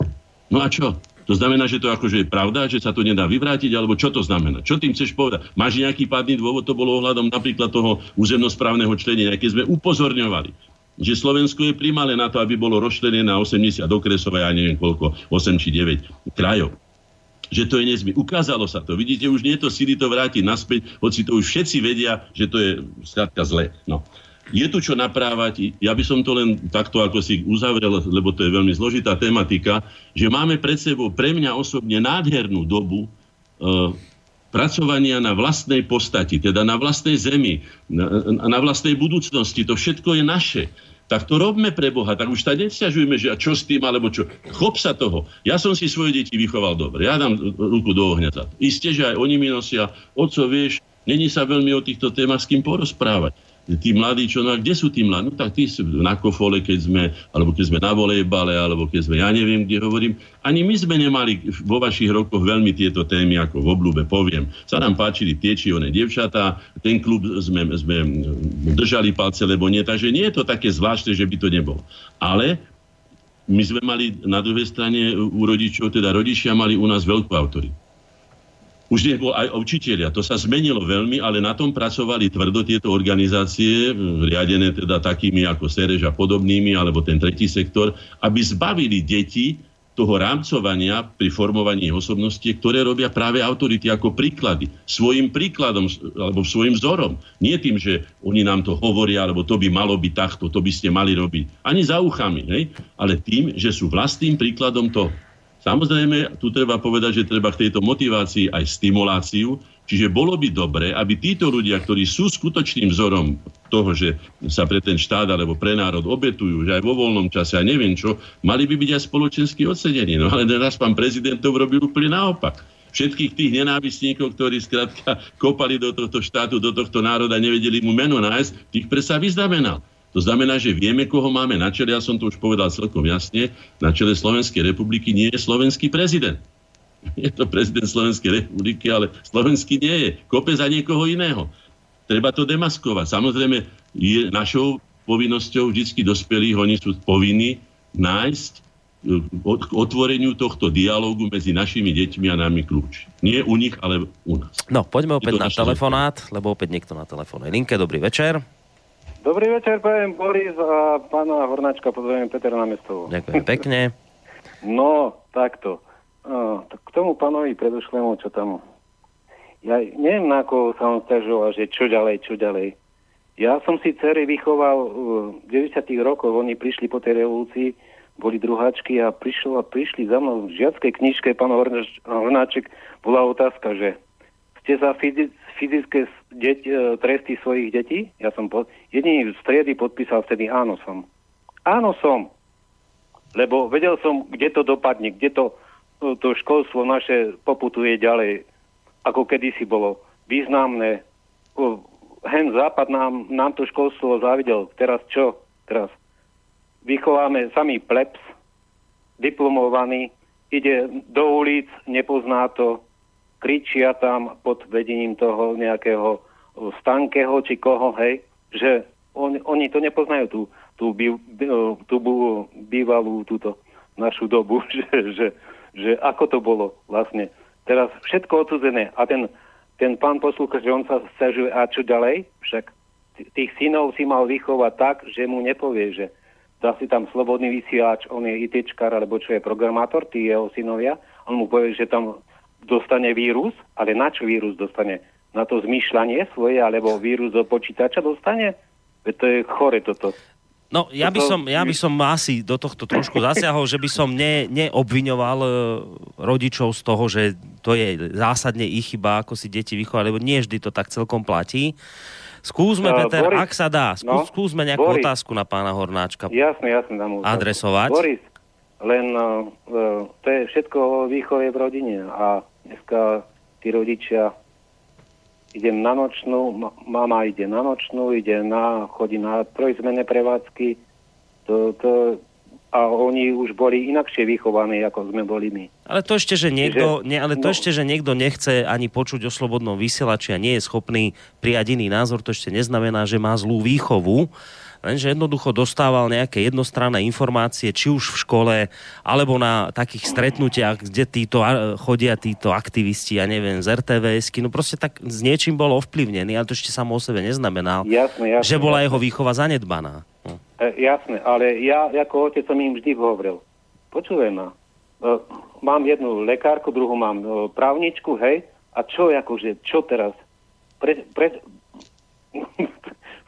No a čo? To znamená, že to akože je pravda, že sa to nedá vyvrátiť, alebo čo to znamená? Čo tým chceš povedať? Máš nejaký pádny dôvod? To bolo ohľadom napríklad toho územnosprávneho členenia, keď sme upozorňovali že Slovensko je primalé na to, aby bolo rozšlenené na 80 okresov a ja neviem koľko, 8 či 9 krajov že to je nezmy. Ukázalo sa to. Vidíte, už nie je to sily to vrátiť naspäť, hoci to už všetci vedia, že to je skrátka zle. No. Je tu čo naprávať, ja by som to len takto ako si uzavrel, lebo to je veľmi zložitá tematika, že máme pred sebou pre mňa osobne nádhernú dobu uh, pracovania na vlastnej postati, teda na vlastnej zemi, na, na vlastnej budúcnosti. To všetko je naše. Tak to robme pre Boha. Tak už tak nesťažujme, že a čo s tým, alebo čo. Chop sa toho. Ja som si svoje deti vychoval dobre. Ja dám ruku do ohňa za to. Isté, že aj oni mi nosia. Oco, vieš, není sa veľmi o týchto témach s kým porozprávať. Tí mladí, čo, no kde sú tí mladí? No tak tí sú na kofole, keď sme, alebo keď sme na volejbale, alebo keď sme, ja neviem, kde hovorím. Ani my sme nemali vo vašich rokoch veľmi tieto témy, ako v oblúbe poviem. Sa nám páčili tie či one dievčatá, ten klub sme, sme držali palce, lebo nie. Takže nie je to také zvláštne, že by to nebolo. Ale my sme mali na druhej strane u rodičov, teda rodičia mali u nás veľkú autoritu už nebol aj učiteľia. To sa zmenilo veľmi, ale na tom pracovali tvrdo tieto organizácie, riadené teda takými ako Serež a podobnými, alebo ten tretí sektor, aby zbavili deti toho rámcovania pri formovaní osobnosti, ktoré robia práve autority ako príklady. Svojim príkladom alebo svojim vzorom. Nie tým, že oni nám to hovoria, alebo to by malo byť takto, to by ste mali robiť. Ani za uchami, hej? ale tým, že sú vlastným príkladom toho. Samozrejme, tu treba povedať, že treba k tejto motivácii aj stimuláciu, čiže bolo by dobre, aby títo ľudia, ktorí sú skutočným vzorom toho, že sa pre ten štát alebo pre národ obetujú, že aj vo voľnom čase a neviem čo, mali by byť aj spoločensky odsedení. No ale raz pán prezident to urobil úplne naopak všetkých tých nenávistníkov, ktorí skrátka kopali do tohto štátu, do tohto národa, nevedeli mu meno nájsť, tých presa vyznamenal. To znamená, že vieme, koho máme na čele, ja som to už povedal celkom jasne, na čele Slovenskej republiky nie je slovenský prezident. Je to prezident Slovenskej republiky, ale slovenský nie je. Kope za niekoho iného. Treba to demaskovať. Samozrejme, je našou povinnosťou vždy dospelých, oni sú povinní nájsť k e, otvoreniu tohto dialógu medzi našimi deťmi a nami kľúč. Nie u nich, ale u nás. No, poďme opäť na telefonát, lebo opäť niekto na telefónnej linke. Dobrý večer. Dobrý večer, poviem Boris a pána Hornáčka, pozdravujem Peter Námestovu. Ďakujem pekne. no, takto. No, tak k tomu pánovi predošlému, čo tam... Ja neviem, na koho sa on stiažoval, že čo ďalej, čo ďalej. Ja som si dcery vychoval v 90 rokoch, oni prišli po tej revolúcii, boli druháčky a, prišlo, prišli za mnou v žiackej knižke, pán Hornáček, bola otázka, že ste za fyzické deť, e, tresty svojich detí? Ja som po, jediný v striedy podpísal vtedy áno som. Áno som. Lebo vedel som, kde to dopadne, kde to, e, to školstvo naše poputuje ďalej, ako kedysi bolo významné. Hen západ nám, nám to školstvo závidel. Teraz čo? Teraz vychováme samý plebs, diplomovaný, ide do ulic, nepozná to, kričia tam pod vedením toho nejakého Stankeho či koho, hej, že on, oni to nepoznajú tú, tú, tú, tú bývalú túto našu dobu, že, že, že ako to bolo vlastne. Teraz všetko odsudzené a ten, ten pán poslúcha, že on sa stiažuje a čo ďalej, však tých synov si mal vychovať tak, že mu nepovie, že dá si tam slobodný vysielač, on je ITčkar alebo čo je programátor, tí jeho synovia, on mu povie, že tam dostane vírus, ale na čo vírus dostane? Na to zmýšľanie svoje, alebo vírus do počítača dostane? Veď to je chore toto. No, ja by, som, ja by som asi do tohto trošku zasiahol, že by som ne, neobviňoval e, rodičov z toho, že to je zásadne ich chyba, ako si deti vychovali, lebo nie vždy to tak celkom platí. Skúsme, uh, Peter, Boris, ak sa dá, skús, no, skúsme nejakú Boris, otázku na pána Hornáčka jasne, jasne, dám adresovať. Boris, len uh, to je všetko o výchove v rodine a dneska tí rodičia idem na nočnú, mama ide na nočnú, ide na, chodí na trojzmené prevádzky, to, to, a oni už boli inakšie vychovaní, ako sme boli my. Ale to ešte, že niekto, Čiže, ne, ale to no, ešte, že niekto nechce ani počuť o slobodnom vysielači a nie je schopný prijať iný názor, to ešte neznamená, že má zlú výchovu lenže jednoducho dostával nejaké jednostranné informácie, či už v škole, alebo na takých stretnutiach, kde títo chodia títo aktivisti, ja neviem, z RTVSky, no proste tak s niečím bol ovplyvnený, ale to ešte samo o sebe neznamená, jasne, jasne, že bola jasne. jeho výchova zanedbaná. No. E, jasné, ale ja ako otec som im vždy hovoril, počúvaj ma, e, mám jednu lekárku, druhú mám e, právničku, hej, a čo akože, čo teraz? Pre, pre,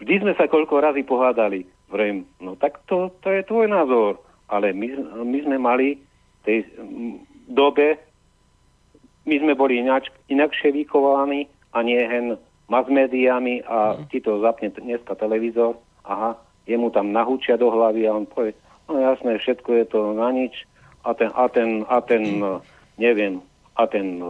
Vždy sme sa koľko razy pohádali. Vrem, no tak to, to je tvoj názor. Ale my, my sme mali v tej dobe, my sme boli inač, inakšie vychovaní a nie hen mass médiami a mm. ti to zapne dneska televízor, aha, jemu tam nahúčia do hlavy a on povie, no jasné, všetko je to na nič a ten, a ten, a ten mm. neviem, a ten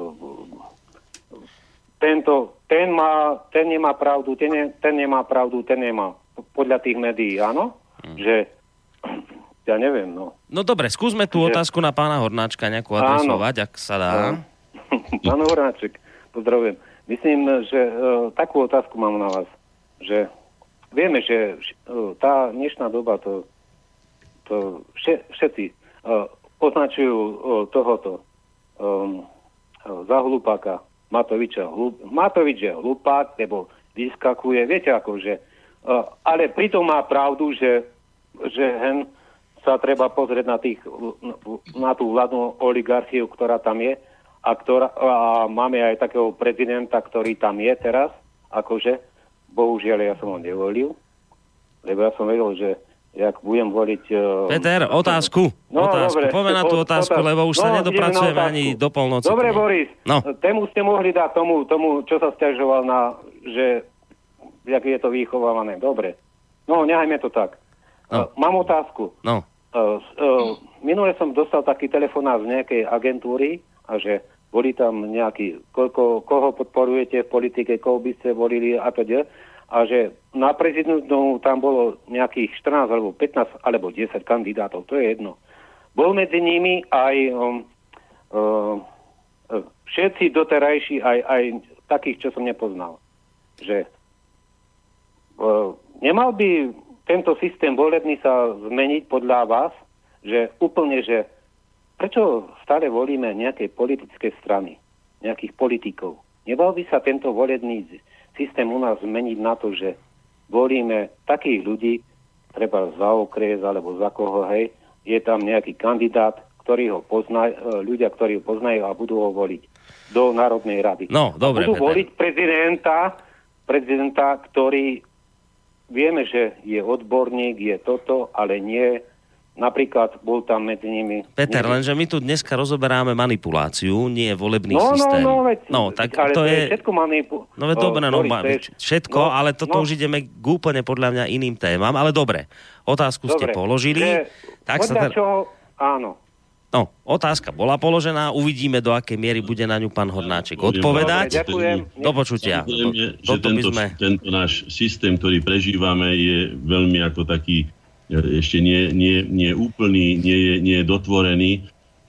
tento, ten, má, ten nemá pravdu, ten, ne, ten nemá pravdu, ten nemá. Podľa tých médií, áno? Hm. Že, ja neviem, no. No dobre, skúsme tú Že- otázku na pána Hornáčka nejakú adresovať, ak sa dá. Pán Hornáček, pozdravujem. Myslím, že e, takú otázku mám na vás, že vieme, že e, tá dnešná doba to, to vše, všetci e, označujú e, tohoto um, e, za hlupáka Matoviča. Hlup, Matovič je hlupák, lebo vyskakuje, viete ako, že e, ale pritom má pravdu, že, že hen sa treba pozrieť na, tých, na tú vládnu oligarchiu, ktorá tam je a, ktorá, a máme aj takého prezidenta, ktorý tam je teraz, akože, bohužiaľ ja som ho nevolil, lebo ja som vedel, že jak budem voliť... Uh, Peter, otázku. No, otázku. dobre. Na tú otázku, otázku. lebo už sa No, nedopracujeme ideme na ani do polnoci. Dobre. Boris, No. tému ste mohli dať tomu, tomu, čo sa stiažoval na, že jak je to vychovávané. Dobre. No, nehajme to tak. No. Uh, mám otázku. No, Uh, uh, minule som dostal taký telefonát z nejakej agentúry a že boli tam nejaký, koľko, koho podporujete v politike, koho by ste volili a teda. A že na prezidentu tam bolo nejakých 14 alebo 15 alebo 10 kandidátov, to je jedno. Bol medzi nimi aj um, uh, všetci doterajší, aj, aj takých, čo som nepoznal. Že uh, nemal by tento systém volebný sa zmeniť podľa vás, že úplne, že prečo stále volíme nejaké politické strany, nejakých politikov? Nemal by sa tento volebný systém u nás zmeniť na to, že volíme takých ľudí, treba za okres alebo za koho, hej, je tam nejaký kandidát, ktorý ho pozná, e, ľudia, ktorí ho poznajú a budú ho voliť do Národnej rady. No, dobre, budú Peter. voliť prezidenta, prezidenta, ktorý vieme, že je odborník, je toto, ale nie. Napríklad bol tam medzi nimi... Peter, nie- lenže my tu dneska rozoberáme manipuláciu, nie volebný no, systém. No, no, veď, no, tak ale to je... všetko manipu... No veď dobre, no, Boris, ma, všetko, no, ale toto no, už ideme k úplne podľa mňa iným témam, ale dobre, otázku ste dobre, položili. že Tak sa teda, čoho, áno. no, otázka bola položená, uvidíme, do akej miery bude na ňu pán Hornáček odpovedať. Dobre, ďakujem. Do počutia. Samozrejme, že tento, sme... tento náš systém, ktorý prežívame, je veľmi ako taký ešte nie, nie, nie úplný, nie je, nie je dotvorený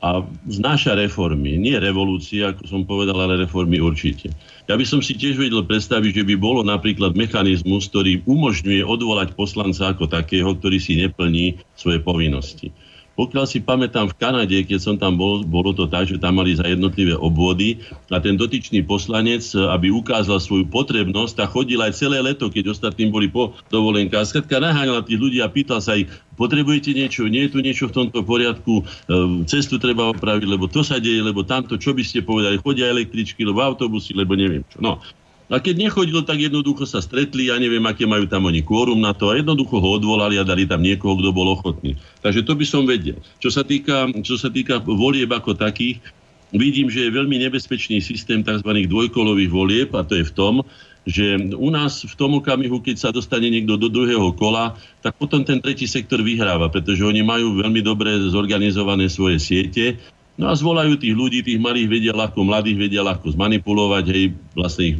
a znáša reformy. Nie revolúcie, ako som povedal, ale reformy určite. Ja by som si tiež vedel predstaviť, že by bolo napríklad mechanizmus, ktorý umožňuje odvolať poslanca ako takého, ktorý si neplní svoje povinnosti. Pokiaľ si pamätám v Kanade, keď som tam bol, bolo to tak, že tam mali za jednotlivé obvody a ten dotyčný poslanec, e, aby ukázal svoju potrebnosť, a chodil aj celé leto, keď ostatným boli po dovolenka. A skratka naháňal tých ľudí a pýtal sa ich, potrebujete niečo, nie je tu niečo v tomto poriadku, e, cestu treba opraviť, lebo to sa deje, lebo tamto, čo by ste povedali, chodia električky, lebo autobusy, lebo neviem čo. No, a keď nechodil, tak jednoducho sa stretli, ja neviem, aké majú tam oni kvórum na to a jednoducho ho odvolali a dali tam niekoho, kto bol ochotný. Takže to by som vedel. Čo sa týka, čo sa týka volieb ako takých, vidím, že je veľmi nebezpečný systém tzv. dvojkolových volieb a to je v tom, že u nás v tom okamihu, keď sa dostane niekto do druhého kola, tak potom ten tretí sektor vyhráva, pretože oni majú veľmi dobre zorganizované svoje siete No a zvolajú tých ľudí, tých malých vedia ľahko, mladých vedia ľahko zmanipulovať, hej, vlastne ich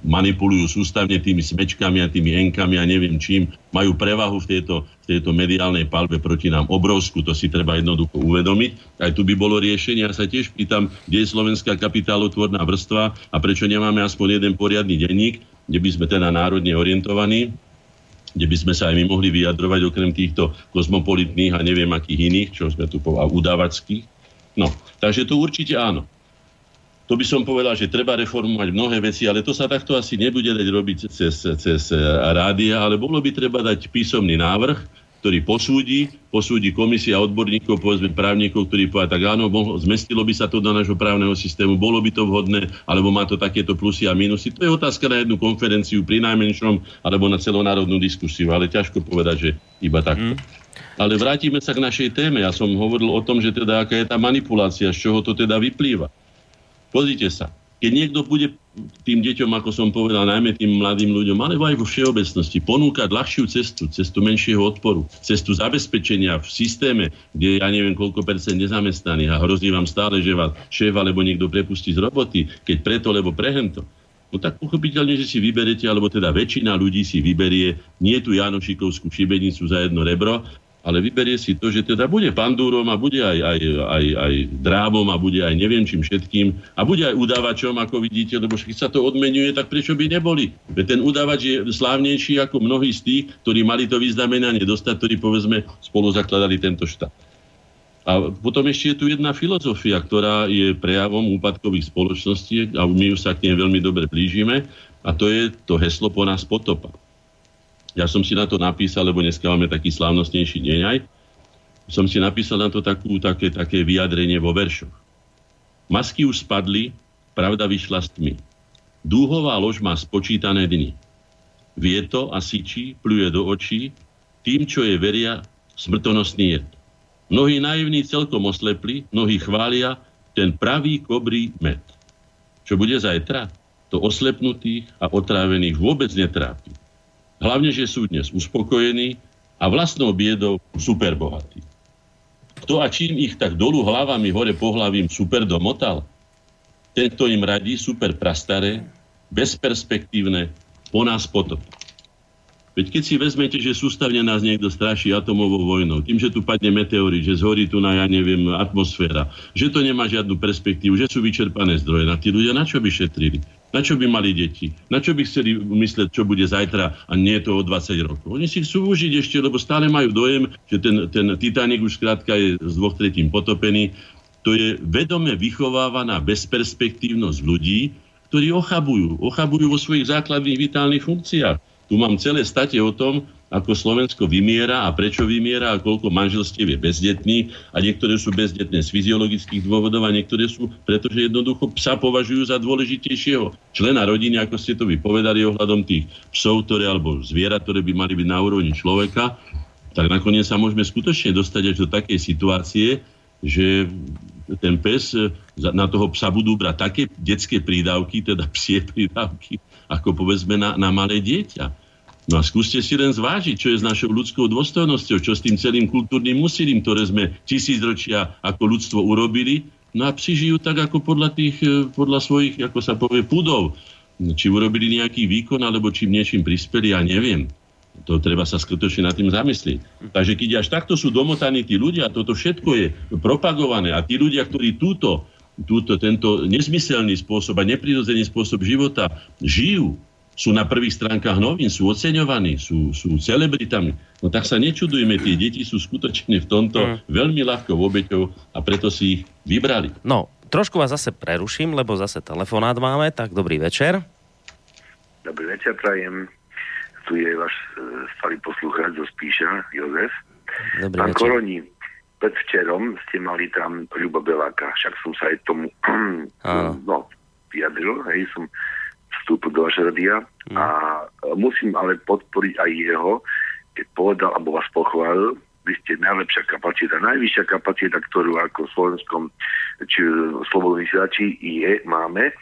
manipulujú sústavne tými smečkami a tými enkami a neviem čím, majú prevahu v tejto, v tejto mediálnej palbe proti nám obrovskú, to si treba jednoducho uvedomiť. Aj tu by bolo riešenie, ja sa tiež pýtam, kde je slovenská kapitálotvorná vrstva a prečo nemáme aspoň jeden poriadny denník, kde by sme teda národne orientovaní, kde by sme sa aj my mohli vyjadrovať okrem týchto kozmopolitných a neviem akých iných, čo sme tu povedali, udavackých. No, takže to určite áno. To by som povedal, že treba reformovať mnohé veci, ale to sa takto asi nebude dať robiť cez, cez rádia, ale bolo by treba dať písomný návrh, ktorý posúdi, posúdi komisia odborníkov, povedzme právnikov, ktorí povedia, tak áno, mohlo, zmestilo by sa to do nášho právneho systému, bolo by to vhodné, alebo má to takéto plusy a minusy. To je otázka na jednu konferenciu pri najmenšom, alebo na celonárodnú diskusiu, ale ťažko povedať, že iba takto. Mm. Ale vrátime sa k našej téme. Ja som hovoril o tom, že teda aká je tá manipulácia, z čoho to teda vyplýva. Pozrite sa. Keď niekto bude tým deťom, ako som povedal, najmä tým mladým ľuďom, alebo aj vo všeobecnosti, ponúkať ľahšiu cestu, cestu menšieho odporu, cestu zabezpečenia v systéme, kde ja neviem koľko percent nezamestnaných a hrozí vám stále, že vás šéf alebo niekto prepustí z roboty, keď preto, lebo prehento, no tak pochopiteľne, že si vyberete, alebo teda väčšina ľudí si vyberie nie tú Janošikovskú šibenicu za jedno rebro, ale vyberie si to, že teda bude pandúrom a bude aj, aj, aj, aj drábom a bude aj neviem čím všetkým a bude aj udávačom, ako vidíte, lebo keď sa to odmenuje, tak prečo by neboli? Veď ten udávač je slávnejší ako mnohí z tých, ktorí mali to vyznamenanie dostať, ktorí povedzme spolu zakladali tento štát. A potom ešte je tu jedna filozofia, ktorá je prejavom úpadkových spoločností a my už sa k nej veľmi dobre blížime a to je to heslo po nás potopa. Ja som si na to napísal, lebo dneska máme taký slávnostnejší deň aj, som si napísal na to takú, také, také vyjadrenie vo veršoch. Masky už spadli, pravda vyšla s tmy. Dúhová lož má spočítané dni. Vie to a syčí, pluje do očí, tým, čo je veria, smrtonosný jed. Mnohí naivní celkom oslepli, mnohí chvália ten pravý kobrý med. Čo bude zajtra? To oslepnutých a otrávených vôbec netrápi. Hlavne, že sú dnes uspokojení a vlastnou biedou superbohatí. Kto a čím ich tak dolu hlavami hore pohlavím super domotal? Ten, kto im radí super prastaré, bezperspektívne, po nás potop. Veď keď si vezmete, že sústavne nás niekto straší atomovou vojnou, tým, že tu padne meteorit, že zhorí tu na, ja neviem, atmosféra, že to nemá žiadnu perspektívu, že sú vyčerpané zdroje, na tí ľudia na čo by šetrili? Na čo by mali deti? Na čo by chceli mysleť, čo bude zajtra a nie je to o 20 rokov? Oni si chcú užiť ešte, lebo stále majú dojem, že ten, ten Titanic už skrátka je z dvoch tretím potopený. To je vedome vychovávaná bezperspektívnosť ľudí, ktorí ochabujú. Ochabujú vo svojich základných vitálnych funkciách. Tu mám celé state o tom, ako Slovensko vymiera a prečo vymiera a koľko manželstiev je bezdetných a niektoré sú bezdetné z fyziologických dôvodov a niektoré sú, pretože jednoducho psa považujú za dôležitejšieho člena rodiny, ako ste to vypovedali ohľadom tých psov, ktoré, alebo zvierat, ktoré by mali byť na úrovni človeka, tak nakoniec sa môžeme skutočne dostať až do takej situácie, že ten pes, na toho psa budú brať také detské prídavky, teda psie prídavky, ako povedzme na, na malé dieťa. No a skúste si len zvážiť, čo je s našou ľudskou dôstojnosťou, čo s tým celým kultúrnym úsilím, ktoré sme tisícročia ako ľudstvo urobili. No a psi žijú tak, ako podľa, tých, e, podľa svojich, ako sa povie, pudov. Či urobili nejaký výkon, alebo či niečím prispeli, ja neviem. To treba sa skutočne nad tým zamyslieť. Takže keď až takto sú domotaní tí ľudia, toto všetko je propagované a tí ľudia, ktorí túto, túto tento nezmyselný spôsob a neprirodzený spôsob života žijú, sú na prvých stránkach novín, sú oceňovaní, sú, sú celebritami. No tak sa nečudujme, tie deti sú skutočne v tomto mm. veľmi ľahkou obeťou a preto si ich vybrali. No, trošku vás zase preruším, lebo zase telefonát máme, tak dobrý večer. Dobrý večer, prajem. Tu je váš e, starý poslucháč zo Spíša, Jozef. Dobrý Pán večer. Koroni, predvčerom ste mali tam Ľuba Beláka, však som sa aj tomu no, vyjadril, hej, som vstúpil do vašeho radia a musím ale podporiť aj jeho, keď povedal, alebo vás pochválil, vy ste najlepšia kapacita, najvyššia kapacita, ktorú ako v slovenskom či slobodnom vysielači je, máme.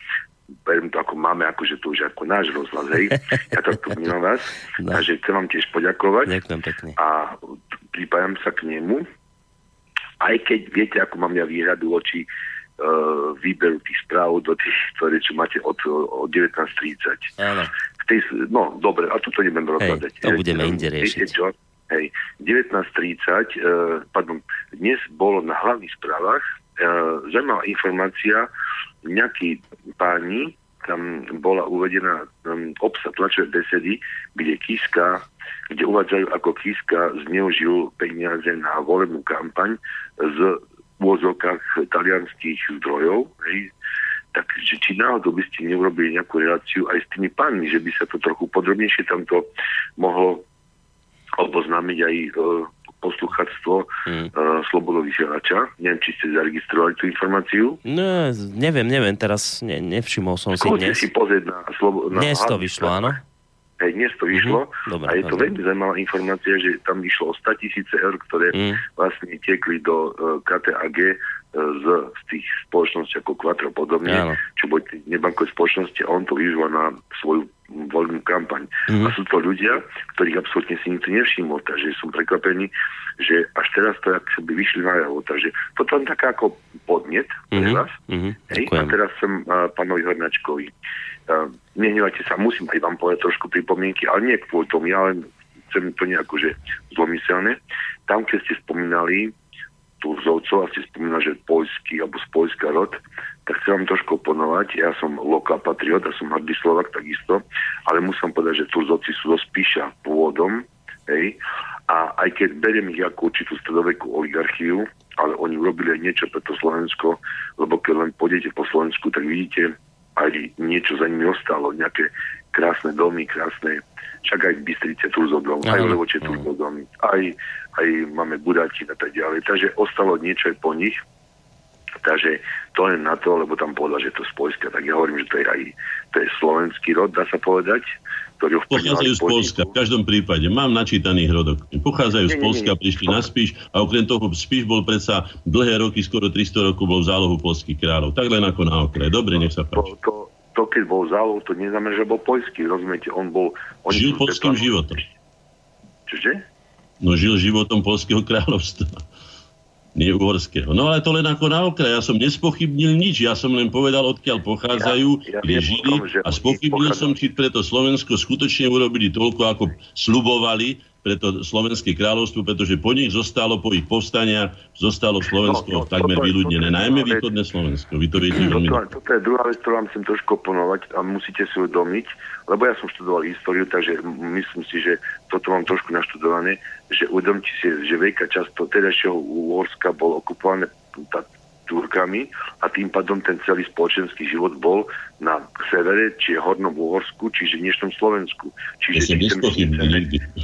Beriem to ako máme, akože to už ako náš rozhlas, hej. Ja to vnímam vás. No. A že chcem vám tiež poďakovať Ďakujem pekne. a pripájam sa k nemu. Aj keď viete, ako mám ja výhradu voči výberu tých správ do tých, ktoré čo máte od, od 19.30. Áno. V tej, no, dobre, a toto nebudem rozhľadať. to budeme inde Viete riešiť. čo? Hej, 19.30, uh, pardon, dnes bolo na hlavných správach uh, zaujímavá informácia, nejakí páni, tam bola uvedená um, obsah tlačové besedy, kde Kiska, kde uvádzajú, ako Kiska zneužil peniaze na volebnú kampaň z úvozovkách talianských zdrojov, hej, takže či náhodou by ste neurobili nejakú reláciu aj s tými pánmi, že by sa to trochu podrobnejšie tamto mohlo oboznámiť aj e, poslucháctvo Hmm. e, Slobodného vysielača. Neviem, či ste zaregistrovali tú informáciu. No, neviem, neviem, teraz ne, nevšimol som si Skúste dnes. si pozrieť na slobo, na Dnes to vyšlo, áno. Hej, dnes to vyšlo Mhm, dobre, a je to dobre. veľmi zaujímavá informácia, že tam vyšlo o 100 tisíce eur, ktoré Mm. vlastne tiekli do uh, KTAG uh, z, z tých spoločností ako Quattro podobne, Áno. čo boli nebankové spoločnosti a on to využíval na svoju voľnú kampaň. Mm. A sú to ľudia, ktorých absolútne si nikto nevšimol, takže som prekvapený, že až teraz to by vyšli na javo. Takže toto je taká ako podnet pre Mhm, vás. mhm, Hej, a teraz som uh, pánovi Hornačkovi. Nehnevajte sa, musím aj vám povedať trošku pripomienky, ale nie kvôli tomu, ja len chcem to nejako, že zlomyselné. Tam, keď ste spomínali Turzovcov a ste spomínali, že poľský alebo z Poľska rod, tak chcem vám trošku oponovať. Ja som lokál patriot a som hrdý Slovak takisto, ale musím povedať, že Turzovci sú zo Spíša pôvodom, hej, a aj keď beriem ich ako určitú stredovekú oligarchiu, ale oni urobili aj niečo pre to Slovensko, lebo keď len pôjdete po Slovensku, tak vidíte, aj niečo za nimi ostalo, nejaké krásne domy, krásne, však aj v Bystrice Turzodom, aj v Levoče. Turzodom, aj, aj máme Budátin a tak ďalej. Takže ostalo niečo aj po nich. Takže to len na to, lebo tam povedal, že to z Polska, tak ja hovorím, že to je aj to je slovenský rod, dá sa povedať, ktorý Pochádzajú z Polska, v každom prípade. Mám načítaných rodok. Pochádzajú z Nie, nie, Polska, nie. prišli na Spíš a okrem toho Spíš bol predsa dlhé roky, skoro 300 rokov bol v zálohu polských kráľov. Tak len ako na okraj. Dobre, nech sa To, páči. to, to, keď bol zálov, to neznamená, že bol poľský, rozumiete? On bol... Oni Žil polským Svetlana- životom. Čože? No žil životom polského kráľovstva. Uhorského. No ale to len ako na okraj. Ja som nespochybnil nič. Ja som len povedal, odkiaľ pochádzajú, Ja- ja kde žili a spochybnil som, či preto Slovensko skutočne urobili toľko, ako slubovali preto Slovenské kráľovstvo, pretože po nich zostalo, po ich povstania, zostalo Slovensko No, no, takmer je- vyľudnené. Najmä východné Slovensko. Vy to viete veľmi Toto, toto je druhá vec, ktorú vám chcem trošku oponovať a musíte si uvedomiť, lebo ja som študoval históriu, takže myslím si, že toto mám trošku naštudované, že uvedomte si, že veľká časť toho terajšieho Uhorska bol okupované tá, Turkami a tým pádom ten celý spoločenský život bol na severe, či Hornom Uhorsku, čiže dnešnom Slovensku. Čiže či.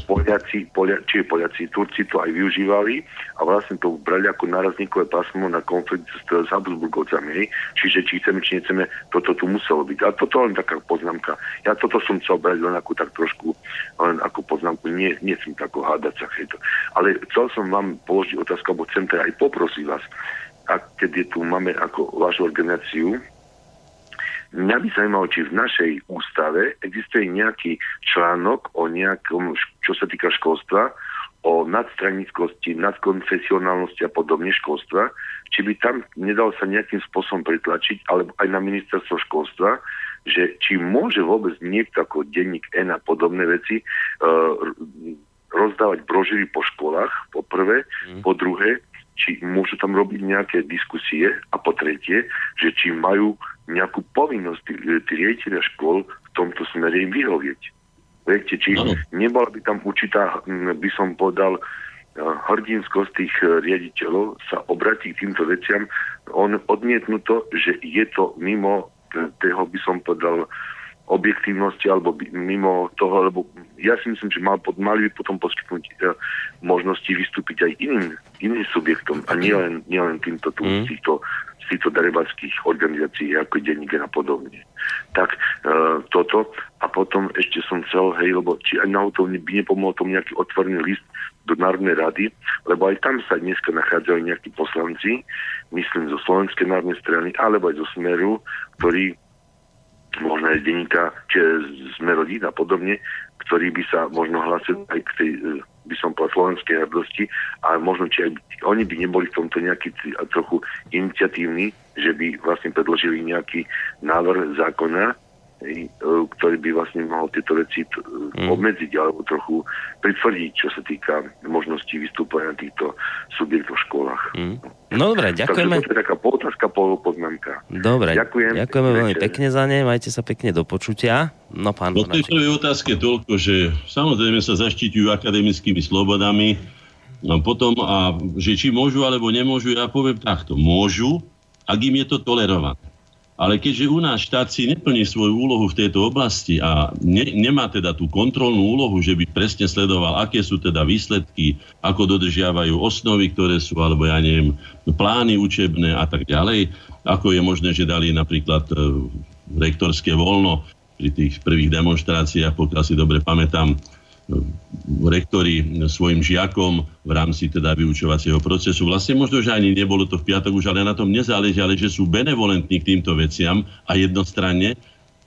Poliaci, Polia, či Poliaci, Turci to aj využívali a vlastne to brali ako nárazníkové pásmo na konflikt s, s Habsburgovcami. Čiže či chceme, či nechceme, toto tu muselo byť. A toto len taká poznámka. Ja toto som chcel brať len ako tak trošku, len ako poznámku, nie, nie som tako hádať sa. Ale chcel som vám položiť otázku, alebo chcem teda aj poprosiť vás, a je tu máme ako vašu organizáciu, Mňa by zaujímalo, či v našej ústave existuje nejaký článok o nejakom, čo sa týka školstva, o nadstranickosti, nadkonfesionálnosti a podobne školstva, či by tam nedal sa nejakým spôsobom pritlačiť, alebo aj na ministerstvo školstva, že či môže vôbec niekto ako denník N a podobné veci uh, rozdávať brožíry po školách, po prvé, po druhé, či môžu tam robiť nejaké diskusie a po tretie, že či majú nejakú povinnosť tí, riaditeľia škôl v tomto smere im vyhovieť. Viete, či nebola by tam určitá, by som povedal, eh, hrdinskosť tých eh, riaditeľov sa obratí k týmto veciam. On odmietnú to, že je to mimo toho, by som povedal, objektívnosti alebo mimo toho, lebo ja si myslím, že mal, mali by potom poskytnúť e, možnosti vystúpiť aj iným, iným subjektom a nielen, nielen týmto tu, Mm. týchto, týchto darebáckých organizácií ako denník a podobne. Tak e, toto a potom ešte som chcel, hej, lebo či aj náhodou by nepomohol tomu nejaký otvorený list do Národnej rady, lebo aj tam sa dneska nachádzajú nejakí poslanci, myslím zo Slovenskej národnej strany, alebo aj zo Smeru, ktorí možno aj denníka, či sme rodín a podobne, ktorí by sa možno hlásili aj k tej, e, by som povedal, slovenskej hrdosti a možno, či aj oni by neboli v tomto nejaký trochu iniciatívni, že by vlastne predložili nejaký návrh zákona, ktorý by vlastne mohol tieto veci t- Mm. obmedziť alebo trochu pritvrdiť, čo sa týka možnosti vystúpania týchto subjektov v školách. Mm. No dobre, ďakujeme. Takže to je taká polotázka, polopoznámka. Dobre, Ďakujem. ďakujeme veľmi pekne za ne, majte sa pekne do počutia. No pán No v tej prvej otázke toľko, že samozrejme sa zaštiťujú akademickými slobodami, no potom, a že či môžu alebo nemôžu, ja poviem takto. Môžu, ak im je to tolerované. Ale keďže u nás štát si neplní svoju úlohu v tejto oblasti a ne, nemá teda tú kontrolnú úlohu, že by presne sledoval, aké sú teda výsledky, ako dodržiavajú osnovy, ktoré sú, alebo ja neviem, plány učebné a tak ďalej, ako je možné, že dali napríklad e, rektorské voľno pri tých prvých demonstráciách, pokiaľ si dobre pamätám, rektori svojim žiakom v rámci teda vyučovacieho procesu. Vlastne možno, že ani nebolo to v piatok už, ale na tom nezáleží, ale že sú benevolentní k týmto veciam a jednostranne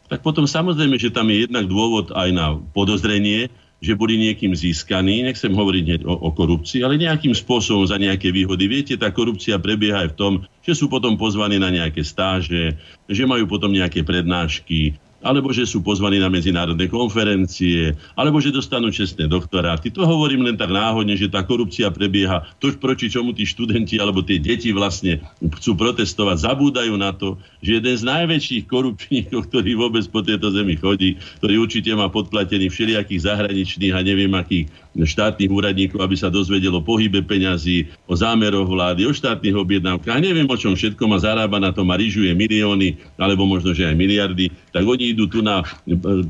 tak potom samozrejme, že tam je jednak dôvod aj na podozrenie, že boli niekým získaní, nechcem hovoriť o, o korupcii, ale nejakým spôsobom za nejaké výhody. Viete, tá korupcia prebieha aj v tom, že sú potom pozvaní na nejaké stáže, že majú potom nejaké prednášky, alebo že sú pozvaní na medzinárodné konferencie, alebo že dostanú čestné doktoráty. To hovorím len tak náhodne, že tá korupcia prebieha. To, proti čomu tí študenti alebo tie deti vlastne chcú protestovať, zabúdajú na to, že jeden z najväčších korupčníkov, ktorý vôbec po tejto zemi chodí, ktorý určite má podplatených všelijakých zahraničných a neviem akých štátnych úradníkov, aby sa dozvedelo o pohybe peňazí, o zámeroch vlády, o štátnych objednávkach, neviem o čom všetko má zarába na tom a ryžuje milióny, alebo možno, že aj miliardy, tak oni idú tu na,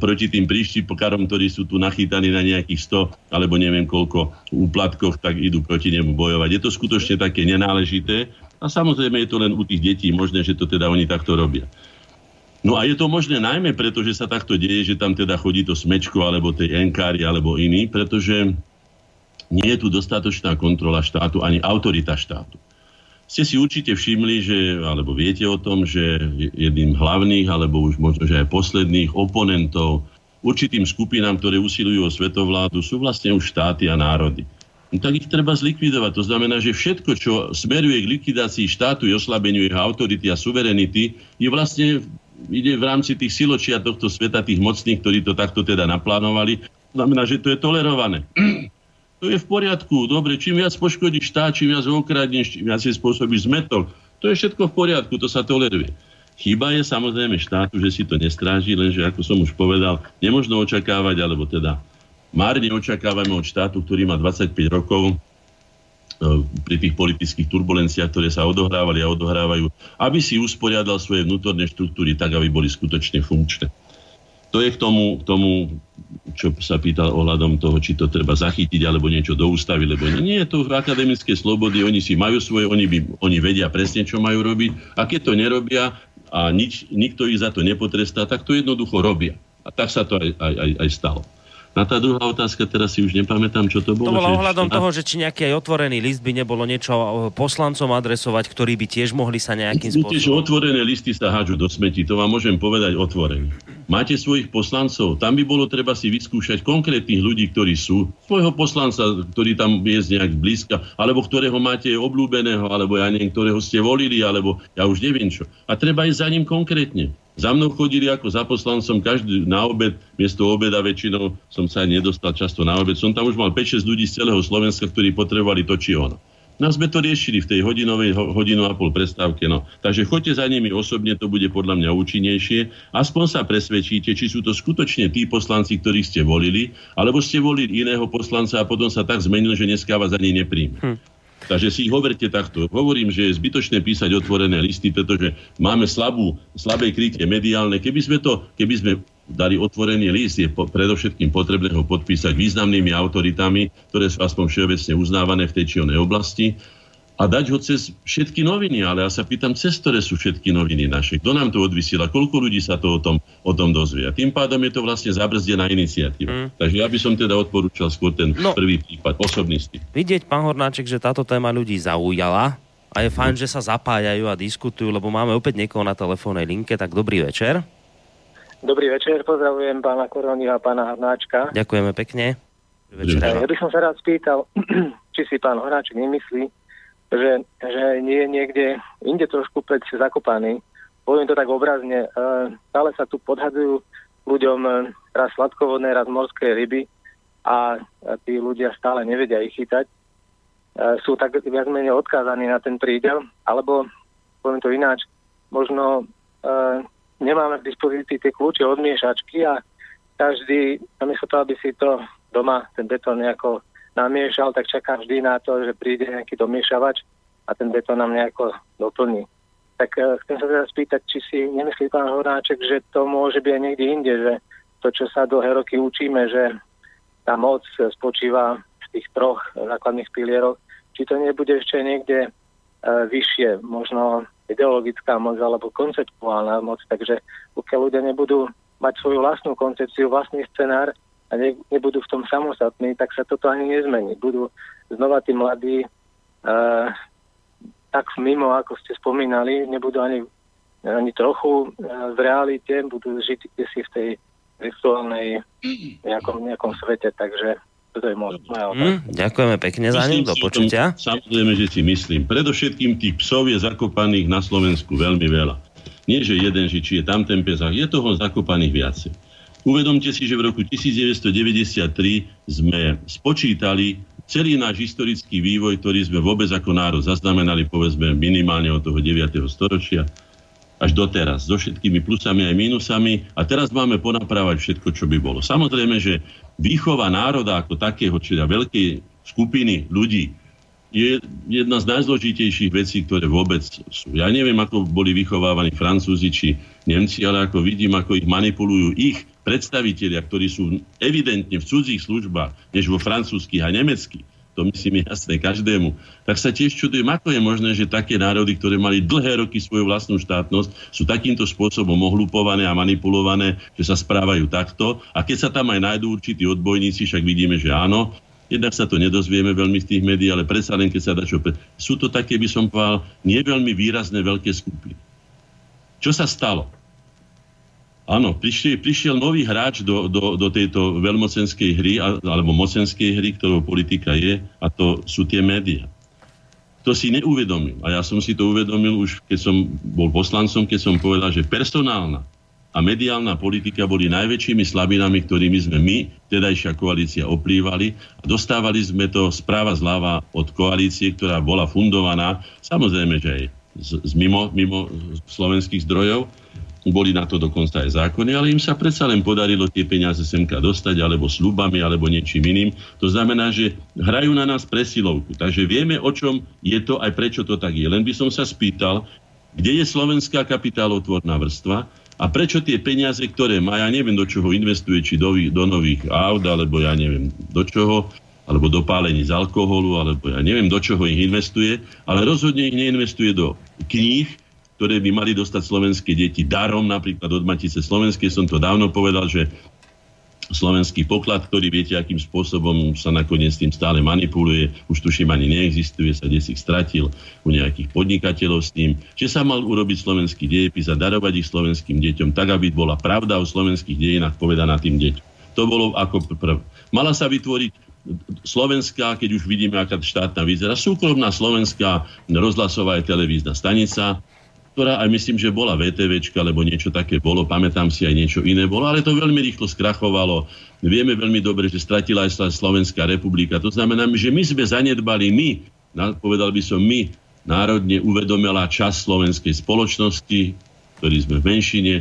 proti tým príštipokárom, ktorí sú tu nachytaní na nejakých 100 alebo neviem koľko úplatkoch, tak idú proti nemu bojovať. Je to skutočne také nenáležité a samozrejme je to len u tých detí možné, že to teda oni takto robia. No a je to možné najmä preto, že sa takto deje, že tam teda chodí to smečko alebo tej enkári alebo iní, pretože nie je tu dostatočná kontrola štátu ani autorita štátu. Ste si určite všimli, že, alebo viete o tom, že jedným hlavných, alebo už možno, že aj posledných oponentov určitým skupinám, ktoré usilujú o svetovládu, sú vlastne už štáty a národy. No tak ich treba zlikvidovať. To znamená, že všetko, čo smeruje k likvidácii štátu oslabeniu jeho autority a suverenity, je vlastne ide v rámci tých siločia tohto sveta, tých mocných, ktorí to takto teda naplánovali. Znamená, že to je tolerované. to je v poriadku, dobre, čím viac poškodíš štát, čím viac okradneš, čím viac si spôsobíš zmetol, to je všetko v poriadku, to sa toleruje. Chyba je samozrejme štátu, že si to nestráži, lenže ako som už povedal, nemožno očakávať, alebo teda márne očakávame od štátu, ktorý má 25 rokov, pri tých politických turbulenciách, ktoré sa odohrávali a odohrávajú, aby si usporiadal svoje vnútorné štruktúry tak, aby boli skutočne funkčné. To je k tomu, k tomu, čo sa pýtal ohľadom toho, či to treba zachytiť alebo niečo do lebo nie, nie je to v akademické slobody, oni si majú svoje, oni, by, oni vedia presne, čo majú robiť a keď to nerobia a nič, nikto ich za to nepotrestá, tak to jednoducho robia. A tak sa to aj, aj, aj stalo. A tá druhá otázka, teraz si už nepamätám, čo to bolo. To bolo ohľadom že... toho, že či nejaký aj otvorený list by nebolo niečo poslancom adresovať, ktorí by tiež mohli sa nejakým spôsobom... Viete, že otvorené listy sa hádžu do smeti, to vám môžem povedať otvorene. Máte svojich poslancov, tam by bolo treba si vyskúšať konkrétnych ľudí, ktorí sú. Svojho poslanca, ktorý tam je nejak blízka, alebo ktorého máte obľúbeného, alebo ja neviem, ktorého ste volili, alebo ja už neviem čo. A treba ísť za ním konkrétne. Za mnou chodili ako za poslancom každý na obed, miesto obeda väčšinou som sa aj nedostal často na obed. Som tam už mal 5-6 ľudí z celého Slovenska, ktorí potrebovali to či ono. No sme to riešili v tej hodinovej, hodinu a pol prestávke. No. Takže choďte za nimi osobne, to bude podľa mňa účinnejšie. Aspoň sa presvedčíte, či sú to skutočne tí poslanci, ktorých ste volili, alebo ste volili iného poslanca a potom sa tak zmenil, že dneska vás ani nepríjme. Hm. Takže si ich hoverte takto. Hovorím, že je zbytočné písať otvorené listy, pretože máme slabú, slabé krytie mediálne. Keby sme to, keby sme dali otvorený list, je po, predovšetkým potrebné ho podpísať významnými autoritami, ktoré sú aspoň všeobecne uznávané v tej či onej oblasti a dať ho cez všetky noviny. Ale ja sa pýtam, cez ktoré sú všetky noviny naše? Kto nám to odvysiela? Koľko ľudí sa to o tom, o tom dozvie? A tým pádom je to vlastne zabrzdená iniciatíva. Mm. Takže ja by som teda odporúčal skôr ten no, prvý prípad, osobný styk. Vidieť, pán Hornáček, že táto téma ľudí zaujala a je fajn, mm. že sa zapájajú a diskutujú, lebo máme opäť niekoho na telefónnej linke, tak dobrý večer. Dobrý večer, pozdravujem pána Koroni a pána Hornáčka. Ďakujeme pekne. Večer. Ja by som sa rád spýtal, či si pán Hornáček nemyslí, že, že nie je niekde inde trošku pred zakopaný. Poviem to tak obrazne. E, stále sa tu podhadujú ľuďom e, raz sladkovodné, raz morské ryby a tí ľudia stále nevedia ich chytať. E, sú tak viac menej odkázaní na ten prídel, alebo poviem to ináč, možno nemáme k dispozícii tie kľúče od miešačky a každý, namiesto toho, aby si to doma, ten betón nejako namiešal, tak čakám vždy na to, že príde nejaký domiešavač a ten betón nám nejako doplní. Tak uh, chcem sa teda spýtať, či si nemyslí pán Horáček, že to môže byť aj niekde inde, že to, čo sa dlhé roky učíme, že tá moc spočíva v tých troch základných pilieroch, či to nebude ešte niekde uh, vyššie, možno ideologická moc alebo konceptuálna moc. Takže pokiaľ ľudia nebudú mať svoju vlastnú koncepciu, vlastný scenár, a ne, nebudú v tom samostatní, tak sa toto ani nezmení. Budú znova tí mladí uh, tak mimo, ako ste spomínali, nebudú ani ani trochu e, v realite, budú žiť si v tej virtuálnej nejakom, nejakom svete, takže toto je moja otázka. Mm, ďakujeme pekne za ňu, do počutia. Tom, samozrejme, že si myslím. Predovšetkým tých psov je zakopaných na Slovensku veľmi veľa. Nie, že jeden, že či je tam ten pes, je toho zakopaných viacej. Uvedomte si, že v roku 1993 sme spočítali celý náš historický vývoj, ktorý sme vôbec ako národ zaznamenali, povedzme minimálne od toho 9. storočia až doteraz, so všetkými plusami aj mínusami a teraz máme ponaprávať všetko, čo by bolo. Samozrejme, že výchova národa ako takého, čiže veľkej skupiny ľudí, je jedna z najzložitejších vecí, ktoré vôbec sú. Ja neviem, ako boli vychovávaní Francúzi či Nemci, ale ako vidím, ako ich manipulujú ich predstavitelia, ktorí sú evidentne v cudzích službách, než vo francúzských a nemeckých to myslím je jasné každému, tak sa tiež čudujem, ako je možné, že také národy, ktoré mali dlhé roky svoju vlastnú štátnosť, sú takýmto spôsobom ohlupované a manipulované, že sa správajú takto. A keď sa tam aj nájdú určití odbojníci, však vidíme, že áno, Jednak sa to nedozvieme veľmi z tých médií, ale predsa len keď sa dá čo... Sú to také, by som povedal, nie veľmi výrazné veľké skupiny. Čo sa stalo? Áno, prišiel, prišiel nový hráč do, do, do tejto veľmocenskej hry, alebo mocenskej hry, ktorou politika je, a to sú tie médiá. To si neuvedomil. A ja som si to uvedomil už, keď som bol poslancom, keď som povedal, že personálna a mediálna politika boli najväčšími slabinami, ktorými sme my, tedajšia koalícia, oplývali a dostávali sme to správa zľava od koalície, ktorá bola fundovaná, samozrejme, že aj z, z mimo, mimo slovenských zdrojov, boli na to dokonca aj zákony, ale im sa predsa len podarilo tie peniaze semka dostať, alebo slubami, alebo niečím iným. To znamená, že hrajú na nás presilovku. Takže vieme, o čom je to, aj prečo to tak je. Len by som sa spýtal, kde je slovenská kapitálotvorná vrstva a prečo tie peniaze, ktoré má, ja neviem, do čoho investuje, či do, do nových aut, alebo ja neviem, do čoho, alebo do pálení z alkoholu, alebo ja neviem, do čoho ich investuje, ale rozhodne ich neinvestuje do kníh, ktoré by mali dostať slovenské deti darom, napríklad od Matice Slovenskej. Som to dávno povedal, že slovenský poklad, ktorý viete, akým spôsobom sa nakoniec tým stále manipuluje, už tuším ani neexistuje, sa desi stratil u nejakých podnikateľov s tým, že sa mal urobiť slovenský dejepis a darovať ich slovenským deťom, tak aby bola pravda o slovenských dejinách povedaná tým deťom. To bolo ako prv. Mala sa vytvoriť slovenská, keď už vidíme, aká štátna vyzerá, súkromná slovenská rozhlasová aj televízna stanica, ktorá aj myslím, že bola VTVčka, alebo niečo také bolo, pamätám si aj niečo iné bolo, ale to veľmi rýchlo skrachovalo. Vieme veľmi dobre, že stratila aj Slovenská republika. To znamená, že my sme zanedbali, my, povedal by som my, národne uvedomila čas slovenskej spoločnosti, ktorí sme v menšine,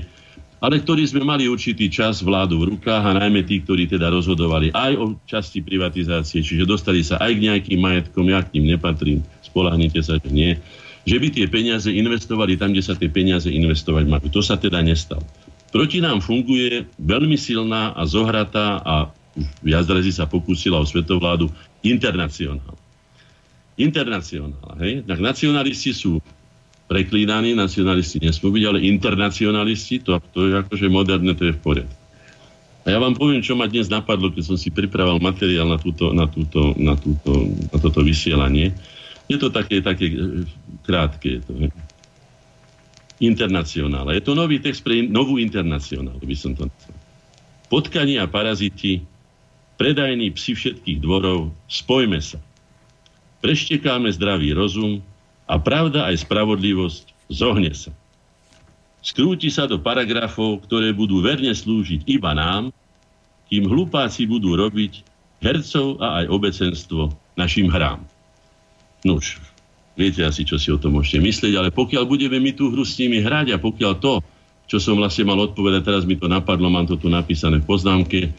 ale ktorí sme mali určitý čas vládu v rukách a najmä tí, ktorí teda rozhodovali aj o časti privatizácie, čiže dostali sa aj k nejakým majetkom, ja k ním nepatrím, spolahnite sa, že nie že by tie peniaze investovali tam, kde sa tie peniaze investovať majú. To sa teda nestalo. Proti nám funguje veľmi silná a zohratá a viac razy sa pokúsila o svetovládu internacionál. Internacionál. Hej? Tak nacionalisti sú preklínaní, nacionalisti nesmú byť, ale internacionalisti, to, to je akože moderné, to je v poriadku. A ja vám poviem, čo ma dnes napadlo, keď som si pripravil materiál na, túto, na, túto, na, túto, na toto vysielanie. Je to také, také e, krátke. Je to, Internacionála. Je to nový text pre novú internacionálu, by som to nazval. Potkani a paraziti, predajní psi všetkých dvorov, spojme sa. Preštekáme zdravý rozum a pravda aj spravodlivosť zohne sa. Skrúti sa do paragrafov, ktoré budú verne slúžiť iba nám, kým hlupáci budú robiť hercov a aj obecenstvo našim hrám. Nuž, viete asi, čo si o tom môžete myslieť, ale pokiaľ budeme my tú hru s nimi hrať a pokiaľ to, čo som vlastne mal odpovedať, teraz mi to napadlo, mám to tu napísané v poznámke,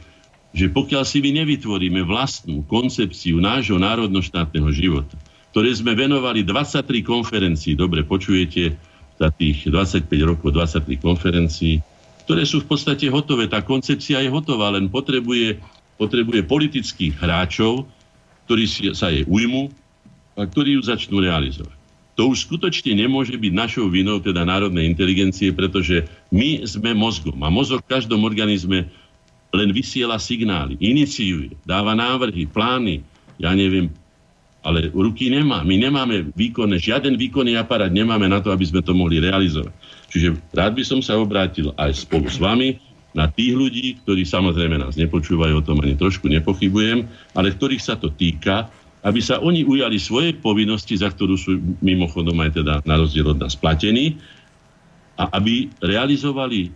že pokiaľ si my nevytvoríme vlastnú koncepciu nášho národnoštátneho života, ktoré sme venovali 23 konferencií, dobre počujete, za tých 25 rokov 23 konferencií, ktoré sú v podstate hotové. Tá koncepcia je hotová, len potrebuje, potrebuje politických hráčov, ktorí sa jej ujmu, a ktorí ju začnú realizovať. To už skutočne nemôže byť našou vinou, teda národnej inteligencie, pretože my sme mozgom a mozog v každom organizme len vysiela signály, iniciuje, dáva návrhy, plány, ja neviem, ale ruky nemá. My nemáme výkonné, žiaden výkonný aparát nemáme na to, aby sme to mohli realizovať. Čiže rád by som sa obrátil aj spolu s vami na tých ľudí, ktorí samozrejme nás nepočúvajú, o tom ani trošku nepochybujem, ale ktorých sa to týka, aby sa oni ujali svoje povinnosti, za ktorú sú mimochodom aj teda na rozdiel od nás platení, a aby realizovali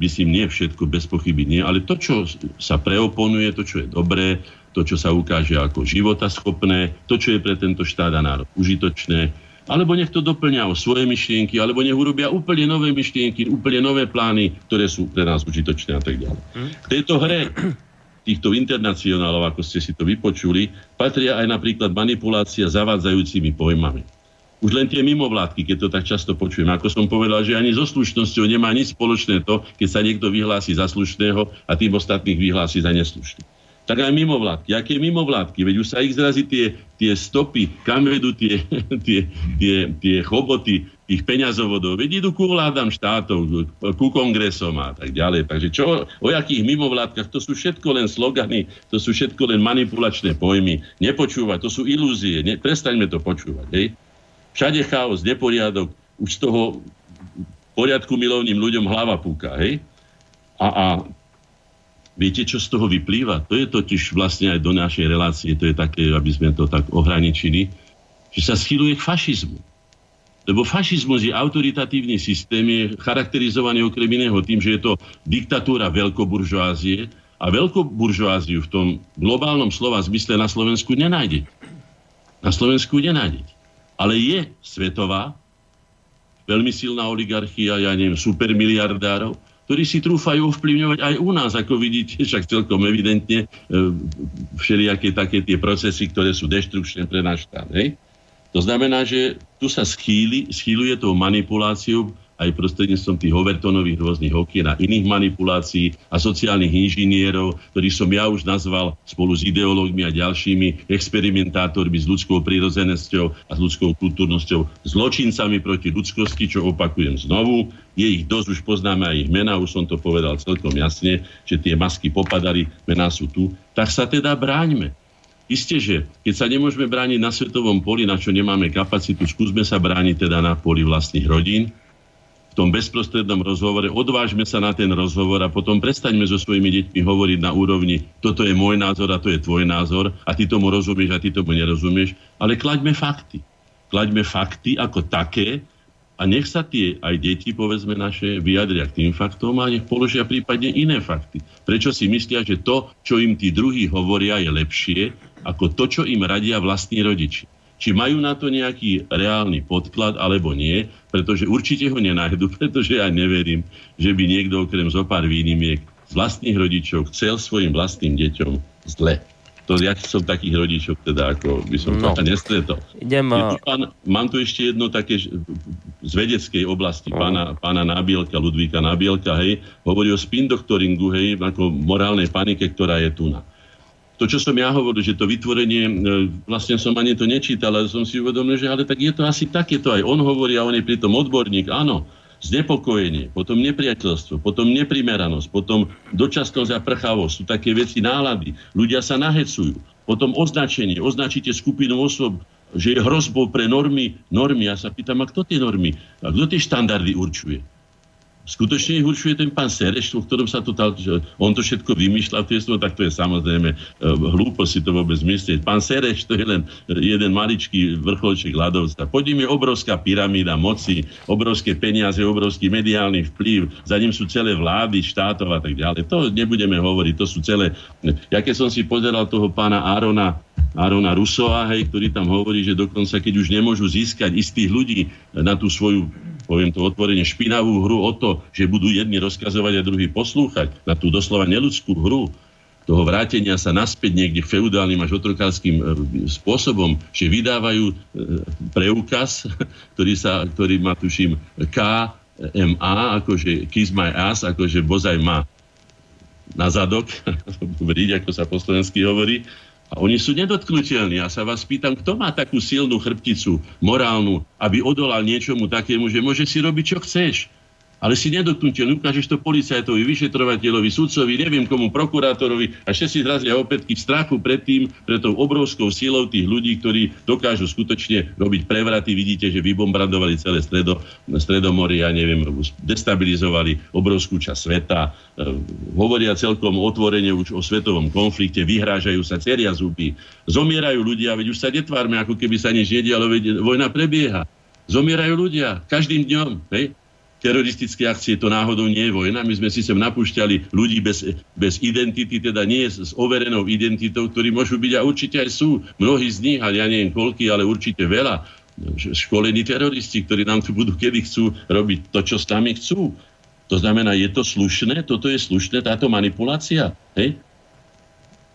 myslím, nie všetko, bez pochyby nie, ale to, čo sa preoponuje, to, čo je dobré, to, čo sa ukáže ako životaschopné, to, čo je pre tento štát a národ užitočné, alebo nech to doplňa o svoje myšlienky, alebo nech urobia úplne nové myšlienky, úplne nové plány, ktoré sú pre nás užitočné a tak ďalej. V tejto hre týchto internacionálov, ako ste si to vypočuli, patria aj napríklad manipulácia zavádzajúcimi pojmami. Už len tie mimovládky, keď to tak často počujem. Ako som povedal, že ani so slušnosťou nemá nič spoločné to, keď sa niekto vyhlási za slušného a tým ostatných vyhlási za neslušných tak aj mimovládky. Aké mimovládky? Veď už sa ich zrazí tie, tie stopy, kam vedú tie, tie, tie, tie choboty tých peňazovodov. Veď idú ku vládam štátov, ku kongresom a tak ďalej. Takže čo, o jakých mimovládkach? To sú všetko len slogany, to sú všetko len manipulačné pojmy. Nepočúvať, to sú ilúzie. Ne, prestaňme to počúvať. Hej? Všade chaos, neporiadok, už z toho poriadku milovným ľuďom hlava púka. Hej? A, a Viete, čo z toho vyplýva? To je totiž vlastne aj do našej relácie, to je také, aby sme to tak ohraničili, že sa schyluje k fašizmu. Lebo fašizmus je autoritatívny systém, je charakterizovaný okrem iného tým, že je to diktatúra veľkoburžoázie a veľkoburžoáziu v tom globálnom slova zmysle na Slovensku nenájde. Na Slovensku nenájde. Ale je svetová, veľmi silná oligarchia, ja neviem, supermiliardárov, ktorí si trúfajú ovplyvňovať aj u nás, ako vidíte, však celkom evidentne e, všelijaké také tie procesy, ktoré sú deštrukčné pre náš štát. Hej? To znamená, že tu sa schýli, schýluje tou manipuláciou aj prostredníctvom tých overtonových rôznych okien a iných manipulácií a sociálnych inžinierov, ktorých som ja už nazval spolu s ideológmi a ďalšími experimentátormi s ľudskou prírodzenosťou a s ľudskou kultúrnosťou, zločincami proti ľudskosti, čo opakujem znovu. Je ich dosť, už poznáme aj ich mená, už som to povedal celkom jasne, že tie masky popadali, mená sú tu. Tak sa teda bráňme. Isté, že keď sa nemôžeme brániť na svetovom poli, na čo nemáme kapacitu, skúsme sa brániť teda na poli vlastných rodín, v tom bezprostrednom rozhovore, odvážme sa na ten rozhovor a potom prestaňme so svojimi deťmi hovoriť na úrovni, toto je môj názor a to je tvoj názor a ty tomu rozumieš a ty tomu nerozumieš, ale klaďme fakty. Klaďme fakty ako také a nech sa tie aj deti, povedzme naše, vyjadria k tým faktom a nech položia prípadne iné fakty. Prečo si myslia, že to, čo im tí druhí hovoria, je lepšie ako to, čo im radia vlastní rodiči či majú na to nejaký reálny podklad alebo nie, pretože určite ho nenájdu, pretože ja neverím, že by niekto okrem zo pár výnimiek z vlastných rodičov chcel svojim vlastným deťom zle. To ja som takých rodičov teda ako by som no. to nestretol. Idem, a... pán, mám tu ešte jedno také z vedeckej oblasti no. pána, pána Nábielka, Ludvíka Nábielka, hej, hovorí o spin doktoringu, hej, ako morálnej panike, ktorá je tu na to, čo som ja hovoril, že to vytvorenie, e, vlastne som ani to nečítal, ale som si uvedomil, že ale tak je to asi tak, je to aj on hovorí a on je pritom odborník, áno, znepokojenie, potom nepriateľstvo, potom neprimeranosť, potom dočasnosť a prchavosť, sú také veci nálady, ľudia sa nahecujú, potom označenie, označíte skupinu osob, že je hrozbou pre normy, normy. Ja sa pýtam, a kto tie normy, a kto tie štandardy určuje? Skutočne ich určuje ten pán Sereš, o ktorom sa to že on to všetko vymýšľa, to tak to je samozrejme e, hlúpo si to vôbec myslieť. Pán Sereš to je len jeden maličký vrcholček ľadovca. Pod ním je obrovská pyramída moci, obrovské peniaze, obrovský mediálny vplyv, za ním sú celé vlády štátov a tak ďalej. To nebudeme hovoriť, to sú celé... Ja keď som si pozeral toho pána Arona, Arona Rusova, hej, ktorý tam hovorí, že dokonca keď už nemôžu získať istých ľudí na tú svoju poviem to otvorene, špinavú hru o to, že budú jedni rozkazovať a druhí poslúchať, na tú doslova neludskú hru, toho vrátenia sa naspäť niekde feudálnym až otrokárským e, spôsobom, že vydávajú e, preukaz, ktorý, sa, ktorý má, tuším, KMA, akože kiss my ass, akože bozaj má na zadok, ako sa po slovensky hovorí, a oni sú nedotknutelní. Ja sa vás pýtam, kto má takú silnú chrbticu morálnu, aby odolal niečomu takému, že môže si robiť, čo chceš. Ale si nedotknutie, ukážeš to policajtovi, vyšetrovateľovi, sudcovi, neviem komu, prokurátorovi a všetci zrazia opätky v strachu pred tým, pred tou obrovskou silou tých ľudí, ktorí dokážu skutočne robiť prevraty. Vidíte, že vybombardovali celé stredo, stredomorie, ja neviem, destabilizovali obrovskú časť sveta, e, hovoria celkom otvorene už o svetovom konflikte, vyhrážajú sa, ceria zuby, zomierajú ľudia, veď už sa netvárme, ako keby sa nič nedialo, veď vojna prebieha. Zomierajú ľudia každým dňom. Hej? Teroristické akcie, to náhodou nie je vojna. My sme si sem napúšťali ľudí bez, bez identity, teda nie s overenou identitou, ktorí môžu byť a určite aj sú. Mnohí z nich, ale ja neviem koľky, ale určite veľa školení teroristi, ktorí nám tu budú, kedy chcú robiť to, čo s nami chcú. To znamená, je to slušné? Toto je slušné, táto manipulácia? Hej?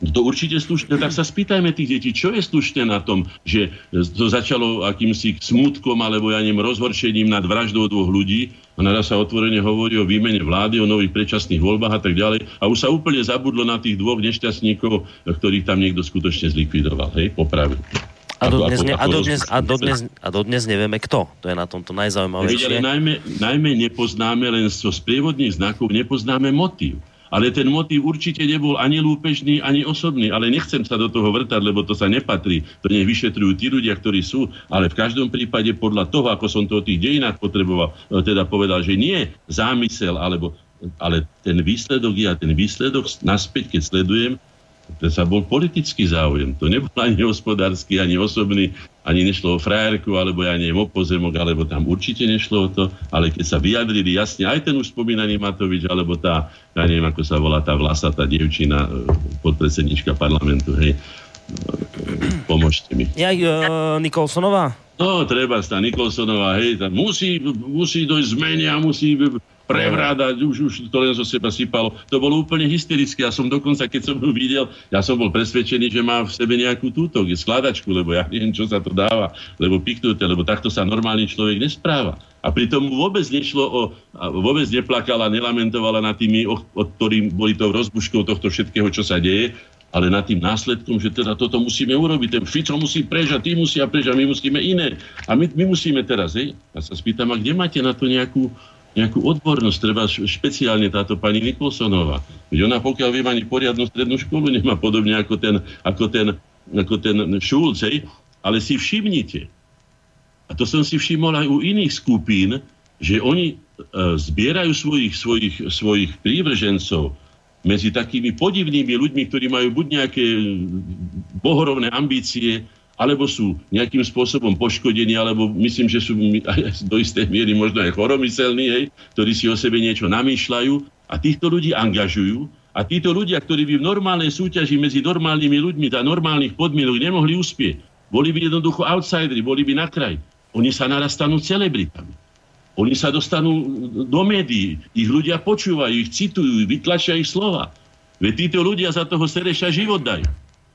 to určite slušné, tak sa spýtajme tých detí, čo je slušné na tom, že to začalo akýmsi smutkom alebo ja neviem, rozhorčením nad vraždou dvoch ľudí a naraz sa otvorene hovorí o výmene vlády, o nových predčasných voľbách a tak ďalej a už sa úplne zabudlo na tých dvoch nešťastníkov, ktorých tam niekto skutočne zlikvidoval, hej, popravil. A dodnes, ne, a, dodnes, a, dodnes, a dodnes nevieme kto. To je na tomto najzaujímavejšie. Ale najmä, najmä nepoznáme len zo sprievodných znakov, nepoznáme motív. Ale ten motív určite nebol ani lúpežný, ani osobný. Ale nechcem sa do toho vrtať, lebo to sa nepatrí. To nech vyšetrujú tí ľudia, ktorí sú. Ale v každom prípade podľa toho, ako som to o tých dejinách potreboval, e, teda povedal, že nie zámysel, alebo, ale ten výsledok je a ten výsledok naspäť, keď sledujem, to sa bol politický záujem. To nebol ani hospodársky, ani osobný, ani nešlo o frajerku, alebo ja neviem, o pozemok, alebo tam určite nešlo o to, ale keď sa vyjadrili jasne, aj ten už spomínaný Matovič, alebo tá, ja neviem, ako sa volá tá vlasatá dievčina, e, podpredsednička parlamentu, hej, e, pomôžte mi. Ja, uh, Nikolsonová? No, treba sa, Nikolsonová, hej, musí, musí dojsť zmene a musí prevráda, už, už to len zo seba sypalo. To bolo úplne hysterické. Ja som dokonca, keď som ho videl, ja som bol presvedčený, že má v sebe nejakú túto skladačku, lebo ja neviem, čo sa to dáva, lebo piknúte, lebo takto sa normálny človek nespráva. A pritom vôbec nešlo o, vôbec neplakala, nelamentovala nad tými, o, o ktorým boli to rozbuškou tohto všetkého, čo sa deje, ale nad tým následkom, že teda toto musíme urobiť. Ten Fico musí prežať, tí musia prežať, my musíme iné. A my, my musíme teraz, hej? Ja sa spýtam, a kde máte na to nejakú, nejakú odbornosť, treba špeciálne táto pani Nikolsonová. Veď ona, pokiaľ viem, ani poriadnu strednú školu nemá podobne ako ten, ako ten, ako ten Šulc, ale si všimnite, a to som si všimol aj u iných skupín, že oni e, zbierajú svojich, svojich, svojich prívržencov medzi takými podivnými ľuďmi, ktorí majú buď nejaké bohorovné ambície, alebo sú nejakým spôsobom poškodení, alebo myslím, že sú do istej miery možno aj choromyselní, hej, ktorí si o sebe niečo namýšľajú a týchto ľudí angažujú. A títo ľudia, ktorí by v normálnej súťaži medzi normálnymi ľuďmi za normálnych podmienok nemohli uspieť, boli by jednoducho outsideri, boli by na kraj. Oni sa naraz stanú celebritami. Oni sa dostanú do médií, ich ľudia počúvajú, ich citujú, vytlačia ich slova. Veď títo ľudia za toho Sereša život dajú.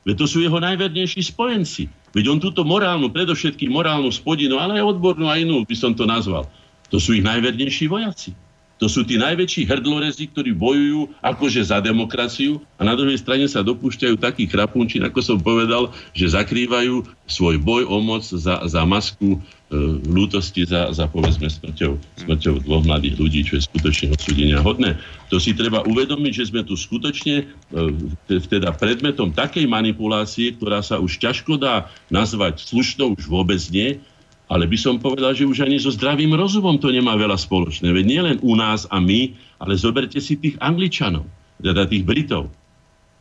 Veď to sú jeho najvernejší spojenci. Veď on túto morálnu, predovšetkým morálnu spodinu, ale aj odbornú a inú by som to nazval. To sú ich najvernejší vojaci. To sú tí najväčší hrdlorezi, ktorí bojujú akože za demokraciu a na druhej strane sa dopúšťajú taký chrapúnčin, ako som povedal, že zakrývajú svoj boj o moc za, za masku e, lútosti za, za povedzme smrťou, smrťou dvoch mladých ľudí, čo je skutočne odsudenia hodné. To si treba uvedomiť, že sme tu skutočne e, teda predmetom takej manipulácie, ktorá sa už ťažko dá nazvať slušnou, už vôbec nie, ale by som povedal, že už ani so zdravým rozumom to nemá veľa spoločné. Veď nie len u nás a my, ale zoberte si tých Angličanov, teda tých Britov.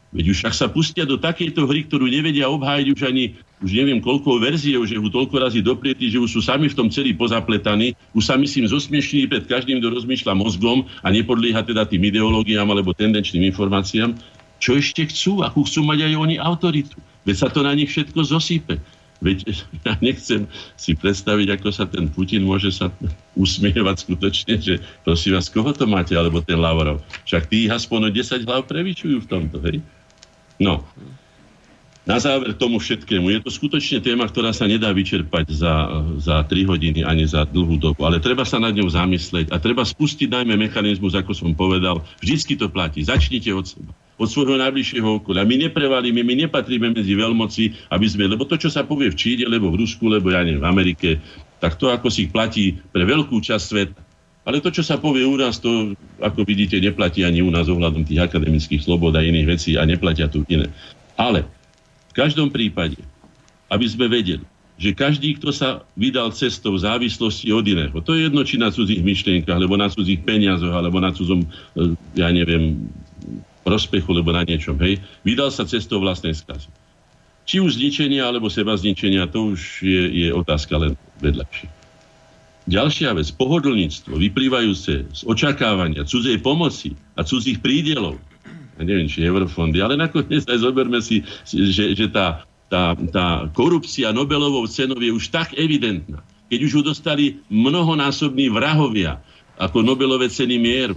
Veď už ak sa pustia do takejto hry, ktorú nevedia obhájiť už ani, už neviem koľko verziou, že ju toľko razy doprietí, že už sú sami v tom celí pozapletaní, už sa myslím zosmiešní pred každým, kto rozmýšľa mozgom a nepodlieha teda tým ideológiám alebo tendenčným informáciám, čo ešte chcú, akú chcú mať aj oni autoritu. Veď sa to na nich všetko zosýpe. Veď ja nechcem si predstaviť, ako sa ten Putin môže sa usmievať skutočne, že prosím vás, koho to máte, alebo ten Lavrov. Však tí aspoň 10 hlav prevyčujú v tomto, hej? No. Na záver tomu všetkému, je to skutočne téma, ktorá sa nedá vyčerpať za, za 3 hodiny ani za dlhú dobu, ale treba sa nad ňou zamyslieť a treba spustiť najmä mechanizmus, ako som povedal, vždycky to platí. Začnite od seba od svojho najbližšieho okolia. My neprevalíme, my nepatríme medzi veľmoci, aby sme, lebo to, čo sa povie v Číne, lebo v Rusku, lebo ja neviem, v Amerike, tak to ako si platí pre veľkú časť sveta. Ale to, čo sa povie u nás, to, ako vidíte, neplatí ani u nás ohľadom tých akademických slobod a iných vecí a neplatia tu iné. Ale v každom prípade, aby sme vedeli, že každý, kto sa vydal cestou závislosti od iného, to je jedno, či na cudzích myšlienkach, alebo na cudzích peniazoch, alebo na cudzom, e, ja neviem, prospechu, alebo na niečom, hej, vydal sa cestou vlastnej skazy. Či už zničenia, alebo seba zničenia, to už je, je otázka len vedľajšia. Ďalšia vec, pohodlníctvo, vyplývajúce z očakávania cudzej pomoci a cudzích prídelov, ja neviem, či eurofondy, ale nakoniec aj zoberme si, že, že tá tá, tá korupcia Nobelovou cenou je už tak evidentná. Keď už ju dostali mnohonásobní vrahovia, ako Nobelové ceny mieru,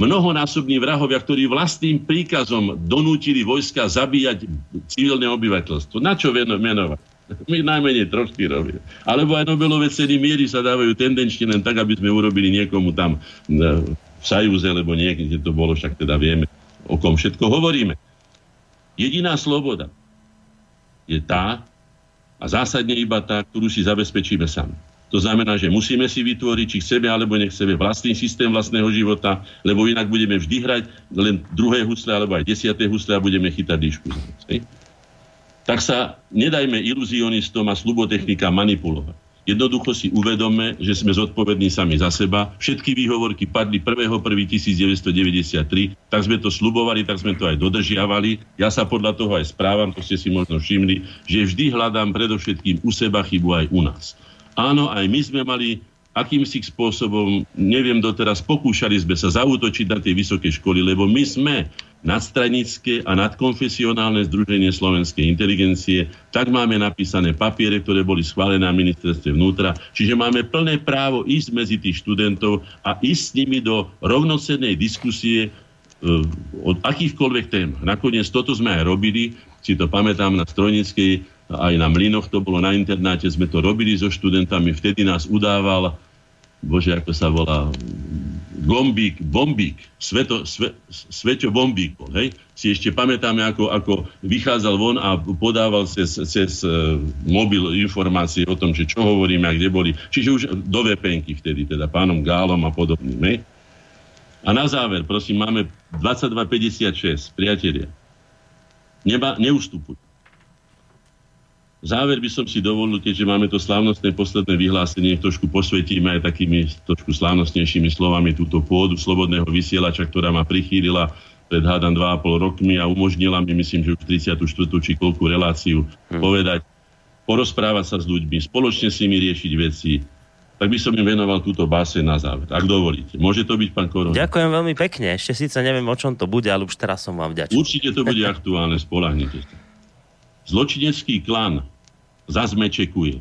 mnohonásobní vrahovia, ktorí vlastným príkazom donútili vojska zabíjať civilné obyvateľstvo. Na čo menovať? My najmenej trošky robíme. Alebo aj Nobelové ceny miery sa dávajú tendenčne len tak, aby sme urobili niekomu tam v Sajúze, lebo niekde to bolo, však teda vieme, o kom všetko hovoríme. Jediná sloboda, je tá a zásadne iba tá, ktorú si zabezpečíme sami. To znamená, že musíme si vytvoriť, či chceme alebo nechceme, vlastný systém vlastného života, lebo inak budeme vždy hrať len druhé husle alebo aj desiaté husle a budeme chytať dýšku. Tak sa nedajme iluzionistom a slubotechnika manipulovať. Jednoducho si uvedome, že sme zodpovední sami za seba. Všetky výhovorky padli 1.1.1993, tak sme to slubovali, tak sme to aj dodržiavali. Ja sa podľa toho aj správam, to ste si možno všimli, že vždy hľadám predovšetkým u seba chybu aj u nás. Áno, aj my sme mali akýmsi spôsobom, neviem doteraz, pokúšali sme sa zautočiť na tie vysoké školy, lebo my sme nadstranické a nadkonfesionálne združenie slovenskej inteligencie, tak máme napísané papiere, ktoré boli schválené na ministerstve vnútra, čiže máme plné právo ísť medzi tých študentov a ísť s nimi do rovnocennej diskusie e, od akýchkoľvek tém. Nakoniec toto sme aj robili, si to pamätám na Strojnickej, aj na Mlinoch to bolo na internáte, sme to robili so študentami, vtedy nás udával, bože, ako sa volá, Gombík, Bombík, Sveto, Sve, Sveťo Bombík bol, hej? Si ešte pamätáme, ako, ako vychádzal von a podával cez, cez uh, mobil informácie o tom, že čo hovoríme a kde boli. Čiže už do vpn vtedy, teda pánom Gálom a podobným, hej? A na záver, prosím, máme 22.56, priatelia. Neba, neustupuj. Záver by som si dovolil, keďže máme to slávnostné posledné vyhlásenie, trošku posvetíme aj takými trošku slávnostnejšími slovami túto pôdu slobodného vysielača, ktorá ma prichýlila pred hádam 2,5 rokmi a umožnila mi, myslím, že už 34. či koľku reláciu hmm. povedať, porozprávať sa s ľuďmi, spoločne s nimi riešiť veci, tak by som im venoval túto báse na záver, ak dovolíte. Môže to byť, pán Korona? Ďakujem veľmi pekne. Ešte síce neviem, o čom to bude, ale už teraz som vám vďačný. Určite to bude aktuálne, spolahnite sa. Zločinecký klan zazmečekuje.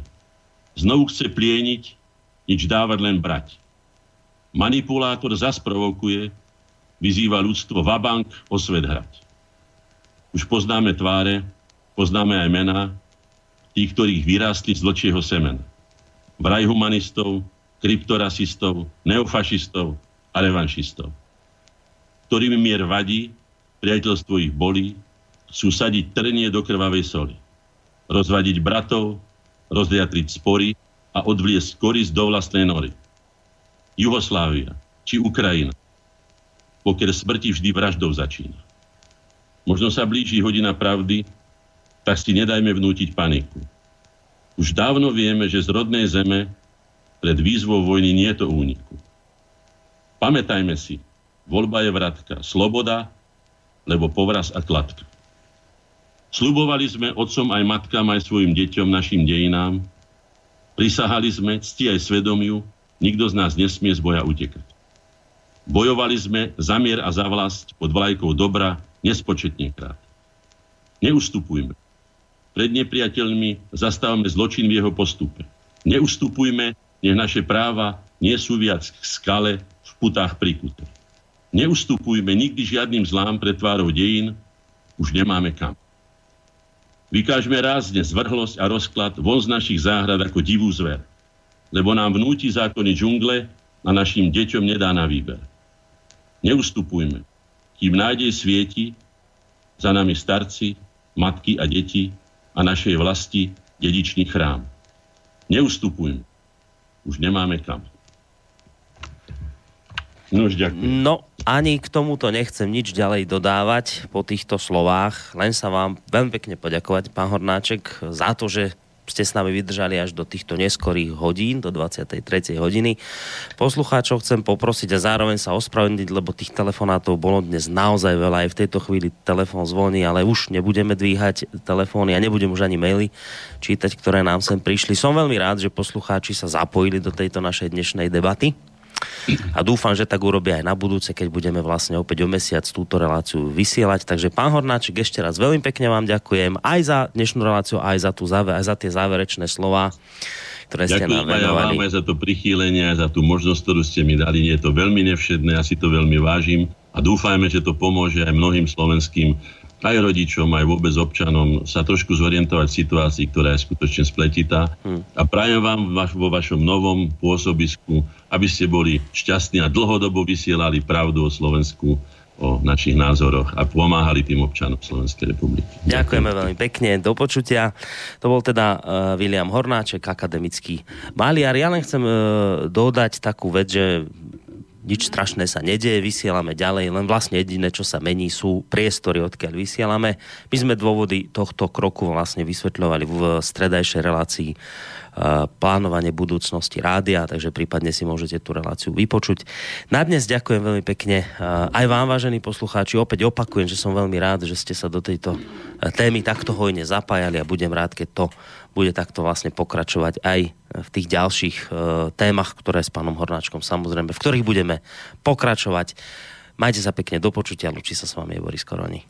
Znovu chce plieniť, nič dávať, len brať. Manipulátor zasprovokuje, vyzýva ľudstvo vabank o svet hrať. Už poznáme tváre, poznáme aj mená tých, ktorých vyrástli z vlčieho semena. Vraj humanistov, kryptorasistov, neofašistov a revanšistov. Ktorým mier vadí, priateľstvo ich bolí, chcú sadiť trnie do krvavej soli. Rozvadiť bratov, rozliatriť spory a odvliesť korisť do vlastnej nory. Juhoslávia či Ukrajina. Pokiaľ smrti vždy vraždou začína. Možno sa blíži hodina pravdy, tak si nedajme vnútiť paniku. Už dávno vieme, že z rodnej zeme pred výzvou vojny nie je to úniku. Pamätajme si, voľba je vratka, sloboda, lebo povraz a kladka. Slubovali sme otcom aj matkám, aj svojim deťom, našim dejinám. Prisahali sme cti aj svedomiu, nikto z nás nesmie z boja utekať. Bojovali sme za mier a za vlast pod vlajkou dobra nespočetne krát. Neustupujme. Pred nepriateľmi zastávame zločin v jeho postupe. Neustupujme, nech naše práva nie sú viac k skale v putách prikuté. Neustupujme nikdy žiadnym zlám pred tvárou dejín, už nemáme kam. Vykážme rázne zvrhlosť a rozklad von z našich záhrad ako divú zver, lebo nám vnúti zákony džungle a našim deťom nedá na výber. Neustupujme, kým nádej svieti, za nami starci, matky a deti a našej vlasti dedičný chrám. Neustupujme, už nemáme kam. No už ďakujem. No, ani k tomuto nechcem nič ďalej dodávať po týchto slovách. Len sa vám veľmi pekne poďakovať, pán Hornáček, za to, že ste s nami vydržali až do týchto neskorých hodín, do 23. hodiny. Poslucháčov chcem poprosiť a zároveň sa ospravedlniť, lebo tých telefonátov bolo dnes naozaj veľa. Aj v tejto chvíli telefón zvoní, ale už nebudeme dvíhať telefóny a nebudem už ani maily čítať, ktoré nám sem prišli. Som veľmi rád, že poslucháči sa zapojili do tejto našej dnešnej debaty a dúfam, že tak urobia aj na budúce, keď budeme vlastne opäť o mesiac túto reláciu vysielať. Takže pán Hornáček, ešte raz veľmi pekne vám ďakujem aj za dnešnú reláciu, aj za, tú, aj za tie záverečné slova ktoré ste Ďakujem venovali. Ďakujem aj za to prichýlenie, aj za tú možnosť, ktorú ste mi dali. Je to veľmi nevšedné, ja si to veľmi vážim a dúfajme, že to pomôže aj mnohým slovenským aj rodičom, aj vôbec občanom sa trošku zorientovať v situácii, ktorá je skutočne spletitá. Hmm. A prajem vám vo vašom novom pôsobisku, aby ste boli šťastní a dlhodobo vysielali pravdu o Slovensku, o našich názoroch a pomáhali tým občanom Slovenskej republiky. Ďakujeme veľmi pekne, do počutia. To bol teda uh, William Hornáček, akademický maliar. Ja len chcem uh, dodať takú vec, že nič strašné sa nedieje, vysielame ďalej, len vlastne jediné, čo sa mení, sú priestory, odkiaľ vysielame. My sme dôvody tohto kroku vlastne vysvetľovali v stredajšej relácii plánovanie budúcnosti rádia, takže prípadne si môžete tú reláciu vypočuť. Na dnes ďakujem veľmi pekne aj vám, vážení poslucháči. Opäť opakujem, že som veľmi rád, že ste sa do tejto témy takto hojne zapájali a budem rád, keď to bude takto vlastne pokračovať aj v tých ďalších e, témach, ktoré s pánom Hornáčkom samozrejme, v ktorých budeme pokračovať. Majte sa pekne do počutia, ľučí sa s vami Boris Koroni.